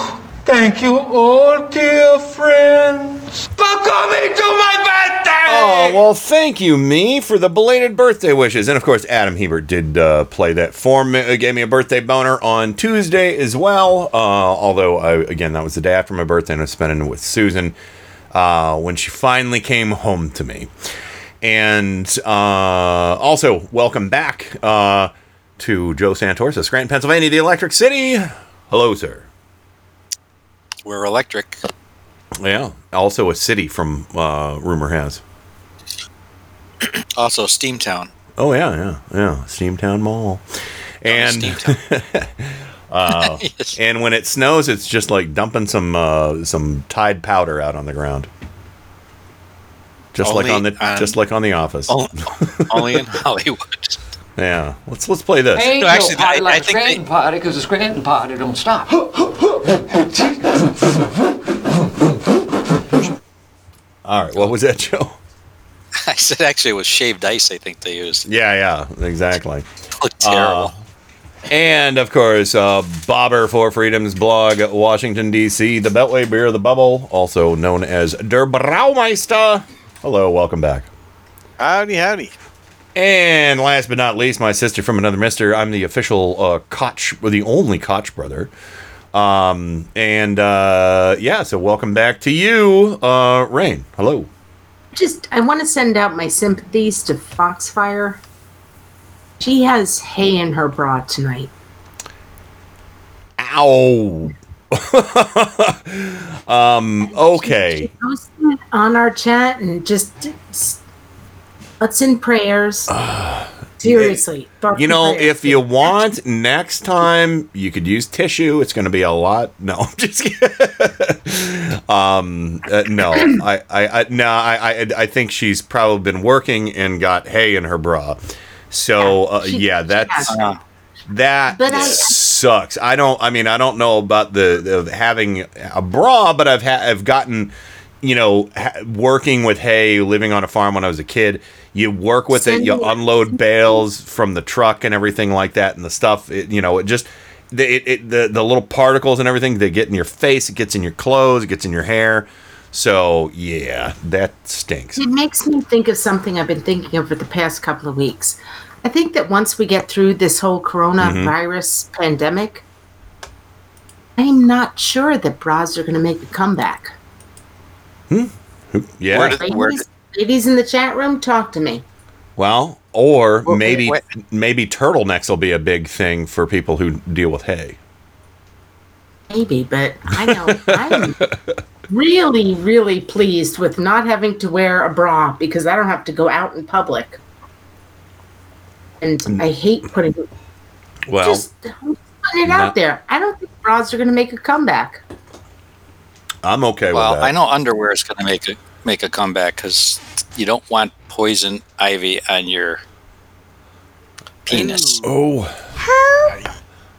Thank you, all dear friends, for coming to my birthday! Oh, well, thank you, me, for the belated birthday wishes. And of course, Adam Hebert did uh, play that for me, uh, gave me a birthday boner on Tuesday as well. Uh, although, I, again, that was the day after my birthday, and I was spending it with Susan uh, when she finally came home to me. And uh, also, welcome back uh, to Joe Santorsa, Scranton, Pennsylvania, the Electric City. Hello, sir. We're electric. Yeah, also a city from uh, rumor has. Also, Steamtown. Oh yeah, yeah, yeah. Steamtown Mall, and uh, and when it snows, it's just like dumping some uh, some Tide powder out on the ground, just like on the on- just like on the Office. O- Only in Hollywood. Yeah, let's let's play this. Ain't No, no actually, party I- like I a think Scranton party because the Scranton party don't stop. All right, what was that, Joe? I said actually it was shaved ice. I think they used. Yeah, yeah, exactly. Looked terrible. Uh, and of course, uh, Bobber for Freedom's blog, Washington, D.C., the Beltway Beer of the Bubble, also known as Der Braumeister. Hello, welcome back. Howdy, howdy. And last but not least, my sister from another mister. I'm the official uh, Koch, or the only Koch brother. Um, and uh, yeah, so welcome back to you, uh, Rain. Hello. Just, I want to send out my sympathies to Foxfire. She has hay in her bra tonight. Ow. um, okay. Posted it on our chat and just, just let's in prayers. Seriously. thoughts You know, prayers. if you want next time, you could use tissue. It's going to be a lot. No, I'm just kidding. um, uh, no, I, I, I, no, I, I, I think she's probably been working and got hay in her bra. So, uh, she- yeah, that's that. I- sucks. I don't. I mean, I don't know about the, the having a bra, but I've ha- I've gotten, you know, ha- working with hay, living on a farm when I was a kid. You work with it, you Send me- unload bales from the truck and everything like that, and the stuff. It, you know, it just the it, it, the the little particles and everything they get in your face, it gets in your clothes, it gets in your hair. So yeah, that stinks. It makes me think of something I've been thinking of for the past couple of weeks. I think that once we get through this whole mm-hmm. coronavirus pandemic, I'm not sure that bras are going to make a comeback. Hmm? Yeah. Where did, where Ladies, ladies in the chat room, talk to me. Well, or Well, maybe wait. maybe turtlenecks will be a big thing for people who deal with hay. Maybe, but I know I'm really, really pleased with not having to wear a bra because I don't have to go out in public. And I hate putting, Well, just putting it not- out there. I don't think bras are going to make a comeback. I'm okay well, with that. I know underwear is going to make a make a comeback because you don't want poison ivy on your penis. Oh.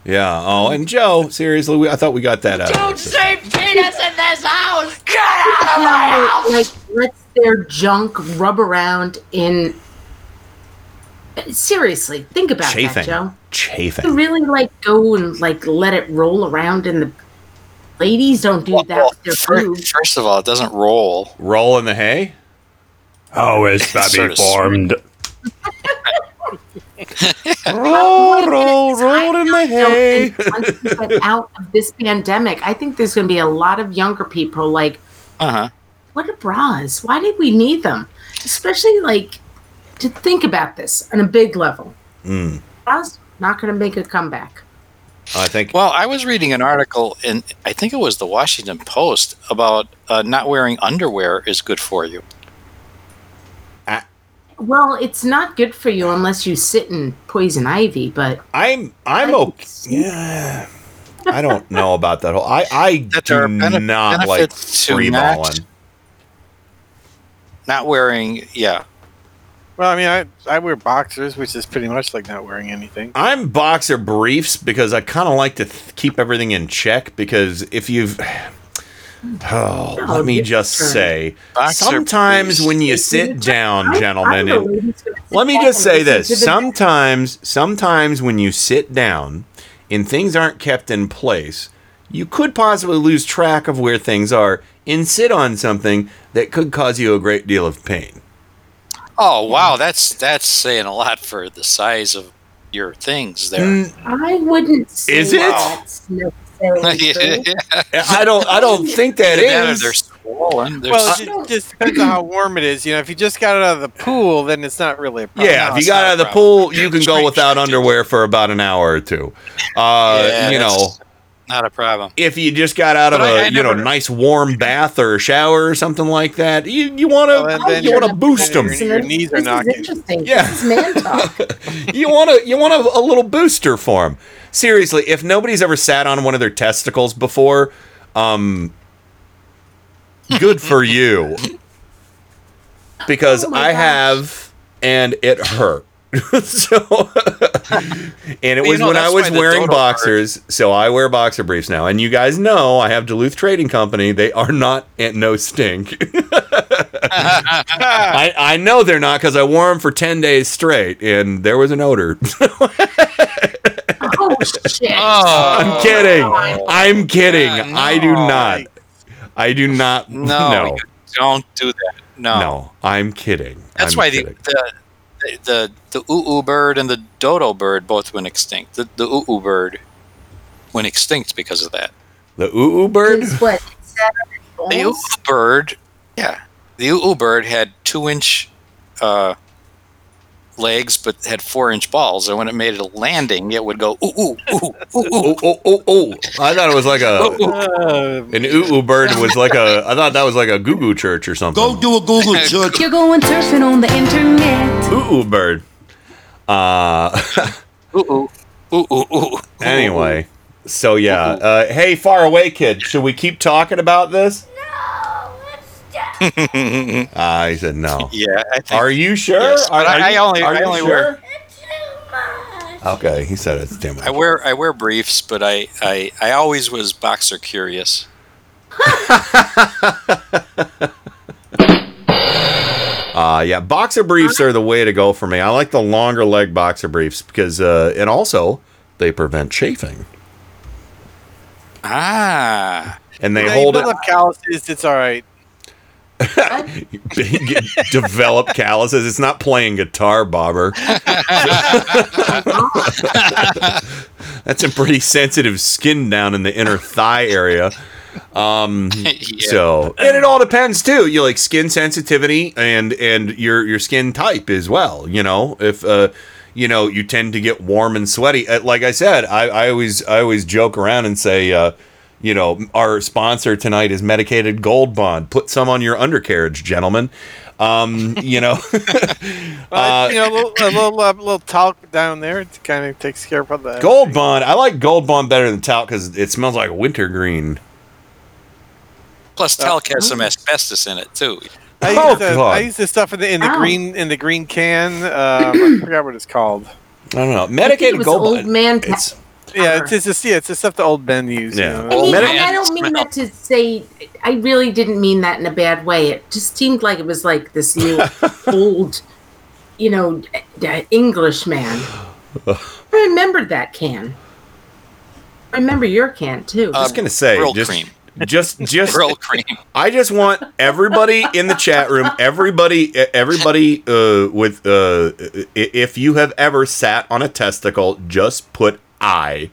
Yeah. Oh, and Joe, seriously, we, I thought we got that out. Don't say penis in this house! Get out of my house! like lets their junk rub around in. Seriously, think about Chafing. that, Joe. You Chafing. really like go and like let it roll around in the. Ladies don't do that Well, with their fir- boobs. first of all, it doesn't roll. Roll in the hay? How is that Sort of formed? roll, roll, roll in the hay. Once we get out of this pandemic, I think there's going to be a lot of younger people like, Uh huh. what are bras? Why did we need them? Especially like to think about this on a big level. Mm, Bras not going to make a comeback. I think. Well, I was reading an article in I think it was the Washington Post about uh, not wearing underwear is good for you. Well, it's not good for you unless you sit in poison ivy, but I'm I'm okay. Yeah. I don't know about that whole. I I That do benef- not like benefits to free not- balling. Not wearing, yeah. Well, I mean, I I wear boxers, which is pretty much like not wearing anything. I'm boxer briefs because I kind of like to th- keep everything in check because if you've Oh, let me just say, sometimes when you sit down, gentlemen, and ladies gonna sit let me just say listen this: sometimes, sometimes when you sit down and things aren't kept in place, you could possibly lose track of where things are and sit on something that could cause you a great deal of pain. Oh wow, that's that's saying a lot for the size of your things there. Mm, I wouldn't say Is it? that's necessarily true. I don't, I don't think that Either that or is. they're swollen. They're Well, s- it just depends on how warm it is. You know, if you just got out of the pool, then it's not really a problem. Yeah, if you got out of the problem. pool, you can go without underwear for about an hour or two. Uh, Yeah, you know, that's not a problem. if you just got out of But a I- I you know never- nice warm bath or shower or something like that, you you want to Well, you want to boost them. Your, your knees are This is knocking. interesting. Yeah. This is man talk. you want to you want a, a little booster for them. Seriously, if nobody's ever sat on one of their testicles before, um, good for you. Because Oh I gosh. have, and it hurt. so, and it Well, you was know, when I was wearing dodo boxers. So I wear boxer briefs now, and you guys know I have Duluth Trading Company. They are not at no stink. I, I know they're not because I wore them for 10 days straight and there was an odor. Oh shit! Oh, I'm kidding. I'm kidding. Yeah, I do not. I do not. No, No. don't do that. No, No. I'm kidding. that's I'm why kidding. the the the the oo oo bird and the dodo bird both went extinct. The the oo oo bird went extinct because of that. the oo oo bird. Is what? sat The oo bird, yeah, the oo oo bird had two inch uh, legs, but had four inch balls, and when it made a landing, it would go ooh ooh ooh ooh ooh. Oh, oh, oh, oh. I thought it was like a. Uh, An oo oo bird was like a. I thought that was like a goo goo church or something. Go do a Google search. You're going surfing on the internet. oo oo bird. Uh. Ooh ooh ooh ooh ooh. anyway. So yeah. Uh, hey, far away kid. Should we keep talking about this? Ah, he said no. yeah, I think. Are you sure? Yes, are, but I- are I you- only- are I you only sure? wear- Okay, he said it's too much. I wear I wear briefs, but I I, I always was boxer curious. Uh, yeah, boxer briefs are the way to go for me. I like the longer leg boxer briefs because, uh, and also they prevent chafing Ah, and they yeah, hold it. build up calluses. It's all right. Develop calluses. It's not playing guitar, bobber. That's a pretty sensitive skin down in the inner thigh area. Um, so and it all depends too. You like skin sensitivity and and your your skin type as well. You know if uh you know you tend to get warm and sweaty. Uh, Like I said, I, I always I always joke around and say. Uh, you know, our sponsor tonight is Medicated Gold Bond. Put some on your undercarriage, gentlemen. Um, you know, Uh, you know, a little, a little, uh, little talc down there. It kind of takes care of that. Gold Bond. I like Gold Bond better than talc because it smells like wintergreen. Plus, talc has some asbestos in it too. I Oh, use, the, I use this stuff in the in the Ow. green in the green can. Um, I forgot what it's called. I don't know. I think it Medicated Gold old Bond. man. It's Yeah, it's, it's just yeah, it's the stuff the old men use. you Yeah. know. I mean, Medi- and I don't mean that to say. I really didn't mean that in a bad way. It just seemed like it was like this new old, you know, uh, English man. I remembered that can. I remember your can too. I was gonna say Brill just, cream. just just Brylcreem. I just want everybody in the chat room, everybody, everybody, uh, with uh, if you have ever sat on a testicle, just put I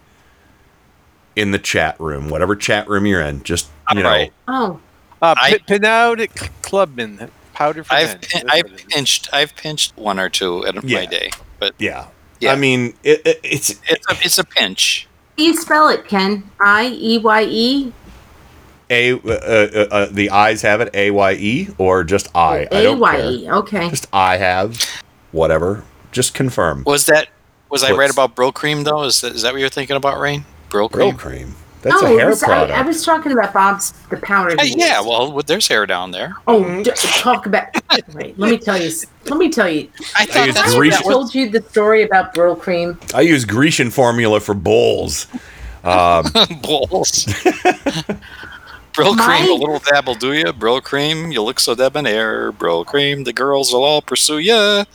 in the chat room, whatever chat room you're in. Just you know, Alright. oh, Uh, I- P- Pinaud Cl- Clubman powder for. I've pin- I've what it is. pinched I've pinched one or two in Yeah. my day, but yeah. Yeah. I mean, it, it, it's it's a, it's a pinch. you spell it, Ken? I E Y E. a uh, uh, uh, the eyes have it A Y E or just I. I A don't care. E. Okay. Just I have whatever. Just confirm. Was that was I right about Brylcreem though? Is that, is that what you're thinking about, Rain? Brill Brylcreem. cream. That's no, a hair was, I, product. I was talking about Bob's the powder. Uh, yeah, used. well, there's hair down there. Oh, d- talk about. Wait, let me tell you. Let me tell you. I thought use that's I Grease- that was told you the story about Brylcreem. I use Grecian formula for bowls. Um, balls. Brill My- cream, a little dab will do ya. Brylcreem, you look so debonair. Brylcreem, the girls will all pursue ya.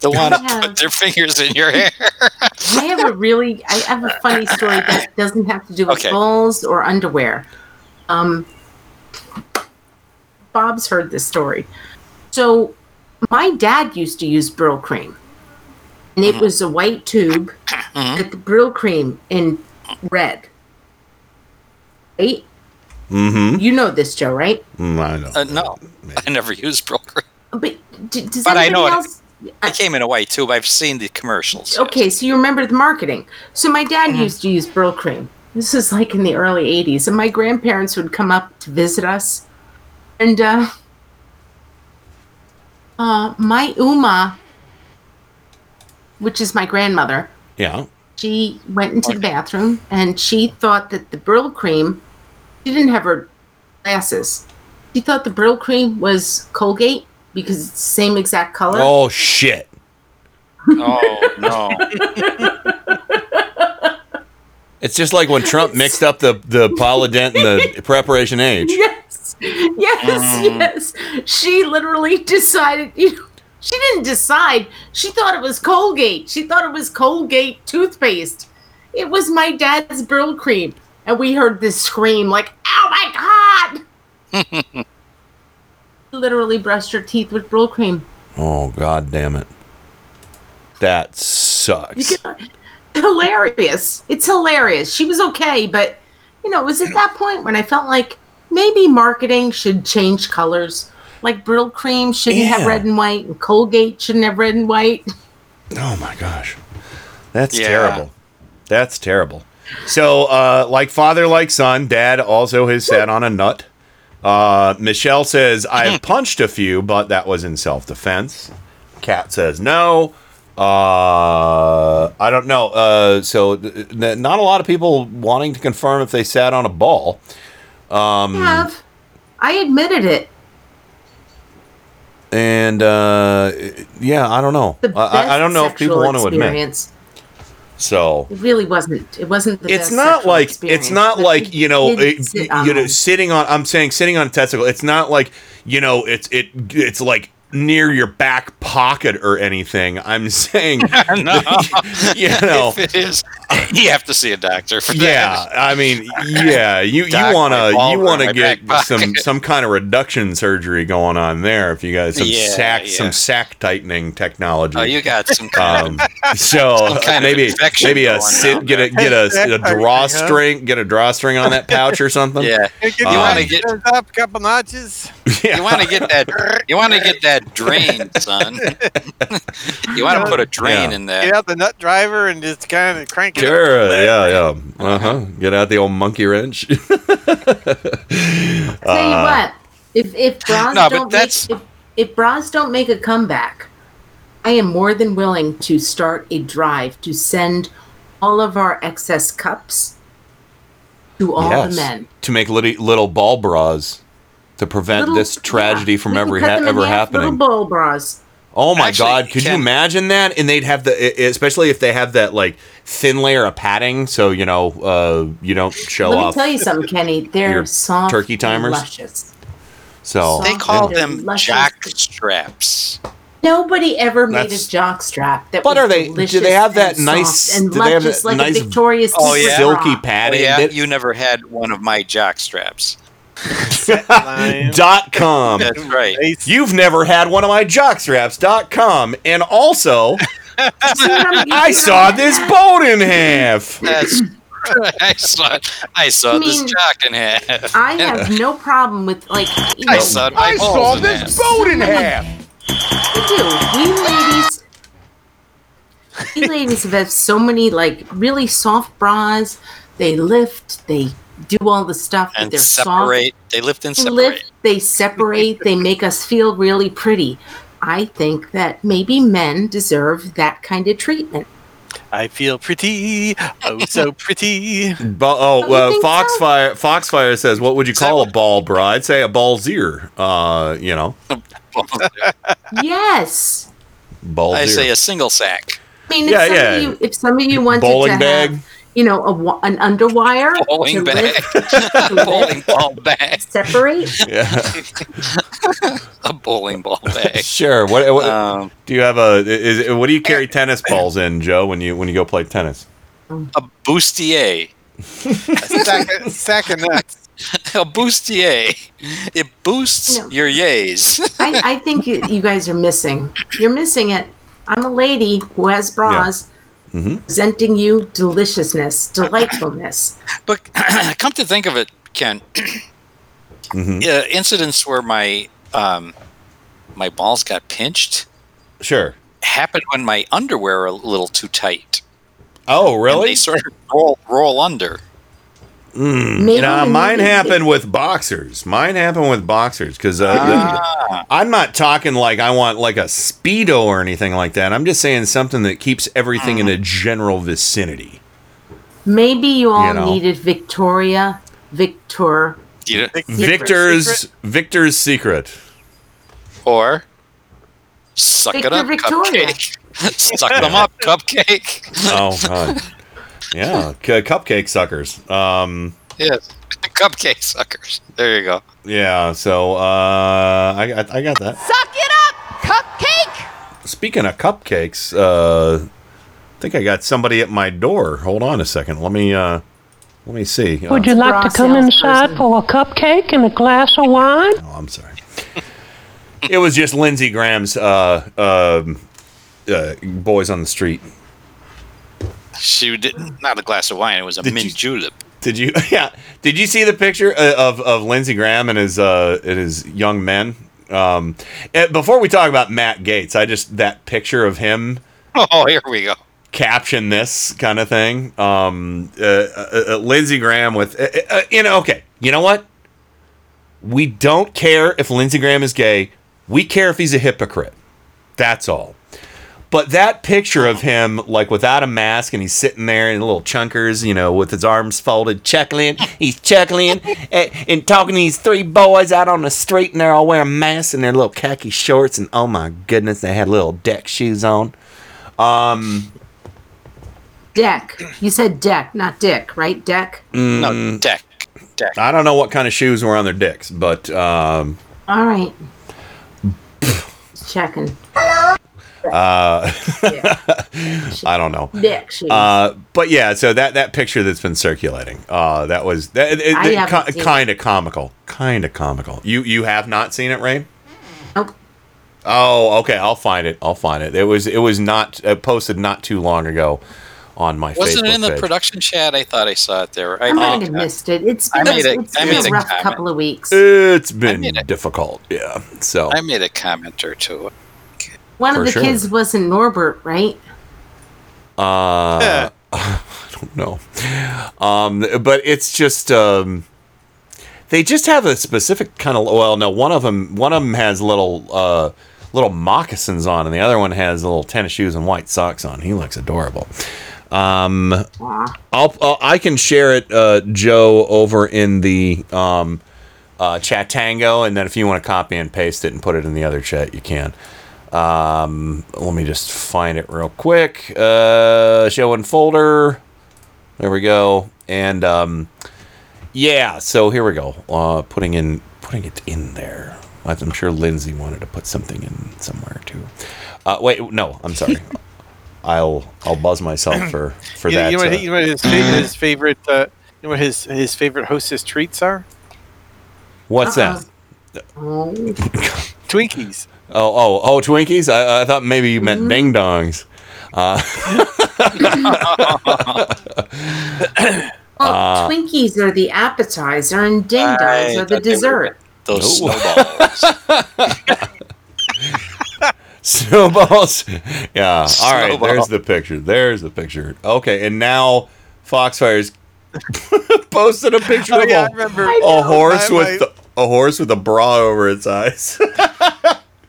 They'll want to Yeah. put their fingers in your hair. I have a really, I have a funny story that doesn't have to do with Okay. balls or underwear. Um, Bob's heard this story. So, my dad used to use Brylcreem, and it was a white tube with the Brylcreem in red. Right? mm-hmm. You know this, Joe, right? Mm, I know. Uh, no, I never used Brylcreem. But d- does But I anybody know it- It came in a white tube. I've seen the commercials. Okay, so you remember the marketing. So my dad used to use Brylcreem. This is like in the early '80s, and my grandparents would come up to visit us, and uh, uh, my Uma, which is my grandmother, Yeah. she went into the bathroom and she thought that the Brylcreem. She didn't have her glasses. She thought the Brylcreem was Colgate because it's the same exact color. Oh shit. Oh no! It's just like when Trump mixed up the the Polident and the Preparation H. Yes, yes, mm. yes. She literally decided. You know, she didn't decide. She thought it was Colgate. She thought it was Colgate toothpaste. It was my dad's Brylcreem, and we heard this scream like, "Oh my god!" literally brushed her teeth with Brylcreem. Oh god damn it. That sucks. hilarious. It's hilarious. She was okay, but you know, it was at that point when I felt like maybe marketing should change colors. Like Brylcreem shouldn't have red and white, and Colgate shouldn't have red and white. Oh my gosh. That's Yeah. terrible. That's terrible. So, uh, like father, like son, dad also has sat on a nut. Uh, Michelle says, I've punched a few, but that was in self defense. Kat says, no. Uh, I don't know. Uh, so, th- th- not a lot of people wanting to confirm if they sat on a ball. Um, I have. I admitted it. and uh, yeah, I don't know. I, I- I don't know if people want to admit. Experience. So, It really wasn't. It wasn't the it's best not sexual like it's not like you know did it, sit on you know sitting on i'm saying sitting on a testicle it's not like you know it's it it's like near your back pocket or anything i'm saying no, you know if it is, you have to see a doctor for yeah that. i mean yeah you you want to you want to get some some kind of reduction surgery going on there if you guys some Yeah, sack yeah. some sack tightening technology Oh, you got some kind um, so Some kind maybe infection maybe a sit on get a get a, Sack a tightening, drawstring get a drawstring on that pouch or something yeah. You your want to get up a couple notches. you want to get that you want to get that drain, son. you want to put a drain Yeah. in Get that. out the nut driver and just kind of crank Sure, yeah, yeah. Uh huh. Get out the old monkey wrench. Tell you what, if if bras No, don't make, if, if bras don't make a comeback, I am more than willing to start a drive to send all of our excess cups to all Yes. the men. to make little, little ball bras to prevent Little- this tragedy yeah, from ever ha- ever half, Little happening. ball bras. Oh my Actually, God! Could you imagine that? And they'd have the, especially if they have that like thin layer of padding, so you know uh, you don't show Let me off. tell you something, Kenny. They're soft, turkey timers? luscious. So They call them luscious. jock straps. Nobody ever made That's- a jock strap that But was are they- do they have that and nice- soft and do they have that like nice a Victoria's Oh, yeah? silky bra? padding. yeah, that- you never had one of my jock straps. dot com. That's right. You've never had one of my jockstraps. Dot com. And also, I saw this boat in half. That's I saw I saw I this mean, jock in half. I have no problem with like you know, I saw my I balls saw in this half. boat in half. we do. We ladies we ladies have had so many like really soft bras. They lift, they do all the stuff that and they're separate. They lift and. They separate. lift, they separate, they make us feel really pretty. I think that maybe men deserve that kind of treatment. I feel pretty, oh so pretty. Bo- oh, you uh, think Foxfire. Foxfire says, "What would you call a ball bra?" I'd say a ballsier. Uh, you know, Yes. ballsier. I say a single sack. I mean, if Yeah, some yeah. of you if some of you wanted Bowling to bag? have, you know, a, an underwire Bowling to bag. bowling ball bag. separate, yeah, A bowling ball bag. sure. What, what Um, do you have a? Is, what do you carry tennis balls in, Joe? When you when you go play tennis? a bustier. Sack, of- sack of nuts. A bustier. It boosts No. your yays. I, I think you, you guys are missing. You're missing it. I'm a lady who has bras, Mm-hmm. presenting you deliciousness, delightfulness. But come to think of it, Ken, Mhm. uh, incidents where my um, my balls got pinched Sure. happened when my underwear were a little too tight. Oh, And really? they sort of roll roll under. Mm. Maybe- Nah, mine maybe- happened with boxers. Mine happened with boxers because uh, Ah. I'm not talking like I want like a speedo or anything like that. I'm just saying something that keeps everything in a general vicinity. Maybe you all You know. needed Victoria, Victor. You know, Victor's Victor's secret. or suck Victor it up, Victoria. cupcake. suck them up, cupcake. Oh, God. Yeah, c- cupcake suckers. Um, Yes, cupcake suckers. There you go. yeah. So uh, I got I got that. Suck it up, cupcake! Speaking of cupcakes, uh, I think I got somebody at my door. Hold on a second. Let me uh, let me see. Uh, Would you like to come inside salesperson. for a cupcake and a glass of wine? Oh, I'm sorry. it was just Lindsey Graham's uh, um uh, boys on the street. She did not a glass of wine. It was a Did mint you- julep. Did you? Yeah. Did you see the picture uh, of of Lindsey Graham and his uh and his young men? Um, eh, before we talk about Matt Gaetz, I just that picture of him Oh, here we go. caption this kind of thing. Um, uh, uh, uh, Lindsey Graham with, uh, uh, you know, okay, you know what? We don't care if Lindsey Graham is gay. We care if he's a hypocrite. That's all. But that picture of him, like without a mask, and he's sitting there in little chunkers, you know, with his arms folded, chuckling. He's chuckling and, and talking to these three boys out on the street, and they're all wearing masks and their little khaki shorts, and oh my goodness, they had little deck shoes on. Um, Deck. You said deck, not dick, right? Deck. No, mm, deck. Deck. I don't know what kind of shoes were on their dicks, but um, All right. Checking. Uh, I don't know. Dick. Uh, but yeah, so that that picture that's been circulating, uh, that was that it, I haven't seen it. kind of comical, kind of comical. You you have not seen it, Rain? Nope. Oh, okay. I'll find it. I'll find it. It was it was not uh, posted not too long ago on my Facebook. Wasn't Facebook it in the page. production chat? I thought I saw it there. I might made have a- missed it. It's I been, made a- it's I been a a rough comment. couple of weeks. It's been made it. difficult. Yeah. So I made a comment or two. One for of the sure. kids wasn't Norbert, right? uh, I don't know. Um, but it's just um, they just have a specific kind of. Well, no, one of them one of them has little uh, little moccasins on, and the other one has little tennis shoes and white socks on. He looks adorable. Um, I'll, I'll I can share it, uh, Joe, over in the um, uh, chat tango, and then if you want to copy and paste it and put it in the other chat, you can. Um, let me just find it real quick. Uh, show and folder. There we go. And um, yeah, so here we go. Uh, putting in putting it in there. I'm sure Lindsey wanted to put something in somewhere too. Uh, wait, no, I'm sorry. I'll I'll buzz myself for for you, that. You know, uh, what, you know what his favorite, his favorite, uh, you know what his his favorite hostess treats are? what's that? Twinkies. Oh, oh, oh, Twinkies. I, I thought maybe you meant ding dongs. Uh, Well, Uh, Twinkies are the appetizer and ding dongs are the thought they were dessert. Those Ooh. snowballs. Snowballs. Yeah. All right. There's the picture. There's the picture. Okay. And now Foxfire's posted a picture Oh, of yeah, I a, a horse I- with I- a horse with a bra over its eyes.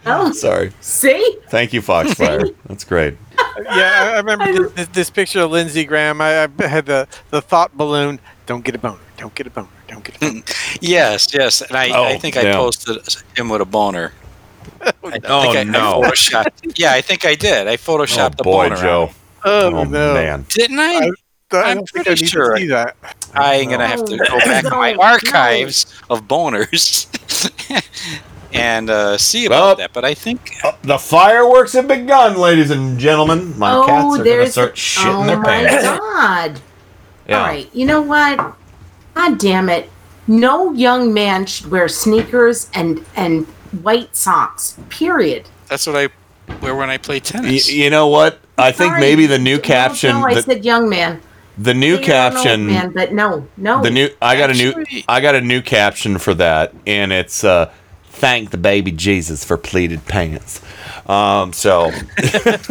Oh, Sorry. see? Thank you, Foxfire. That's great. yeah, I I remember this, this, this picture of Lindsey Graham. I, I had the, the thought balloon. Don't get a boner. Don't get a boner. Don't get a boner. yes, yes, and I, I Oh, think I posted him with a boner. Oh, I Oh, think no. I photoshopped. Yeah, I think I did. I Oh photoshopped the boy, boner. Joe. out. Oh, Oh no. man. Didn't I? I, I I'm don't think I pretty sure. to see that. I'm gonna have to go back to my No, no. archives of boners and uh, see about Well, that. But I think Uh, the fireworks have begun, ladies and gentlemen. My oh, cats are going to start shitting oh their my pants. god! Yeah. All right, you know what? God damn it! No young man should wear sneakers and and white socks. Period. that's what I wear when I play Y- tennis. you know what? I think maybe the new caption. No, I the, said young man. the new Say you're an old caption. man, but no, no. The new I got a new I got a new caption for that, and it's uh, thank the baby Jesus for pleated pants. Um, so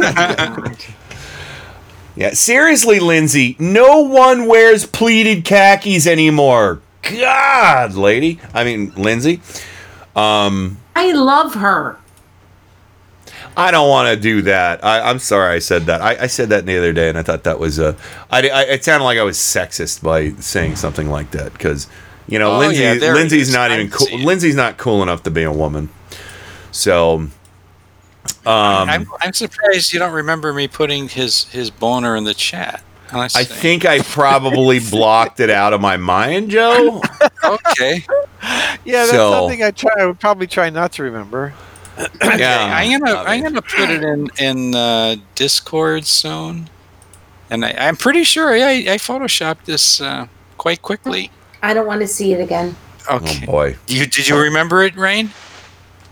yeah, seriously, Lindsey, no one wears pleated khakis anymore. God, lady. I mean, Lindsey. Um, I love her. I don't want to do that. I, I'm sorry I said that. I, I said that the other day, and I thought that was uh, I, I, it sounded like I was sexist by saying something like that because you know Oh, Lindsey yeah, Lindsey's not even cool. Lindsey's not cool enough to be a woman. So, um, I'm I'm surprised you don't remember me putting his his boner in the chat. I think I probably blocked it out of my mind, Joe. okay. Yeah, that's So- something I try. I would probably try not to remember. Yeah, I'm gonna I'm gonna put it in in uh, Discord soon, and I, I'm pretty sure I I photoshopped this uh, quite quickly. I don't want to see it again. Oh, okay. Oh boy. You did you remember it, Rain?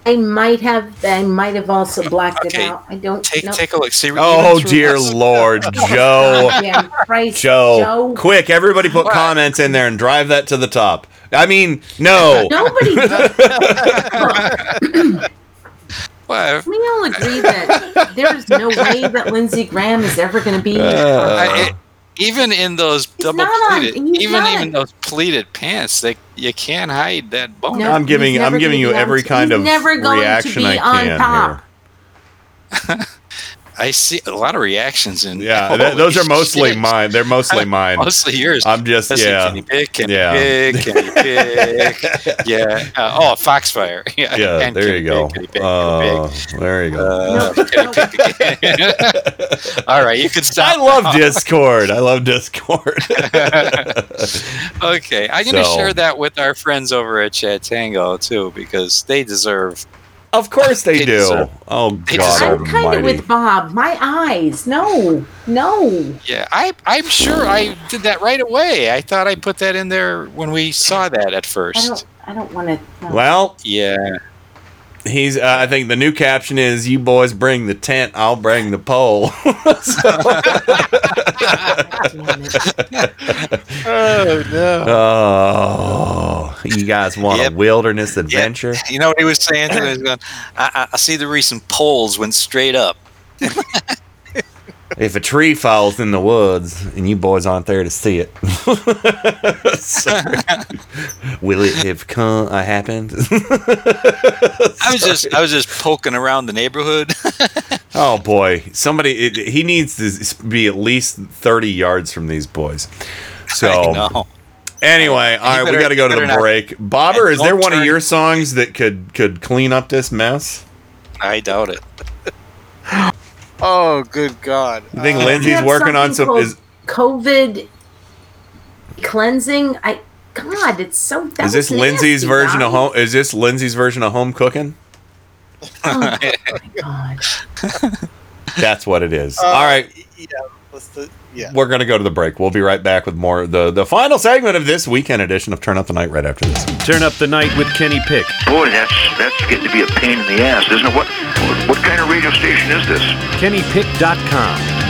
I might have. I might have also mm, blacked Okay. it out. I don't. Take know. take a look. See. Oh dear this- Lord, Joe. Goddamn Christ, Joe, Joe. quick! Everybody put comments in there and drive that to the top. I mean, no. Nobody. Well, we all agree that there's no way that Lindsey Graham is ever going to be. Uh, I- it- even in those double not on- pleated, even not. even those pleated pants, they you can't hide that bone. No, I'm giving he's I'm giving you every t- kind he's of never going to reaction be I on can top. here. I see a lot of reactions in. Yeah, th- those are mostly shit. mine. They're mostly mine. Mostly yours. I'm just Let's see, yeah. Can you pick? Can Yeah. you pick? Can you pick? yeah. Uh, oh, Foxfire. Yeah. Yeah, And there you go. pick? Can you pick? Can you Uh, there you go. Uh, can you pick again? All right, you can stop. I love now. Discord. I love Discord. okay, I'm going to So- share that with our friends over at Chat Tango too because they deserve. Of course they, They do. deserve- oh God deserve- I'm kind of with Bob. My eyes. No, no. Yeah, I I'm sure I did that right away. I thought I put that in there when we saw that at first. I first. don't. I don't want to. Well, Yeah. He's. Uh, I think the new caption is "You boys bring the tent, I'll bring the pole." Oh no! oh, you guys want Yep. a wilderness adventure? You know what he was saying? He was going, I, I, I see the recent polls went straight up. if a tree falls in the woods and you boys aren't there to see it, will it have come? Uh, happened? I was just I was just poking around the neighborhood. Oh boy, somebody it, he needs to be at least thirty yards from these boys. So I know. anyway, all right, we got to go to the better not- break. Bobber, is there one of your songs that could could clean up this mess? I doubt it. Oh, good God! You think Uh, Lindsey's working on something some? Is COVID cleansing. I God, it's so. That is this Lindsey's nasty, version of home? Is this Lindsey's version of home cooking? Oh my God. That's what it is. Uh, all right, Yeah, let's do, yeah. we're gonna go to the break. We'll be right back with more the the final segment of this weekend edition of Turn Up the Night right after this. Turn up the night with Kenny Pick. Boy, that's that's getting to be a pain in the ass, isn't it? What what kind of radio station is this? KennyPick.com.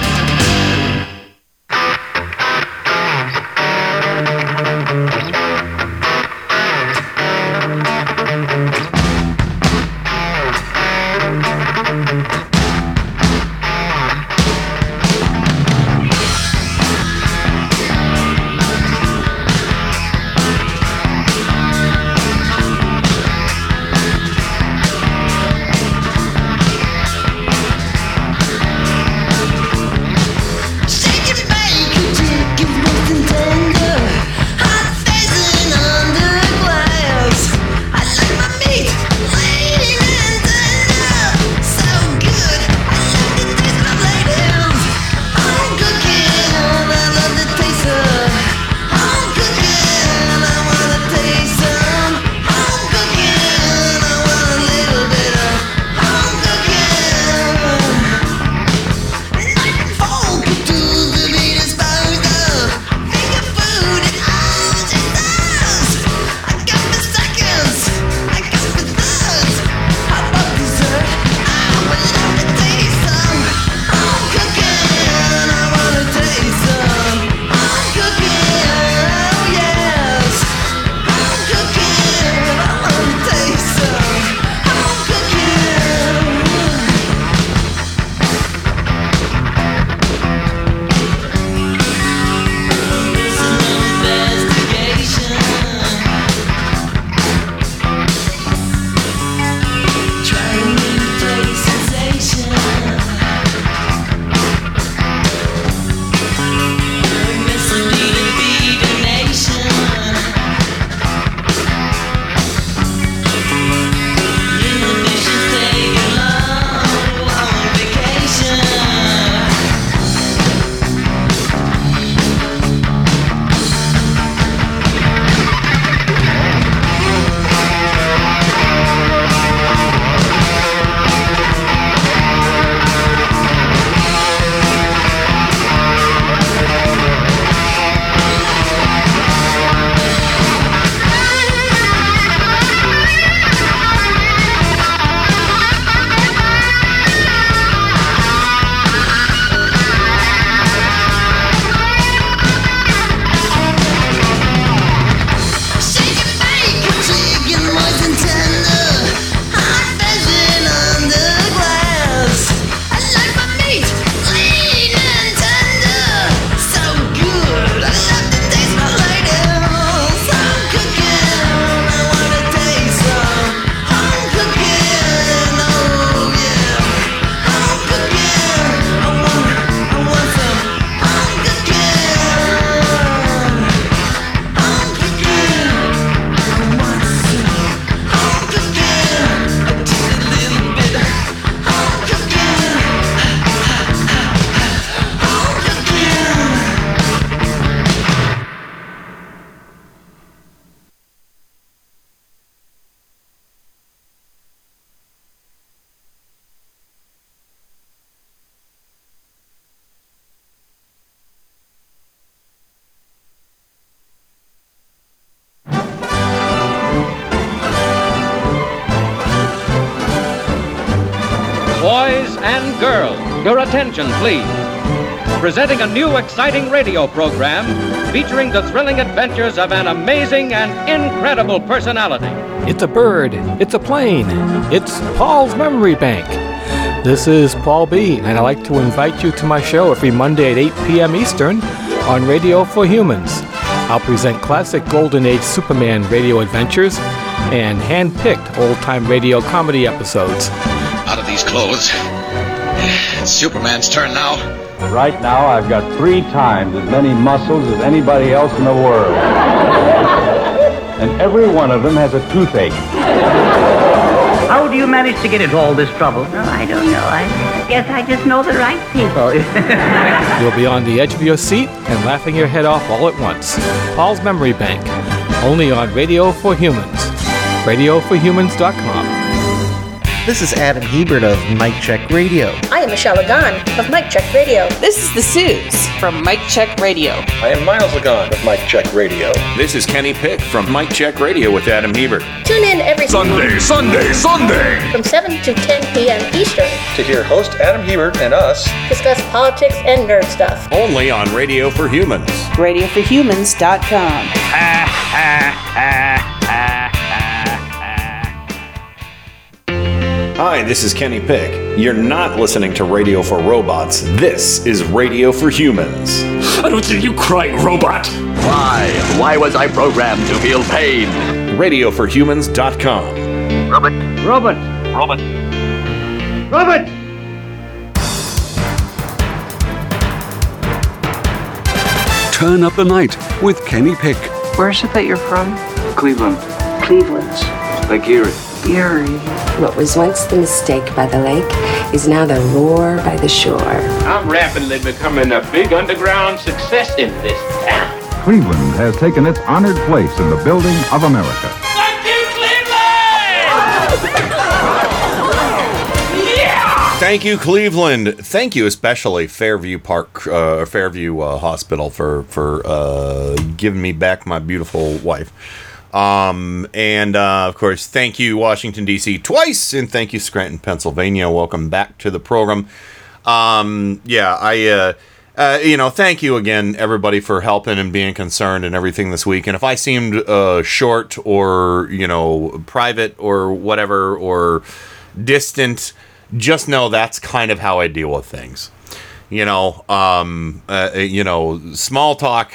Presenting a new exciting radio program featuring the thrilling adventures of an amazing and incredible personality. It's a bird. It's a plane. It's Paul's Memory Bank. This is Paul B, and I'd like to invite you to my show every Monday at 8 p.m. Eastern on Radio for Humans. I'll present classic Golden Age Superman radio adventures and hand-picked old-time radio comedy episodes. Out of these clothes. It's Superman's turn now. Right now, I've got three times as many muscles as anybody else in the world. and every one of them has a toothache. How do you manage to get into all this trouble? Oh, I don't know. I guess I just know the right people. You'll be on the edge of your seat and laughing your head off all at once. Paul's Memory Bank, only on Radio for Humans. RadioForHumans.com. This is Adam Hebert of Mike Check Radio. I am Michelle Lagan of Mike Check Radio. This is the Suze from Mike Check Radio. I am Miles Lagan of Mike Check Radio. This is Kenny Pick from Mike Check Radio with Adam Hebert. Tune in every Sunday, Sunday, Sunday from 7 to 10 p.m. Eastern to hear host Adam Hebert and us discuss politics and nerd stuff. Only on Radio for Humans. RadioForHumans.com. Ha ha ha ha. Hi, this is Kenny Pick. You're not listening to Radio for Robots. This is Radio for Humans. I don't hear you crying, robot. Why? Why was I programmed to feel pain? RadioForHumans.com. Robot. Robot. Robot. Robot! Turn up the night with Kenny Pick. Where is it that you're from? Cleveland. Cleveland. Lake Erie. Erie. What was once the mistake by the lake is now the roar by the shore. I'm rapidly becoming a big underground success in this town. Cleveland has taken its honored place in the building of America. Thank you, Cleveland. Yeah! Thank you, Cleveland. Thank you, especially Fairview Park, uh, Fairview uh, Hospital, for for uh, giving me back my beautiful wife. Um, and uh, of course, thank you, Washington D.C. twice, and thank you, Scranton, Pennsylvania. Welcome back to the program. Um, yeah, I. Uh, uh, you know, thank you again, everybody, for helping and being concerned and everything this week. And if I seemed uh, short or, you know, private or whatever or distant, just know that's kind of how I deal with things. You know, um, uh, you know, small talk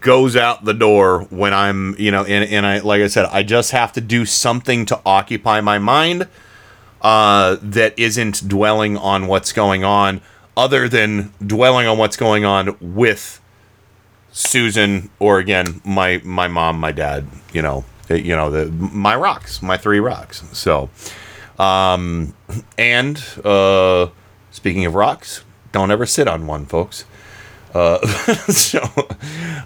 goes out the door when I'm, you know, and, and I, like I said, I just have to do something to occupy my mind uh, that isn't dwelling on what's going on, other than dwelling on what's going on with Susan or again my my mom, my dad. You know, you know the my rocks, my three rocks. So. Um, and uh, speaking of rocks, don't ever sit on one, folks. Uh, so,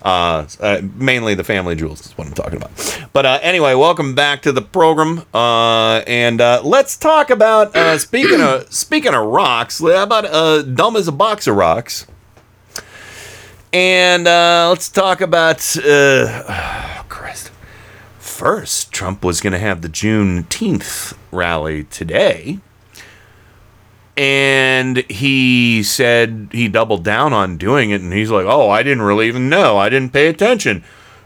uh, uh, mainly the family jewels is what I'm talking about. But uh, anyway, welcome back to the program, uh, and uh, let's talk about uh, speaking of speaking of rocks. How about uh, dumb as a box of rocks? And uh, let's talk about uh, oh, Christ. First, Trump was going to have the Juneteenth rally today. And he said he doubled down on doing it. And he's like, oh, I didn't really even know. I didn't pay attention.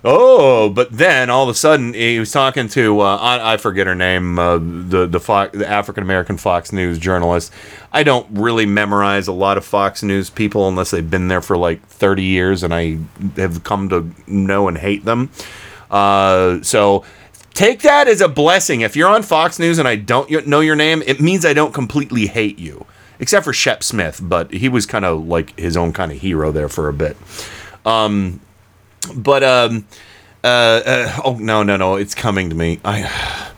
Oh, but then all of a sudden he was talking to uh, I, I forget her name, uh, the the, Fo- the African American Fox News journalist. I don't really memorize a lot of Fox News people unless they've been there for like thirty years, and I have come to know and hate them. Uh, so take that as a blessing. If you're on Fox News and I don't know your name, it means I don't completely hate you, except for Shep Smith, but he was kind of like his own kind of hero there for a bit. Um, but um, uh, uh, oh no no no, it's coming to me. I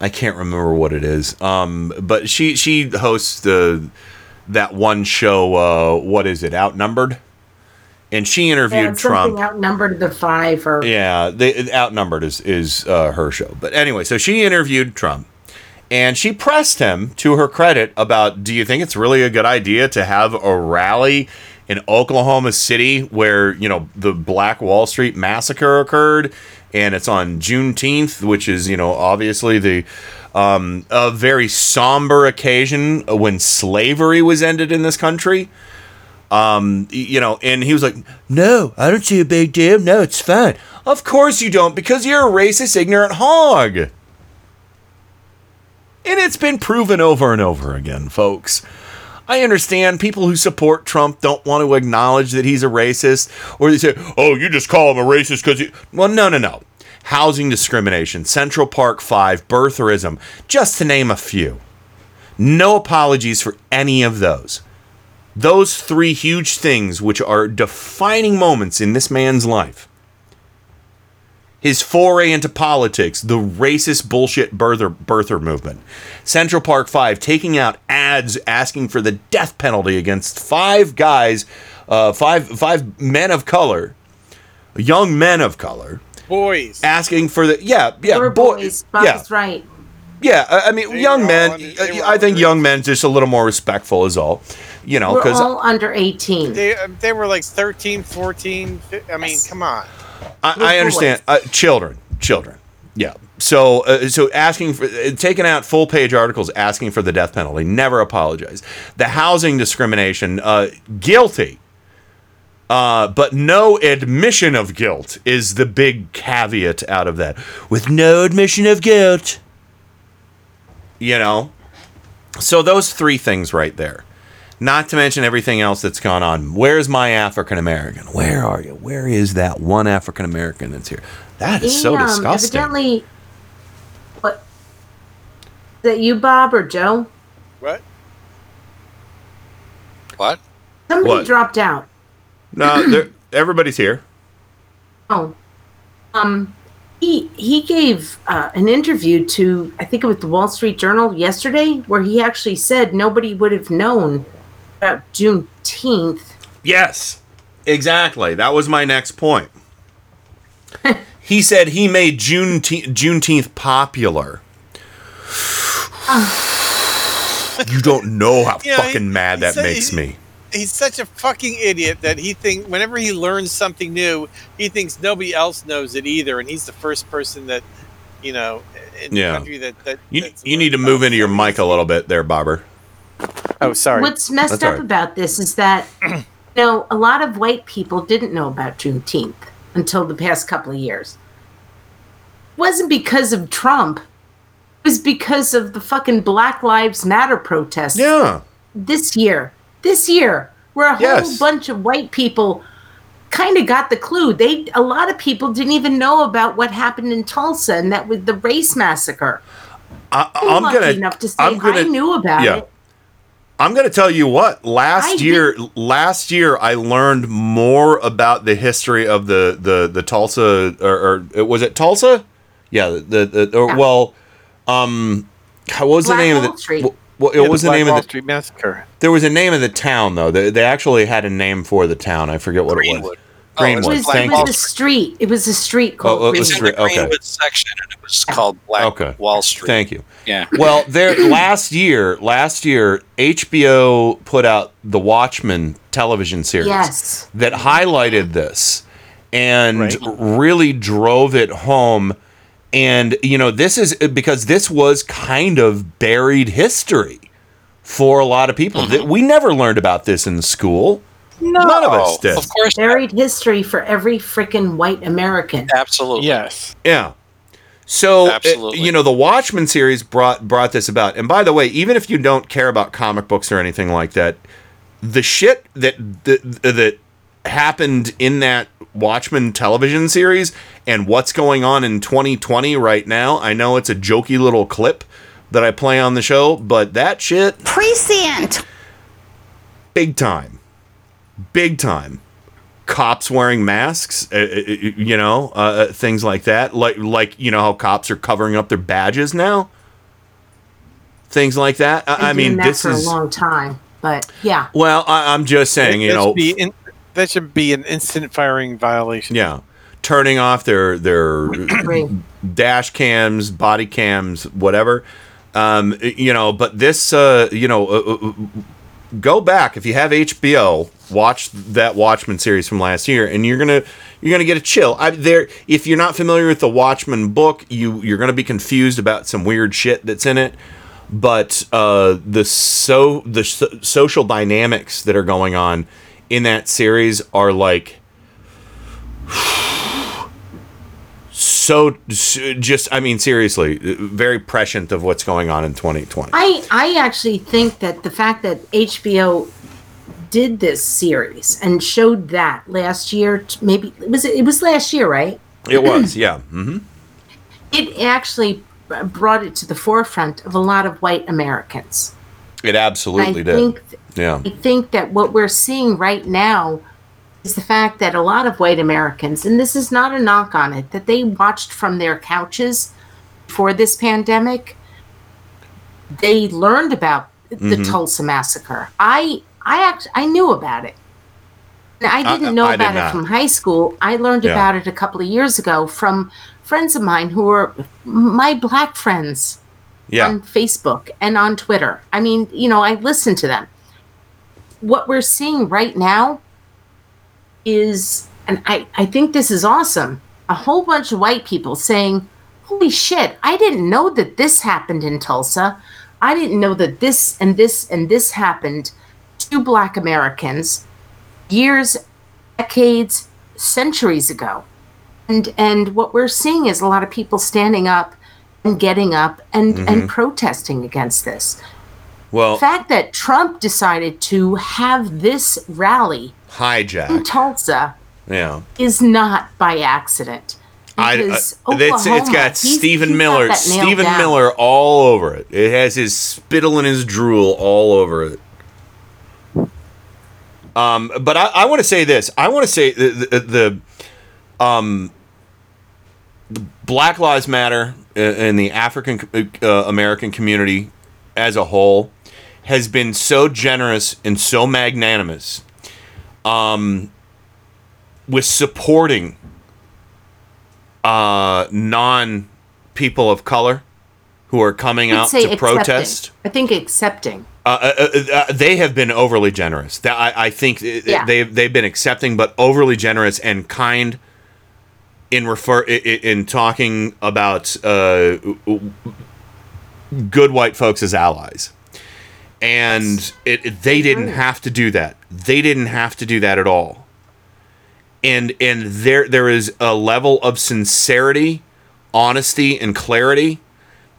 I can't remember what it is. Um, but she she hosts the that one show. Uh, what is it? Outnumbered. And she interviewed something Trump. outnumbered the five or Yeah, the outnumbered is is uh, her show. But anyway, so she interviewed Trump, and she pressed him, to her credit, about do you think it's really a good idea to have a rally in Oklahoma City where you know the Black Wall Street massacre occurred, and it's on Juneteenth, which is you know obviously the um, a very somber occasion when slavery was ended in this country um you know and he was like no i don't see a big deal no it's fine of course you don't because you're a racist ignorant hog And it's been proven over and over again, folks. I understand people who support Trump don't want to acknowledge that he's a racist, or they say, "Oh, you just call him a racist because you." Well, no, no, no. Housing discrimination, Central Park Five, birtherism, just to name a few. No apologies for any of those. Those three huge things, which are defining moments in this man's life. His foray into politics, the racist bullshit birther, birther movement. Central Park 5 taking out ads asking for the death penalty against five guys, uh, five, five men of color, young men of color, Boys. asking for the, yeah, yeah, We're boy- boys. Bob yeah. right. Yeah, I I mean, young men. I think young men just a little more respectful is all, you know, We're because all under 18. They um, they were like 13, 14. I mean, come on. I, I understand uh, children, children. Yeah. So, uh, so asking for uh, taking out full page articles asking for the death penalty. Never apologize. The housing discrimination, uh, guilty. Uh, but no admission of guilt is the big caveat out of that. With no admission of guilt, you know. So those three things right there. Not to mention everything else that's gone on. Where's my African American? Where are you? Where is that one African American that's here? That is so He, um, disgusting. Evidently, what? Is that you, Bob, or Joe? What? What? Somebody What? dropped out. No, everybody's here. Oh, um, he he gave uh, an interview to I think it was the Wall Street Journal yesterday, where he actually said nobody would have known about Juneteenth. Yes, exactly. That was my next point. he said he made Juneteenth, Juneteenth popular. You don't know how You know, fucking he- mad he that said makes he- me. He's such a fucking idiot that he thinks whenever he learns something new, he thinks nobody else knows it either, and he's the first person that, you know, in Yeah. the country that that. You, you need to move into your mic a little bit there, Bobber. Oh, sorry. What's messed That's up all right. about this is that, you know, a lot of white people didn't know about Juneteenth until the past couple of years. It wasn't because of Trump. It was because of the fucking Black Lives Matter protests. Yeah. This year. This year, where a whole Yes. bunch of white people kind of got the clue. They a lot of people didn't even know about what happened in Tulsa and that was the race massacre. I, I'm, I'm lucky gonna. enough to say I'm gonna I knew about yeah. it. I'm going to tell you what. Last I year, last year I learned more about the history of the the the Tulsa or, or was it Tulsa? Yeah, the the or, well, um, what was Black the name of Wall the? Street. What, Yeah, was the, Black name Wall of the? Street Massacre? There was a name of the town though. They, they actually had a name for the town. I forget what it was. Oh, Greenwood. It was, it Thank was a street. It was a street called Oh, oh, It's it's in Greenwood. the okay. Greenwood section, and it was called Black Okay. Wall Street. Thank you. Yeah. Well, there last year, last year HBO put out the Watchmen television series. Yes. that highlighted this and Right. really drove it home. And, you know, this is because this was kind of buried history for a lot of people. That mm-hmm. We never learned about this in school. None of us did. Of course, Buried history for every freaking white American. absolutely. Yes. Yeah. So uh, Absolutely. you know the Watchmen series brought brought this about. And by the way, even if you don't care about comic books or anything like that, the shit that that, that happened in that Watchmen television series and what's going on in 2020 right now, I know it's a jokey little clip that I play on the show, but that shit Prescient. big time. Big time. Cops wearing masks, uh, uh, you know, uh, uh, things like that. Like, like you know how cops are covering up their badges now. Things like that. I, I mean, that this for is a long time, but yeah. well. I, I'm just saying, you that know, should be in, that should be an instant firing violation. yeah, turning off their their dash cams, body cams, whatever. Um, you know, but this, uh, you know, uh, uh, go back if you have HBO, watch that Watchmen series from last year, and you're gonna you're gonna get a chill. I, there, if you're not familiar with the Watchmen book, you you're gonna be confused about some weird shit that's in it. But uh, the so the so, social dynamics that are going on in that series are like so just I mean seriously, very prescient of what's going on in 2020. I I actually think that the fact that HBO did this series and showed that last year, maybe it was it was last year, right? It was, yeah. hmm It actually brought it to the forefront of a lot of white Americans. It absolutely I did. think yeah. I think that what we're seeing right now is the fact that a lot of white Americans, and this is not a knock on it, that they watched from their couches for this pandemic. They learned about the Mhm. Tulsa massacre. I I act I knew about it. And I I- didn't uh, know I did about it not. from high school. I learned Yeah. about it a couple of years ago from friends of mine who were my black friends Yeah. on Facebook and on Twitter. I mean, you know, I listen to them. What we're seeing right now is, and I, I think this is awesome, a whole bunch of white people saying, Holy shit, I didn't know that this happened in Tulsa. I didn't know that this and this and this happened to black Americans years, decades, centuries ago. And and what we're seeing is a lot of people standing up and getting up and, Mhm. and protesting against this. Well, the fact that Trump decided to have this rally in hijack. Tulsa Yeah. is not by accident. I, uh, Because it's, it's Oklahoma, got he's- Stephen he's got Miller, Stephen down. Miller all over it. It has his spittle and his drool all over it. Um, but I, I want to say this. I want to say the, the, the um, the Black Lives Matter uh, and the African uh, American community as a whole has been so generous and so magnanimous um, with supporting uh, non people of color who are coming out to accepting. protest. I think accepting. Uh, uh, uh, they have been overly generous. That I, I think Yeah. they they've been accepting, but overly generous and kind in refer i- i- in talking about uh, good white folks as allies. And it, it- they didn't have to do that. They didn't have to do that at all. And and there there is a level of sincerity, honesty, and clarity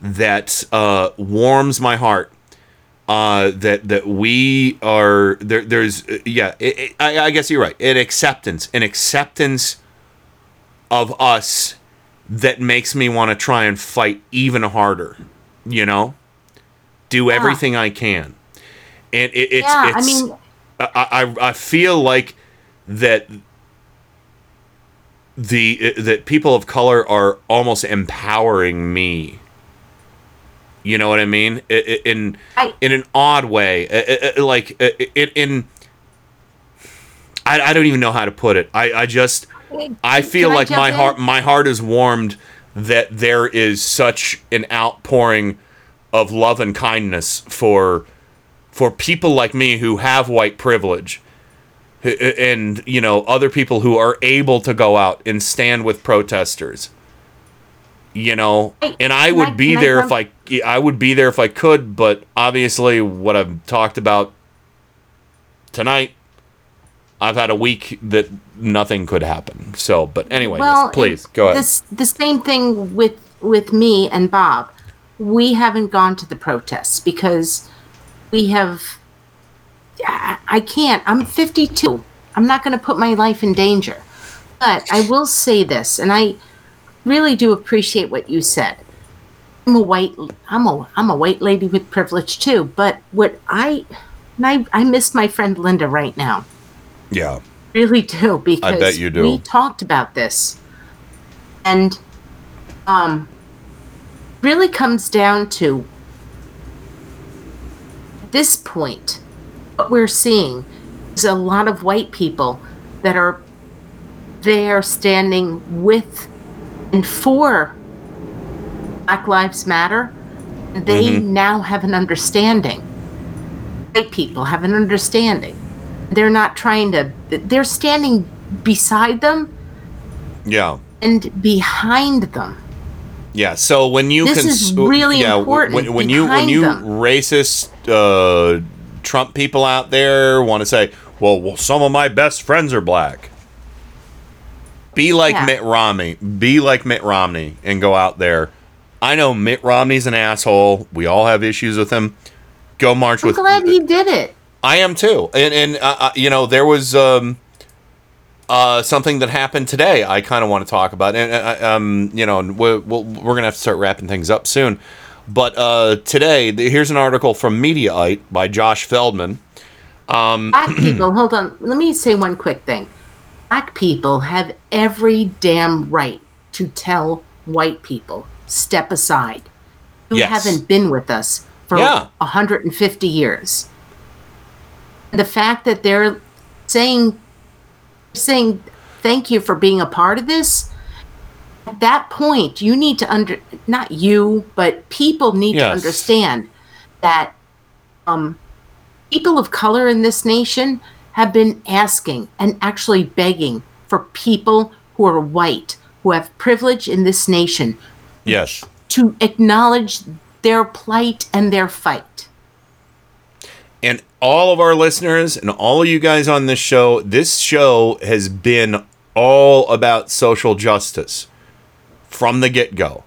that uh, warms my heart uh, that that we are there. There's uh, yeah. It, it, I, I guess you're right. An acceptance, an acceptance of us that makes me want to try and fight even harder. You know, do everything I can, and it, it's Yeah, I it's. mean- I, I I feel like that the that people of color are almost empowering me. You know what I mean? I- I- In in an odd way, I- I- I- like uh, uh, I- I- in. I, I don't even know how to put it. I, I just I feel Can I like jump my in? heart my heart is warmed that there is such an outpouring of love and kindness for for people like me who have white privilege uh, and you know other people who are able to go out and stand with protesters you know and i would be there if i i would be there if i could but obviously what i've talked about tonight i've had a week that nothing could happen so but anyway well, please go ahead This the same thing with with me and Bob. We haven't gone to the protests because we have. I I can't. I'm 52. I'm not going to put my life in danger. But I will say this, and I really do appreciate what you said. I'm a white. I'm a. I'm a white lady with privilege too. But what I, and I, I miss my friend Linda right now. yeah really do because I bet you do. we talked about this and um really comes down to this point what we're seeing is a lot of white people that are there standing with and for black lives matter they Mhm. now have an understanding white people have an understanding they're not trying to they're standing beside them yeah and behind them Yeah. So when you This cons- is really yeah, important When, when you when you them. racist uh, Trump people out there want to say, well, well, some of my best friends are black. Be like Yeah. Mitt Romney. Be like Mitt Romney and go out there. I know Mitt Romney's an asshole. We all have issues with him. Go march with I'm glad he did it. I am too. And and uh, uh, you know there was um uh something that happened today. I kind of want to talk about, and uh, um you know we're we're we're gonna have to start wrapping things up soon. But uh today here's an article from Mediaite by Josh Feldman. Um, Black people, hold on. Let me say one quick thing. Black people have every damn right to tell white people, step aside. You Yes. haven't been with us for Yeah. 150 years. The fact that they're saying saying thank you for being a part of this, at that point you need to under not you, but people need to understand that um people of color in this nation have been asking and actually begging for people who are white, who have privilege in this nation, yes. to acknowledge their plight and their fight. and all of our listeners and all of you guys on this show, this show has been all about social justice from the get go.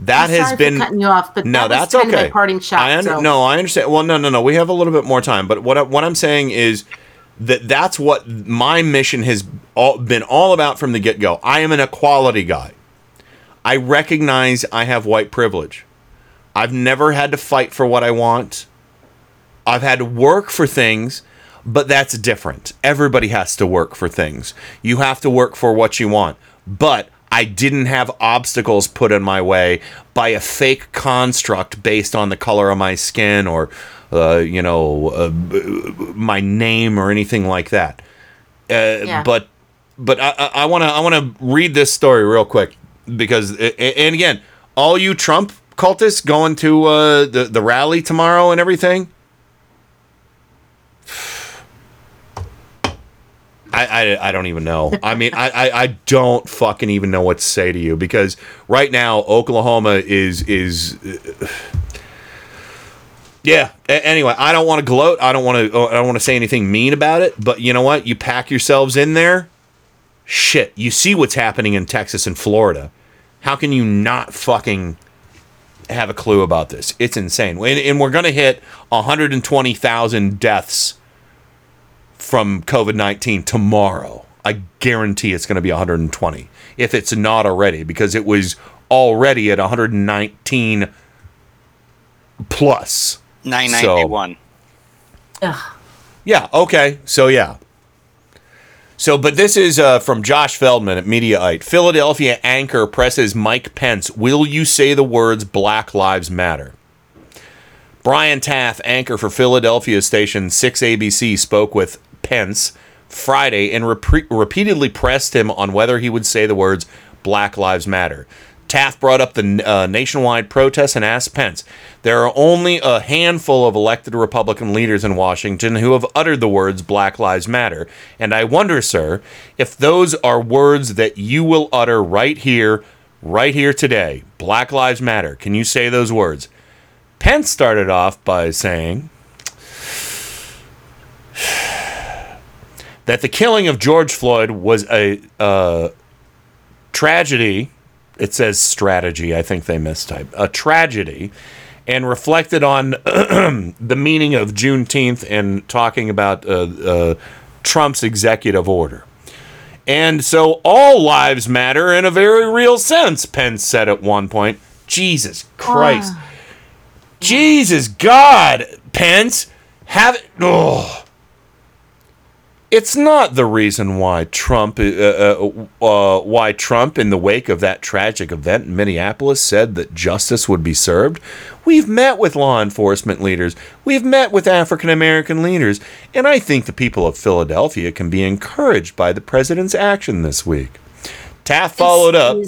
That I'm has been cutting you off, but no, that that's kind of okay. parting shot. I under, so- No, I understand. Well, no, no, no. We have a little bit more time, but what I, what I'm saying is that that's what my mission has all, been all about from the get go. I am an equality guy. I recognize I have white privilege. I've never had to fight for what I want. I've had to work for things, but that's different. Everybody has to work for things. You have to work for what you want. But I didn't have obstacles put in my way by a fake construct based on the color of my skin or, uh, you know, uh, my name or anything like that. Uh, But, but I- I want to I want to read this story real quick because, and again, all you Trump cultists going to uh, the the rally tomorrow and everything. I, I, I don't even know. I mean, I, I, I don't fucking even know what to say to you because right now Oklahoma is is. uh, yeah. A- anyway, I don't want to gloat. I don't want to. Uh, I don't want to say anything mean about it. But you know what? You pack yourselves in there. Shit. You see what's happening in Texas and Florida. How can you not fucking have a clue about this? It's insane. And, and we're gonna hit 120,000 deaths from COVID 19 tomorrow. I guarantee it's going to be 120 if it's not already, because it was already at 119 plus. 991. Yeah, okay. So, yeah. So, but this is uh, from Josh Feldman at Mediaite. Philadelphia anchor presses Mike Pence Will you say the words Black Lives Matter? Brian Taff, anchor for Philadelphia station 6ABC, spoke with Pence Friday and repre- repeatedly pressed him on whether he would say the words Black Lives Matter. Taff brought up the uh, nationwide protests and asked Pence, There are only a handful of elected Republican leaders in Washington who have uttered the words Black Lives Matter. And I wonder, sir, if those are words that you will utter right here, right here today. Black Lives Matter. Can you say those words? Pence started off by saying that the killing of George Floyd was a uh, tragedy. It says strategy. I think they mistyped. A tragedy. And reflected on the meaning of Juneteenth and talking about uh, uh, Trump's executive order. And so all lives matter in a very real sense, Pence said at one point. Jesus Christ. Jesus God, Pence, have it. Oh. It's not the reason why Trump, uh, uh, uh, why Trump, in the wake of that tragic event in Minneapolis, said that justice would be served. We've met with law enforcement leaders. We've met with African American leaders, and I think the people of Philadelphia can be encouraged by the president's action this week. Taff followed up.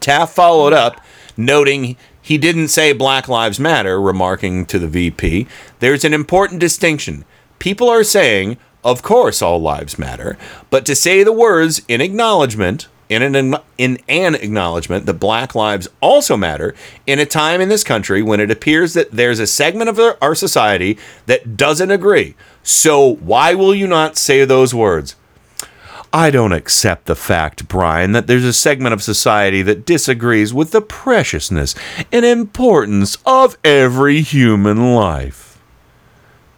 Taff followed up, noting he didn't say Black Lives Matter, remarking to the VP, there's an important distinction. People are saying, of course, all lives matter, but to say the words in acknowledgement, in an, in an acknowledgement that black lives also matter in a time in this country when it appears that there's a segment of our- our society that doesn't agree. So, why will you not say those words? I don't accept the fact, Brian, that there's a segment of society that disagrees with the preciousness and importance of every human life.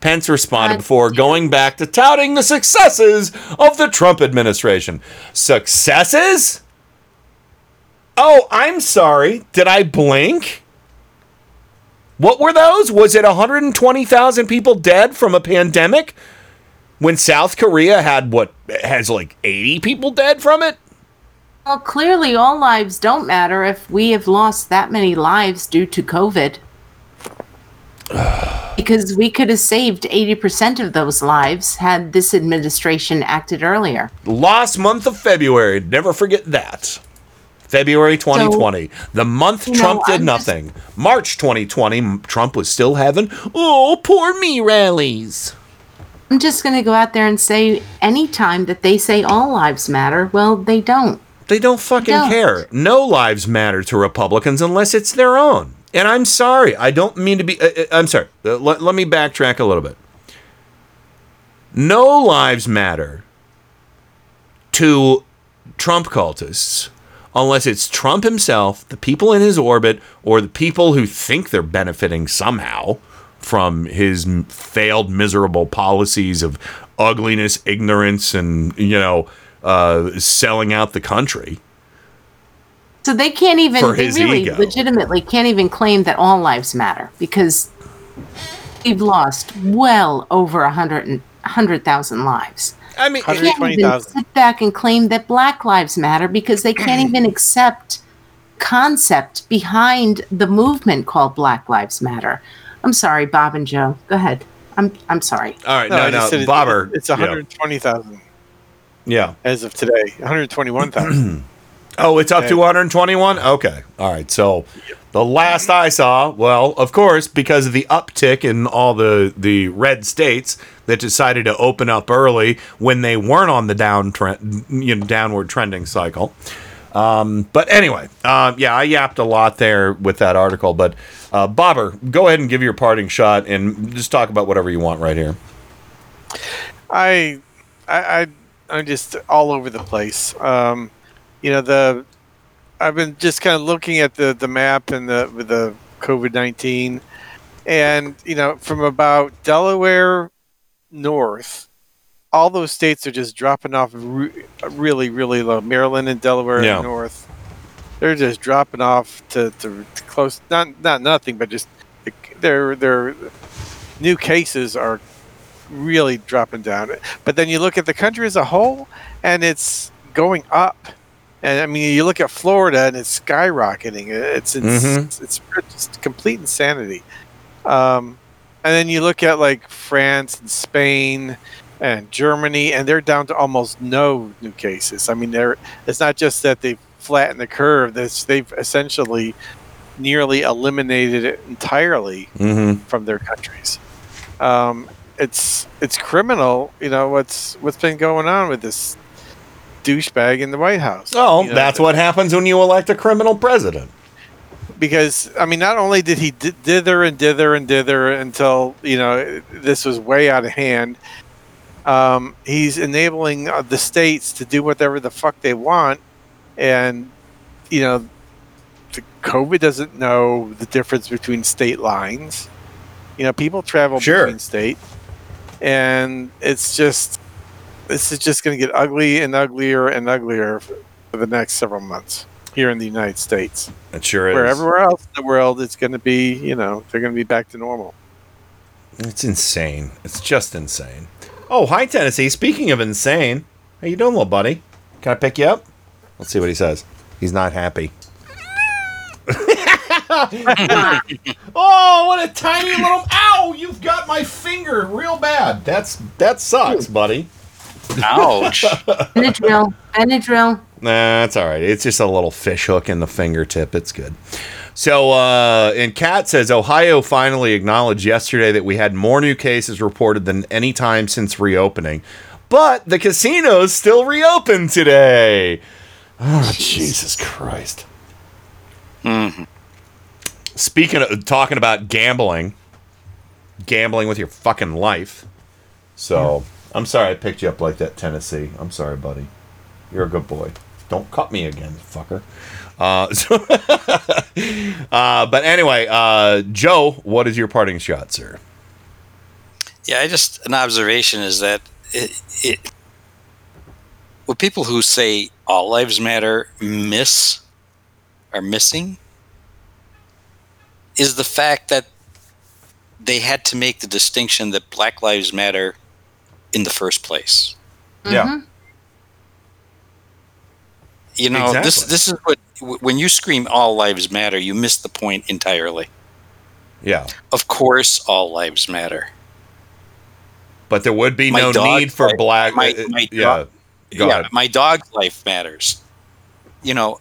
Pence responded before going back to touting the successes of the Trump administration. Successes? Oh, I'm sorry. Did I blink? What were those? Was it 120,000 people dead from a pandemic? When South Korea had what has like 80 people dead from it? Well, clearly, all lives don't matter if we have lost that many lives due to COVID. Because we could have saved 80% of those lives had this administration acted earlier. Last month of February, never forget that. February 2020, the month you know, Trump did I'm just- nothing. March 2020, Trump was still having, oh, poor me rallies. I'm just going to go out there and say anytime that they say all lives matter, well, they don't. They don't fucking Don't. care. No lives matter to Republicans unless it's their own. And I'm sorry. I don't mean to be. Uh, uh, I'm sorry. Uh, let, let me backtrack a little bit. No lives matter to Trump cultists unless it's Trump himself, the people in his orbit, or the people who think they're benefiting somehow from his failed, miserable policies of ugliness, ignorance, and, you know, uh, selling out the country. So they can't even, For they really ego. legitimately can't even claim that all lives matter because we've lost well over a hundred and hundred thousand lives. I mean, They can't even 120,000. sit back and claim that Black Lives Matter because they can't even accept concept behind the movement called Black Lives Matter. I'm sorry, Bob and Joe. Go ahead. I'm I'm sorry. All right, No, no, no, just Bobber. It's yeah. 120,000 Yeah. as of today. 121,000. Oh, it's up to 121? Okay. All right. So the last I saw, well, of course, because of the uptick in all the, the red states that decided to open up early when they weren't on the down trend, you know, downward trending cycle. Um, but anyway, um, yeah, I yapped a lot there with that article. But uh, Bobber, go ahead and give your parting shot and just talk about whatever you want right here. I, I, I, I'm just all over the place. Um, you know, the I've been just kind of looking at the the map and the with the COVID nineteen, and you know, from about Delaware north, all those states are just dropping off re- really, really low. Maryland and Delaware Yeah. north, they're just dropping off to, to, to close. Not not nothing, but just their their new cases are really dropping down. But then you look at the country as a whole, and it's going up. And I mean, you look at Florida, and it's skyrocketing. It's it's, Mhm. it's, it's just complete insanity. Um, and then you look at like France and Spain and Germany, and they're down to almost no new cases. I mean, they're it's not just that they've flattened the curve; that's they've essentially nearly eliminated it entirely Mm-hmm. from their countries. Um, it's it's criminal, you know what's what's been going on with this douchebag in the White House. Oh, You know, that's what happens when you elect a criminal president. because I mean, not only did he di- dither and dither and dither until you know this was way out of hand, um, he's enabling uh, the states to do whatever the fuck they want, and you know, the COVID doesn't know the difference between state lines. You know, people travel Sure. between state, and it's just this is just going to get ugly and uglier and uglier for the next several months here in the United States. It sure is. Where everywhere else in the world, it's going to be, you know, they're going to be back to normal. It's insane. It's just insane. Oh, hi Tennessee. Speaking of insane, how you doing, little buddy? Can I pick you up? Let's see what he says. He's not happy. oh, what a tiny little ow! You've got my finger real bad. That's that sucks, buddy. Ouch. Benadryl. Benadryl. Nah, that's all right. It's just a little fish hook in the fingertip. It's good. So, uh, and Kat says Ohio finally acknowledged yesterday that we had more new cases reported than any time since reopening, but the casinos still reopened today. Oh, Jesus Christ. Speaking of talking about gambling, gambling with your fucking life. So, I'm sorry I picked you up like that, Tennessee. I'm sorry, buddy. You're a good boy. Don't cut me again, fucker. Uh, so uh, but anyway, uh, Joe, what is your parting shot, sir? Yeah, I just an observation is that it, it what people who say all lives matter miss are missing is the fact that they had to make the distinction that Black Lives Matter in the first place. Yeah. You know, this Exactly. this is what when you scream all lives matter, you miss the point entirely. Yeah. Of course all lives matter. But there would be My no need for my- black. my- uh, my yeah. dog- Go yeah, ahead. my dog's life matters. You know,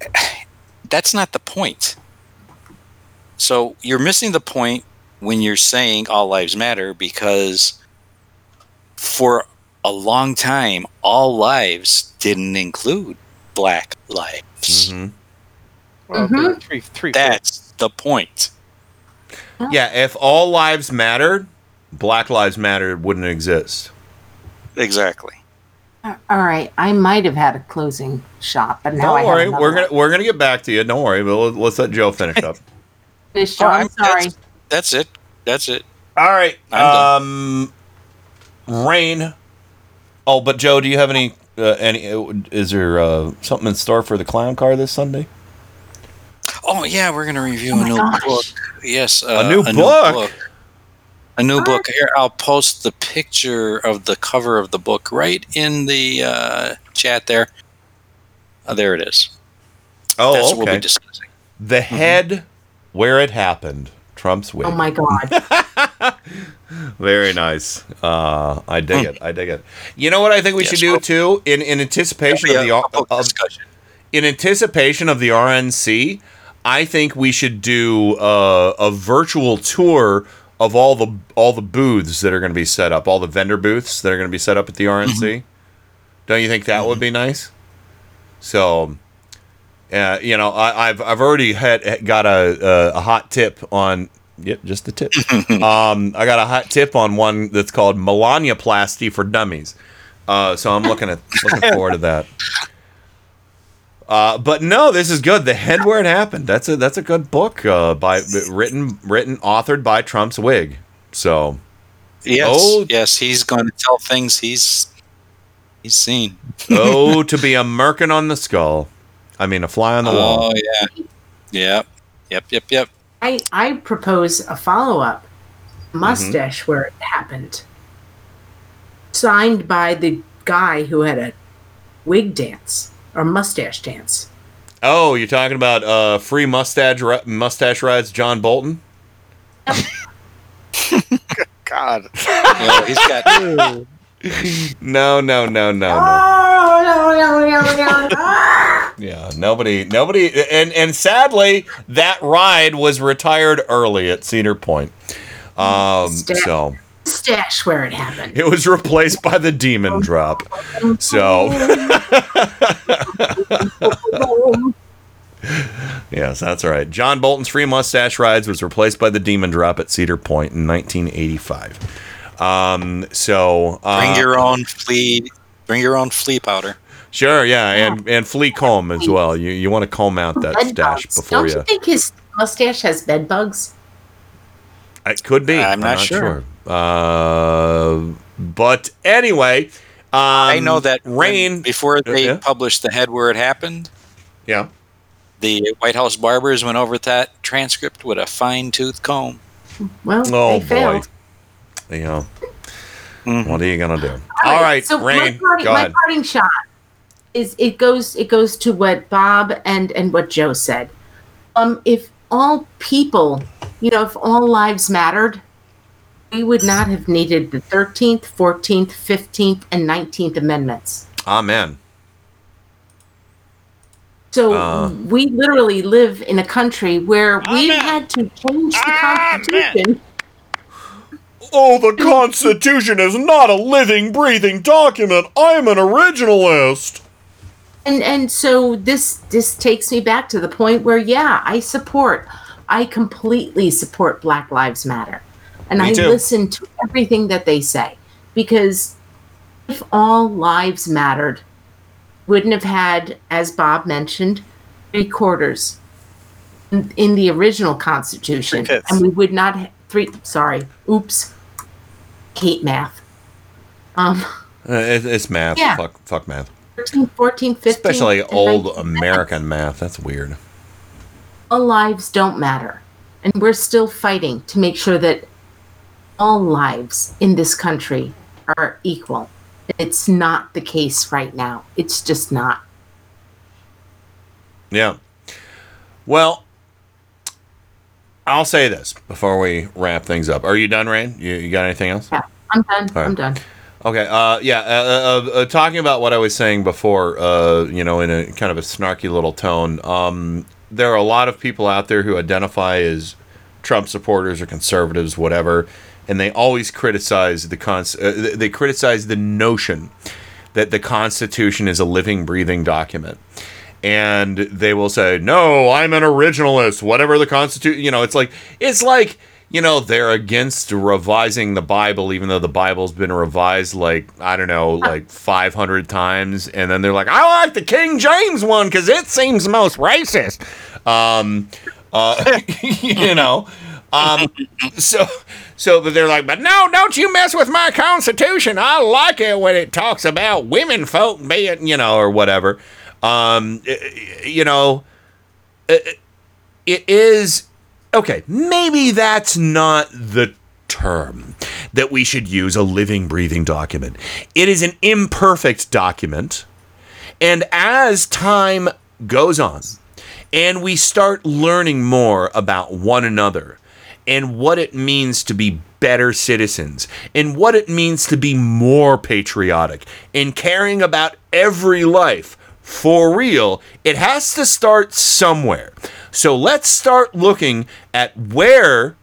that's not the point. So you're missing the point when you're saying all lives matter because for a long time, all lives didn't include black lives. Mm-hmm. Well, Mhm. three, three, That's the point. Yeah, if all lives mattered, Black Lives Matter wouldn't exist. Exactly. All right, I might have had a closing shot, but now I Don't have worry, another we're gonna we're gonna get back to you. Don't worry, but let- let's let Joe finish up. Finish, Joe, I'm sorry. That's it. That's it. All right. I'm Um, Rain. Oh, but Joe, do you have any? Uh, any? uh, Is there uh, something in store for the clown car this Sunday? Oh yeah, we're gonna review Oh a new gosh. book. Yes, uh, A new book? A new book. Here, I'll post the picture of the cover of the book right in the uh, chat there. Uh, there it is. Oh, That's what we'll be discussing. The head where it happened. Trump's wig. Oh my god. Very nice. Uh, I dig it. I dig it. You know what I think we Yes, should do too, in in anticipation of the a of, discussion. in anticipation of the RNC, I think we should do uh, a virtual tour of all the all the booths that are going to be set up, all the vendor booths that are going to be set up at the RNC. Mm-hmm. Don't you think that would be nice? So, uh, you know, I, I've I've already had got a a, a hot tip on. Yep, just the tip. um, I got a hot tip on one that's called Melaniaplasty for Dummies. Uh, so I'm looking at looking forward to that. Uh, but no, this is good. The head where it happened. That's a that's a good book. Uh, by written written authored by Trump's wig. So Yes, Oh. yes, he's going to tell things he's he's seen. oh, to be a merkin on the skull. I mean, a fly on the wall. Oh yeah, yep, yep, yep, yep. I, I propose a follow up Mm-hmm. mustache where it happened. Signed by the guy who had a wig dance or mustache dance. Oh, you're talking about uh, free mustache mustache rides, John Bolton. God. Well, he's got No, no, no, no, no. Oh, no, no, no, no, no. Yeah, nobody, nobody, and and sadly, that ride was retired early at Cedar Point. Um, so Mustache where it happened. it was replaced by the Demon Drop. So yes, that's right. John Bolton's free mustache rides was replaced by the Demon Drop at Cedar Point in 1985. Um, so uh, bring your own flea, bring your own flea powder. Sure, yeah, and and flea comb as well. You you want to comb out that Bed stash bugs. before Don't you. you think his mustache has bed bugs? It could be. I'm not sure. Uh, but anyway, um, I know that rain before they yeah. published the head where it happened. Yeah. The White House barbers went over that transcript with a fine tooth comb. Well, Oh they boy. failed. You know, Mm-hmm. what are you gonna do? All right, so rain. My parting, go my ahead. parting shot is it goes it goes to what Bob and and what Joe said. Um, if all people, you know, if all lives mattered, we would not have needed the Thirteenth, Fourteenth, Fifteenth, and Nineteenth Amendments. Amen. So Uh. we literally live in a country where we had to change the Constitution. Oh, the Constitution is not a living, breathing document. I'm an originalist. And and so this this takes me back to the point where yeah, I support I completely support Black Lives Matter. And Me I too. listen to everything that they say because if all lives mattered, wouldn't have had, as Bob mentioned, three quarters in, in the original Constitution, and we would not ha- three. Sorry, oops, hate math. Um, Uh, it, it's math. Yeah. Fuck, fuck math. 13, 14, 15, Especially old 19. American math. That's weird. all lives don't matter. And we're still fighting to make sure that all lives in this country are equal. It's not the case right now. It's just not. Yeah. Well, I'll say this before we wrap things up. Are you done, Rain? You, you got anything else? Yeah, I'm done. Right. I'm done. Okay. Uh, yeah. Uh, uh, uh, talking about what I was saying before, uh, you know, in a kind of a snarky little tone. Um, there are a lot of people out there who identify as Trump supporters or conservatives, whatever, and they always criticize the cons- uh, they criticize the notion that the Constitution is a living, breathing document. And they will say, "No, I'm an originalist. Whatever the Constitution, you know, it's like it's like you know they're against revising the Bible, even though the Bible's been revised like I don't know, like 500 times, and then they're like, I like the King James one because it seems most racist. Um, uh, you know, um, so so but they're like, but no, don't you mess with my Constitution. I like it when it talks about women folk being, you know, or whatever. Um, i- i- you know, it, it is okay. Maybe that's not the term that we should use a living, breathing document. It is an imperfect document. And as time goes on and we start learning more about one another and what it means to be better citizens and what it means to be more patriotic and caring about every life for real, it has to start somewhere. So let's start looking at where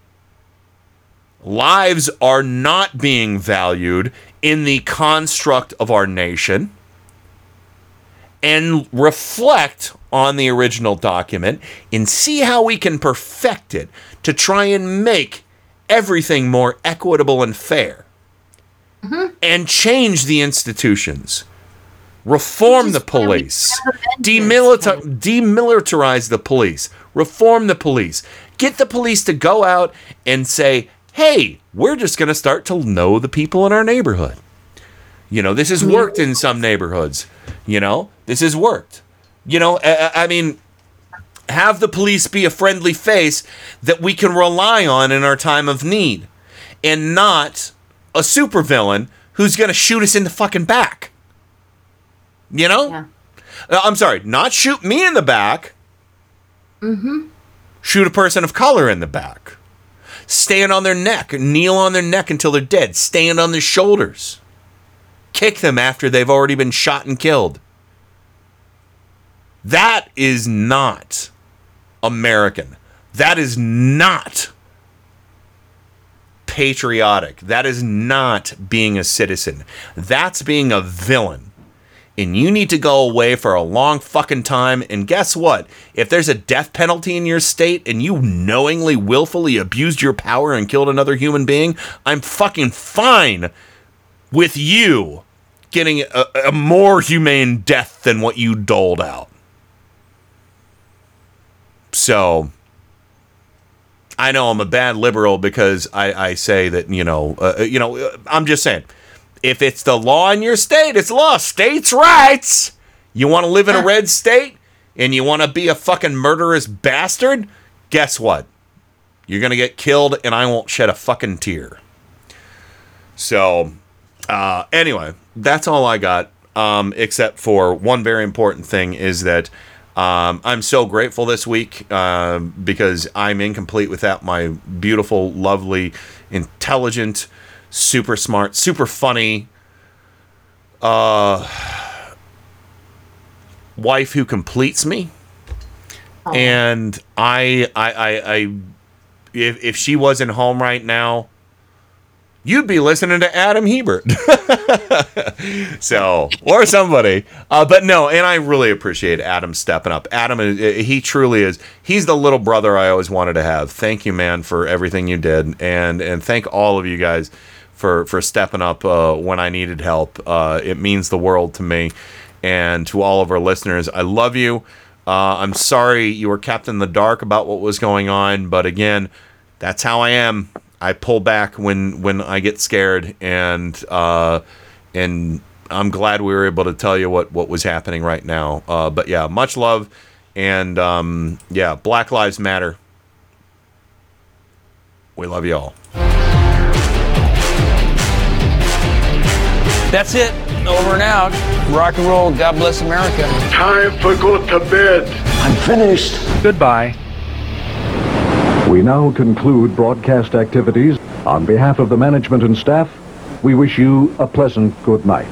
lives are not being valued in the construct of our nation and reflect on the original document and see how we can perfect it to try and make everything more equitable and fair and change the institutions reform the police demilitar- demilitarize the police reform the police get the police to go out and say hey we're just going to start to know the people in our neighborhood you know, this has worked in some neighborhoods. You know, this has worked. You know, I, I mean, have the police be a friendly face that we can rely on in our time of need and not a supervillain who's going to shoot us in the fucking back. You know? Uh, I'm sorry, not shoot me in the back, Mm-hmm. shoot a person of color in the back. Stand on their neck, kneel on their neck until they're dead, stand on their shoulders kick them after they've already been shot and killed. That is not American. That is not patriotic. That is not being a citizen. That's being a villain. And you need to go away for a long fucking time. And guess what? If there's a death penalty in your state and you knowingly, willfully abused your power and killed another human being, I'm fucking fine with you getting a, a more humane death than what you doled out. So I know I'm a bad liberal because I, I say that you know uh, you know uh, I'm just saying if it's the law in your state, it's law. States' rights. You want to live in a red state and you want to be a fucking murderous bastard? Guess what? You're gonna get killed, and I won't shed a fucking tear. So, uh, anyway, that's all I got. Um, except for one very important thing is that um, I'm so grateful this week uh, because I'm incomplete without my beautiful, lovely, intelligent, super smart, super funny uh, wife who completes me. And I, I, I, I, if if she wasn't home right now, you'd be listening to Adam Hebert. so, or somebody. Uh, but no, and I really appreciate Adam stepping up. Adam, is, he truly is. He's the little brother I always wanted to have. Thank you, man, for everything you did, and and thank all of you guys for for stepping up uh, when I needed help. Uh, it means the world to me. And to all of our listeners, I love you. Uh, I'm sorry you were kept in the dark about what was going on, but again, that's how I am. I pull back when when I get scared, and uh, and I'm glad we were able to tell you what what was happening right now. Uh, but yeah, much love, and um, yeah, Black Lives Matter. We love you all. That's it. Over and out. Rock and roll. God bless America. Time for go to bed. I'm finished. Goodbye. We now conclude broadcast activities. On behalf of the management and staff, we wish you a pleasant good night.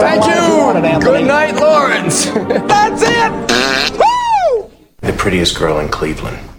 Thank you. Good night, Lawrence. That's it. Woo! The prettiest girl in Cleveland.